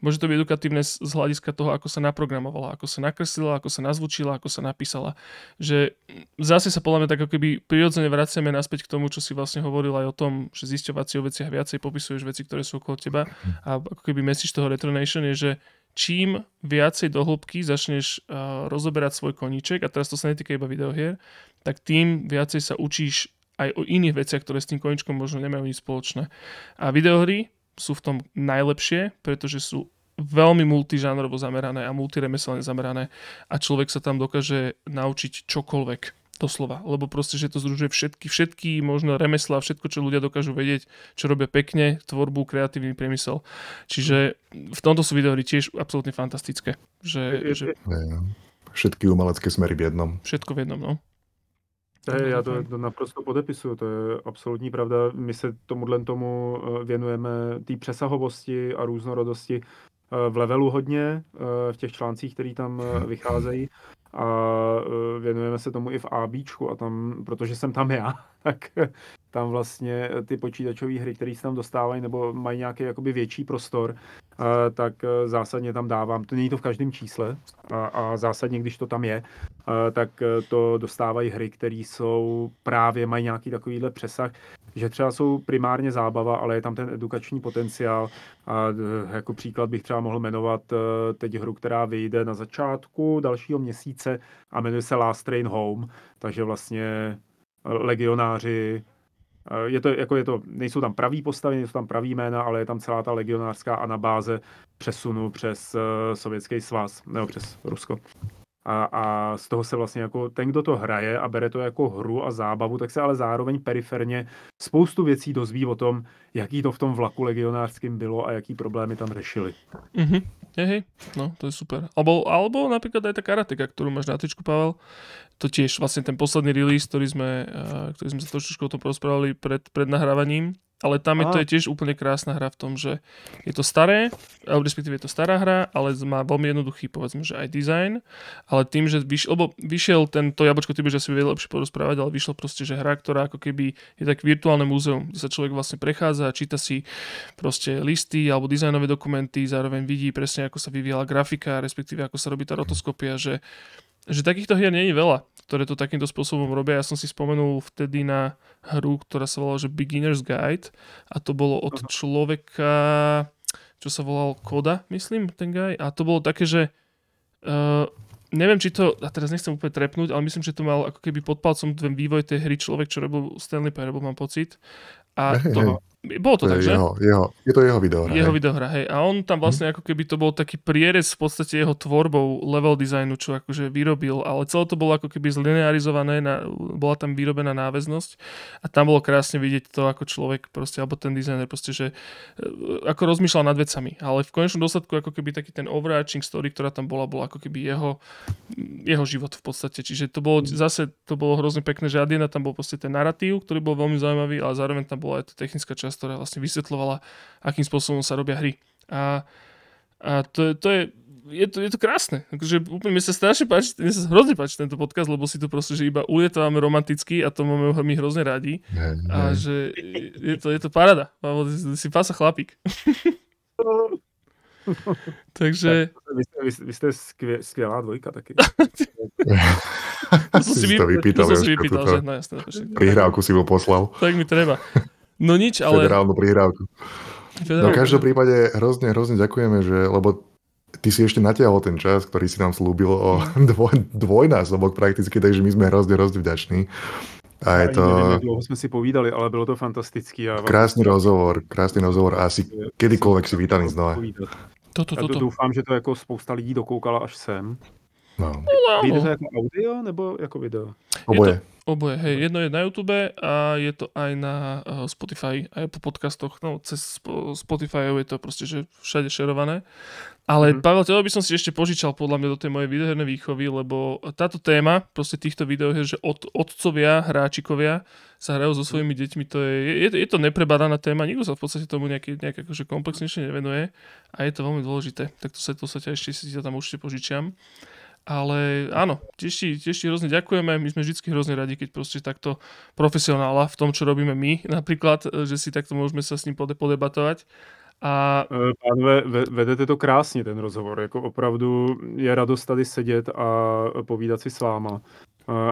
Môže to byť edukatívne z hľadiska toho, ako sa naprogramovala, ako sa nakreslila, ako sa nazvučila, ako sa napísala. Že zase sa podľa mňa tak ako keby prirodzene vraciame naspäť k tomu, čo si vlastne hovoril aj o tom, že zisťovať si o veciach viacej, popisuješ veci, ktoré sú okolo teba a ako keby message toho Retronation je, že čím viacej do hĺbky začneš uh, rozoberať svoj koníček, a teraz to sa netýka iba videohier, tak tým viacej sa učíš aj o iných veciach, ktoré s tým koničkom možno nemajú nič spoločné. A videohry sú v tom najlepšie, pretože sú veľmi multižánrovo zamerané a multiremeselne zamerané a človek sa tam dokáže naučiť čokoľvek doslova, lebo proste, že to združuje všetky, všetky možno remesla, všetko, čo ľudia dokážu vedieť, čo robia pekne, tvorbu, kreatívny priemysel. Čiže v tomto sú videohry tiež absolútne fantastické. Že, že... Všetky umelecké smery v jednom. Všetko v jednom, no. Hey, já to, to naprosto podepisuju, to je absolutní pravda. My se tomuhle tomu eh, věnujeme té přesahovosti a různorodosti eh, v levelu hodně, eh, v těch článcích, které tam vycházejí a věnujeme se tomu i v ABčku a tam, protože jsem tam já, tak tam vlastně ty počítačové hry, které se tam dostávají nebo mají nějaký jakoby větší prostor, tak zásadně tam dávám. To není to v každém čísle a, a zásadně, když to tam je, tak to dostávají hry, které jsou právě, mají nějaký takovýhle přesah, že třeba jsou primárně zábava, ale je tam ten edukační potenciál a jako příklad bych třeba mohl jmenovat teď hru, která vyjde na začátku dalšího měsíce a jmenuje se Last Train Home, takže vlastně legionáři je to, jako je to, nejsou tam pravý postavy, nejsou tam pravý jména, ale je tam celá ta legionářská anabáze přesunu přes uh, Sovětský svaz, nebo přes Rusko. A, a z toho se vlastně jako ten, kdo to hraje a bere to jako hru a zábavu, tak se ale zároveň periferně spoustu věcí dozví o tom, jaký to v tom vlaku legionářským bylo a jaký problémy tam řešili. Mm-hmm. Hej, hej, no to je super. Alebo, alebo napríklad aj tá karateka, ktorú máš na tyčku, Pavel. To tiež vlastne ten posledný release, ktorý sme, uh, ktorý sme sa trošičku o tom porozprávali pred, pred nahrávaním, ale tam je to je tiež úplne krásna hra v tom, že je to staré, alebo respektíve je to stará hra, ale má veľmi jednoduchý, povedzme, že aj design, ale tým, že vyšiel, lebo vyšiel tento jablčko, ty by že si vedel lepšie porozprávať, ale vyšlo proste, že hra, ktorá ako keby je tak virtuálne múzeum, kde sa človek vlastne prechádza a číta si proste listy alebo dizajnové dokumenty, zároveň vidí presne, ako sa vyvíjala grafika, respektíve ako sa robí tá rotoskopia, že že takýchto hier nie je veľa, ktoré to takýmto spôsobom robia. Ja som si spomenul vtedy na hru, ktorá sa volala že Beginner's Guide a to bolo od človeka, čo sa volal Koda, myslím, ten guy. A to bolo také, že uh, neviem, či to, a teraz nechcem úplne trepnúť, ale myslím, že to mal ako keby pod palcom ten vývoj tej hry človek, čo robil Stanley Parable, mám pocit. A to, bolo to, to tak, že? Jeho, jeho, je to jeho videohra. Jeho hej. videohra, hej. A on tam vlastne hm. ako keby to bol taký prierez v podstate jeho tvorbou level designu, čo akože vyrobil, ale celé to bolo ako keby zlinearizované, na, bola tam vyrobená náväznosť a tam bolo krásne vidieť to, ako človek proste, alebo ten dizajner proste, že e, ako rozmýšľal nad vecami, ale v konečnom dôsledku ako keby taký ten overarching story, ktorá tam bola, bola ako keby jeho, jeho život v podstate. Čiže to bolo zase, to bolo hrozne pekné, že Adina tam bol proste ten narratív, ktorý bol veľmi zaujímavý, ale zároveň tam bola aj tá technická časť časť, ktorá vlastne vysvetľovala, akým spôsobom sa robia hry. A, a to, to je je to, je to krásne. Akože úplne mi sa strašne páči, mi sa hrozne páči tento podcast, lebo si to proste, že iba ulietávame romanticky a to máme my hrozne radi. Ne, ne. A že je to, je to parada. Si pása chlapík. Takže... Vy, vy, vy ste skvie, skvělá dvojka taky. to som si, to vypýtal, to som si vypýtal, že? No jasné. Prihrávku si mu poslal. Tak mi treba. No nič, ale... Federálnu prihrávku. Federálku. No v každom prípade hrozne, hrozne ďakujeme, že, lebo ty si ešte natiahol ten čas, ktorý si nám slúbil o dvoj, dvojnásobok prakticky, takže my sme hrozne, hrozne vďační. A je to... Nevím, jak dlouho jsme si povídali, ale bylo to fantastický. A krásný rozhovor, krásný rozhovor a asi kedykoľvek si vítaný znova. Toto, toto. Doufám, že to jako spousta lidí dokoukala až sem. No. Vyjde to jako audio nebo jako video? Oboje. Je to, oboje, hej. Jedno je na YouTube a je to aj na uh, Spotify, aj po podcastoch. No, cez Spotify je to proste, že všade šerované. Ale mm. Pavel, teba by som si ešte požičal podľa mňa do tej mojej videohernej výchovy, lebo táto téma proste týchto videoher, že od, otcovia, hráčikovia sa hrajú so svojimi deťmi, to je, je, je to neprebadaná téma, nikto sa v podstate tomu nejaký, nejak akože komplexnejšie nevenuje a je to veľmi dôležité. Tak to sa, to sa ťa ešte si ťa tam určite požičiam. Ale áno, tiež ti, tiež ti hrozne ďakujeme. My sme vždy hrozne radi, keď proste takto profesionála v tom, čo robíme my, napríklad, že si takto môžeme sa s ním podebatovať. A... E, pánové, vedete to krásně, ten rozhovor. Jako opravdu je radost tady sedět a povídat si s váma.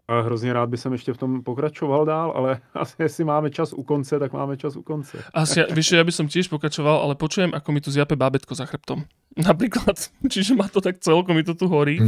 A hrozně rád by som ešte v tom pokračoval dál, ale asi jestli máme čas u konce, tak máme čas u konce. Asi, vieš, ja by som tiež pokračoval, ale počujem, ako mi tu zjape bábetko za chrbtom. Napríklad, čiže ma to tak celkom mi to tu horí.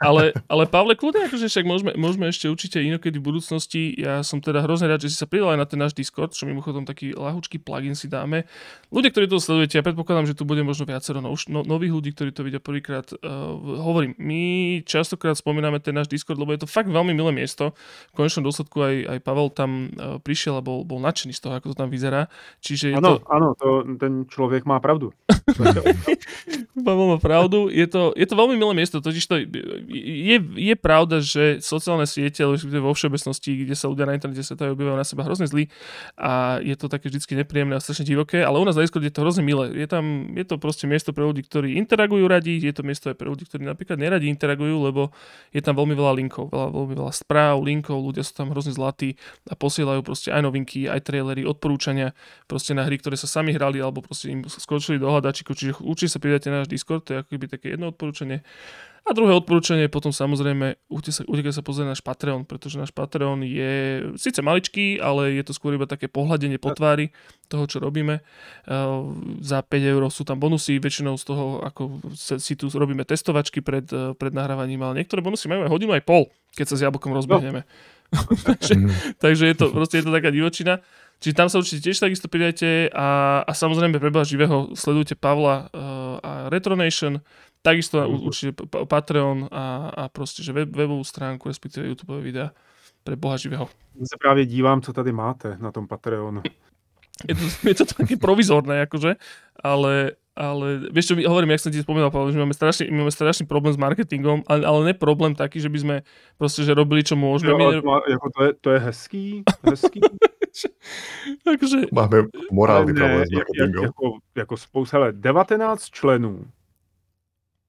Ale, ale Pavle, kľudne, akože však môžeme, môžeme ešte určite inokedy v budúcnosti. Ja som teda hrozne rád, že si sa pridal aj na ten náš Discord, čo mimochodom taký lahučký plugin si dáme. Ľudia, ktorí to sledujete, ja predpokladám, že tu bude možno viacero no, no, nových ľudí, ktorí to vidia prvýkrát. Uh, hovorím, my častokrát spomíname ten náš Discord, lebo je to fakt veľmi milé miesto. V konečnom dôsledku aj, aj Pavel tam uh, prišiel a bol, bol nadšený z toho, ako to tam vyzerá. Čiže ano, to... ano, to, ten človek má pravdu. Pavel má pravdu. Je to, je to veľmi milé miesto, totiž to je, je pravda, že sociálne siete, ale vo všeobecnosti, kde sa ľudia na internete sa obývajú na seba hrozne zlí a je to také vždy nepríjemné a strašne divoké, ale u nás na Discord je to hrozne milé. Je tam, je to proste miesto pre ľudí, ktorí interagujú radi, je to miesto aj pre ľudí, ktorí napríklad neradi interagujú, lebo je tam veľmi veľa linkov, veľa, veľmi veľa správ, linkov, ľudia sú tam hrozne zlatí a posielajú proste aj novinky, aj trailery, odporúčania proste na hry, ktoré sa sami hrali alebo proste im skočili do hľadačíkov, čiže určite sa pridajte na náš Discord, to je ako keby také jedno odporúčanie. A druhé odporúčanie je potom samozrejme utekaj sa, sa pozrieť náš Patreon, pretože náš Patreon je síce maličký, ale je to skôr iba také pohľadenie po tvári toho, čo robíme. Uh, za 5 eur sú tam bonusy, väčšinou z toho, ako si tu robíme testovačky pred, uh, pred nahrávaním, ale niektoré bonusy majú aj hodinu aj pol, keď sa s jablkom rozbehneme. No. takže, takže je to proste je to taká divočina. Čiže tam sa určite tiež takisto pridajte a, a samozrejme pre živého sledujte Pavla uh, a Retronation, takisto uh-huh. určite Patreon a, a proste, že web, webovú stránku, respektíve YouTube videa pre Boha živého. Ja sa práve dívam, co tady máte na tom Patreonu. Je to, je to také provizorné, akože, ale, ale vieš čo, hovorím, jak som ti spomínal, Pavel, že máme strašný, máme strašný problém s marketingom, ale, ale ne problém taký, že by sme proste, že robili, čo môžeme. Jo, to, jako to, je, to je hezký, hezký. Takže... Máme morálny problém s marketingom. Jako, jako spousta, ale 19 členů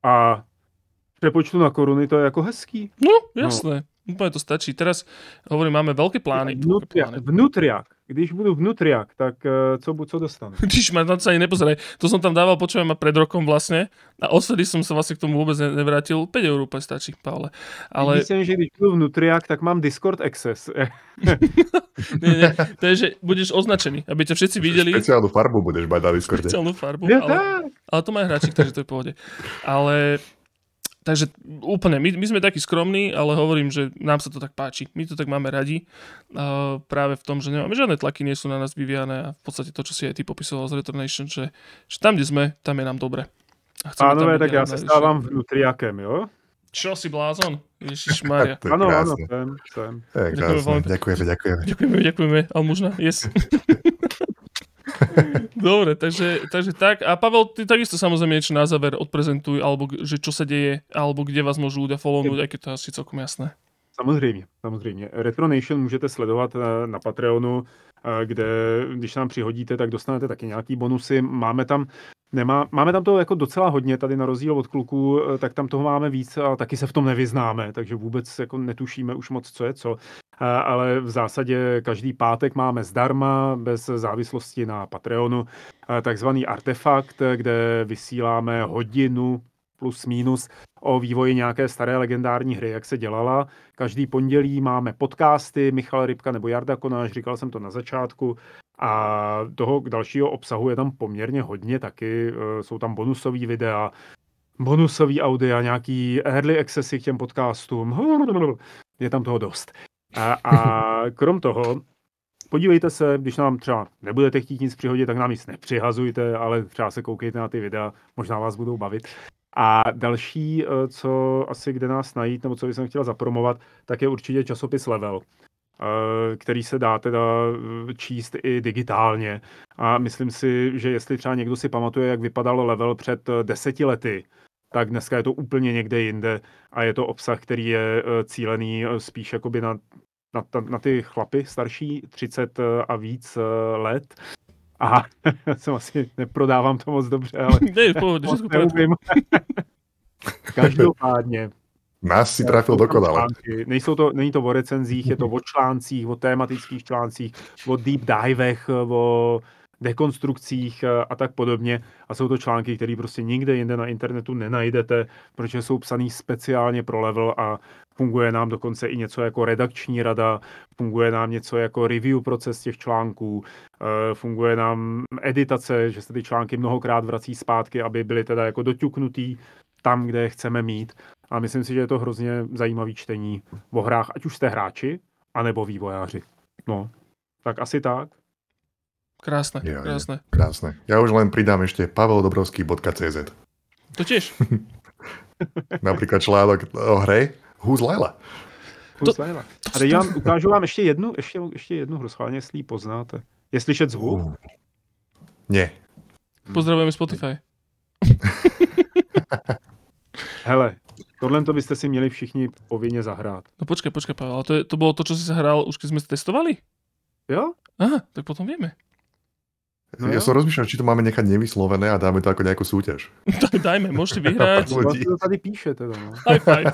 a prepočtu na koruny to je jako hezký. No, jasné. No. Úplne to stačí. Teraz hovorím, máme veľké plány. Plány. vnútriak. Když budu vnútriak, tak uh, co, co dostanu? Když ma na to ani nepozeraj. To som tam dával, počujem ma pred rokom vlastne. A odvtedy som sa vlastne k tomu vôbec nevrátil. 5 eur úplne stačí, Pavle. Ale... Myslím, že když budu vnútriak, tak mám Discord access. nie, nie. To je, že budeš označený, aby ťa všetci videli. Špeciálnu farbu budeš mať na Discorde. Špeciálnu farbu. Ja, ale, ale to má hráči, takže to je v pohode. Ale Takže úplne, my, my sme takí skromní, ale hovorím, že nám sa to tak páči. My to tak máme radi. Uh, práve v tom, že nemáme žiadne tlaky, nie sú na nás vyvíjane a v podstate to, čo si aj ty popisoval z Returnation, že, že tam, kde sme, tam je nám dobre. Pánové, tak ja sa stávam vnútriakem, jo? Čo si blázon? Ježiš Maria. Áno, áno, sem, sem. Ďakujeme, ďakujeme, ďakujeme. Ďakujeme, ďakujeme, ale možno, yes. Dobre, takže, takže tak. A Pavel, ty takisto samozrejme niečo na záver odprezentuj, alebo že čo sa deje, alebo kde vás môžu ľudia follownúť, aj keď to asi celkom jasné. Samozřejmě, samozřejmě. Retronation můžete sledovat eh, na Patreonu, eh, kde když nám přihodíte, tak dostanete taky nějaký bonusy. Máme tam Nemá, máme tam toho jako docela hodně, tady na rozdíl od kluků, eh, tak tam toho máme víc a taky se v tom nevyznáme, takže vůbec jako netušíme už moc, co je co. Ale v zásadě každý pátek máme zdarma, bez závislosti na Patreonu, takzvaný artefakt, kde vysíláme hodinu plus minus o vývoji nějaké staré legendární hry, jak se dělala. Každý pondělí máme podcasty Michal Rybka nebo Jarda Konáš, říkal jsem to na začátku. A toho dalšího obsahu je tam poměrně hodně taky. E, jsou tam bonusové videa, bonusový audia, nějaký early accessy k těm podcastům. Je tam toho dost. A, a krom toho, podívejte se, když nám třeba nebudete chtít nic přihodit, tak nám nic nepřihazujte, ale třeba se koukejte na ty videa, možná vás budou bavit. A další, eh, co asi kde nás najít, nebo co bych chtěl zapromovat, tak je určitě časopis Level, eh, který se dá teda eh, číst i digitálně. A myslím si, že jestli třeba někdo si pamatuje, jak vypadal Level před deseti lety, tak dneska je to úplně někde jinde a je to obsah, který je cílený spíš jakoby na, na, na ty chlapy starší 30 a víc let Aha, já jsem asi neprodávám to moc dobře, ale... Ne, pohodě, moc neumím. Každopádně. Nás si trafil dokonale. Nejsou to, není to o recenzích, je to o článcích, o tematických článcích, o deep divech, o dekonstrukcích a tak podobně. A jsou to články, které prostě nikde jinde na internetu nenajdete, protože jsou psaný speciálně pro level a funguje nám dokonce i něco jako redakční rada, funguje nám něco jako review proces těch článků, eh, funguje nám editace, že se ty články mnohokrát vrací zpátky, aby byly teda jako doťuknutý tam, kde je chceme mít. A myslím si, že je to hrozně zajímavý čtení o hrách, ať už jste hráči, anebo vývojáři. No, tak asi tak. Krásne, ja, krásne. Krásne. Ja už len pridám ešte paveldobrovský.cz. To tiež. Napríklad článok o hre Who's Layla. Who's to, Layla. A teď vám ukážu vám ještě jednu, ještě, ještě jednu hru, schválně, jestli ji poznáte. Je slyšet zvuk? Uh. Nie. Pozdravujeme Spotify. Hele, tohle to byste si měli všichni povinně zahrát. No počkej, počkej, Pavel, to, je, to bylo to, co si zahrál už, když jsme testovali? Jo? Aha, tak potom vieme. No ja jo? som rozmýšľal, či to máme nechať nevyslovené a dáme to ako nejakú súťaž. Dajme, môžete vyhrať. Vlastne to tady píše teda. No. High five.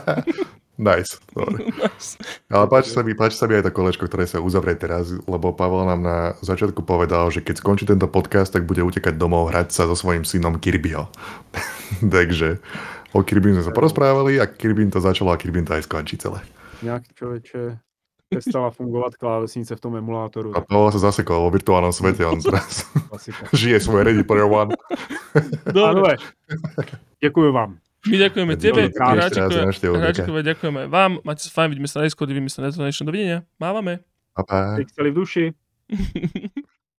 nice. nice. Ale páči sa, mi, páči sa mi aj to kolečko, ktoré sa uzavrie teraz, lebo Pavel nám na začiatku povedal, že keď skončí tento podcast, tak bude utekať domov hrať sa so svojím synom Kirbyho. Takže o Kirby sme sa porozprávali a Kirby to začalo a Kirby to aj skončí celé. Nějak člověče, přestala fungovat klávesnice v tom emulátoru. A to sa zasekol vo virtuálnom svete, on teraz žije svoje Ready Player One. Dobre, ďakujem vám. My ďakujeme tebe, hráčikové, ďakujeme vám, máte sa fajn, vidíme sa na Discord, vidíme sa na Dovidenia, mávame. Pa, pa. V duši.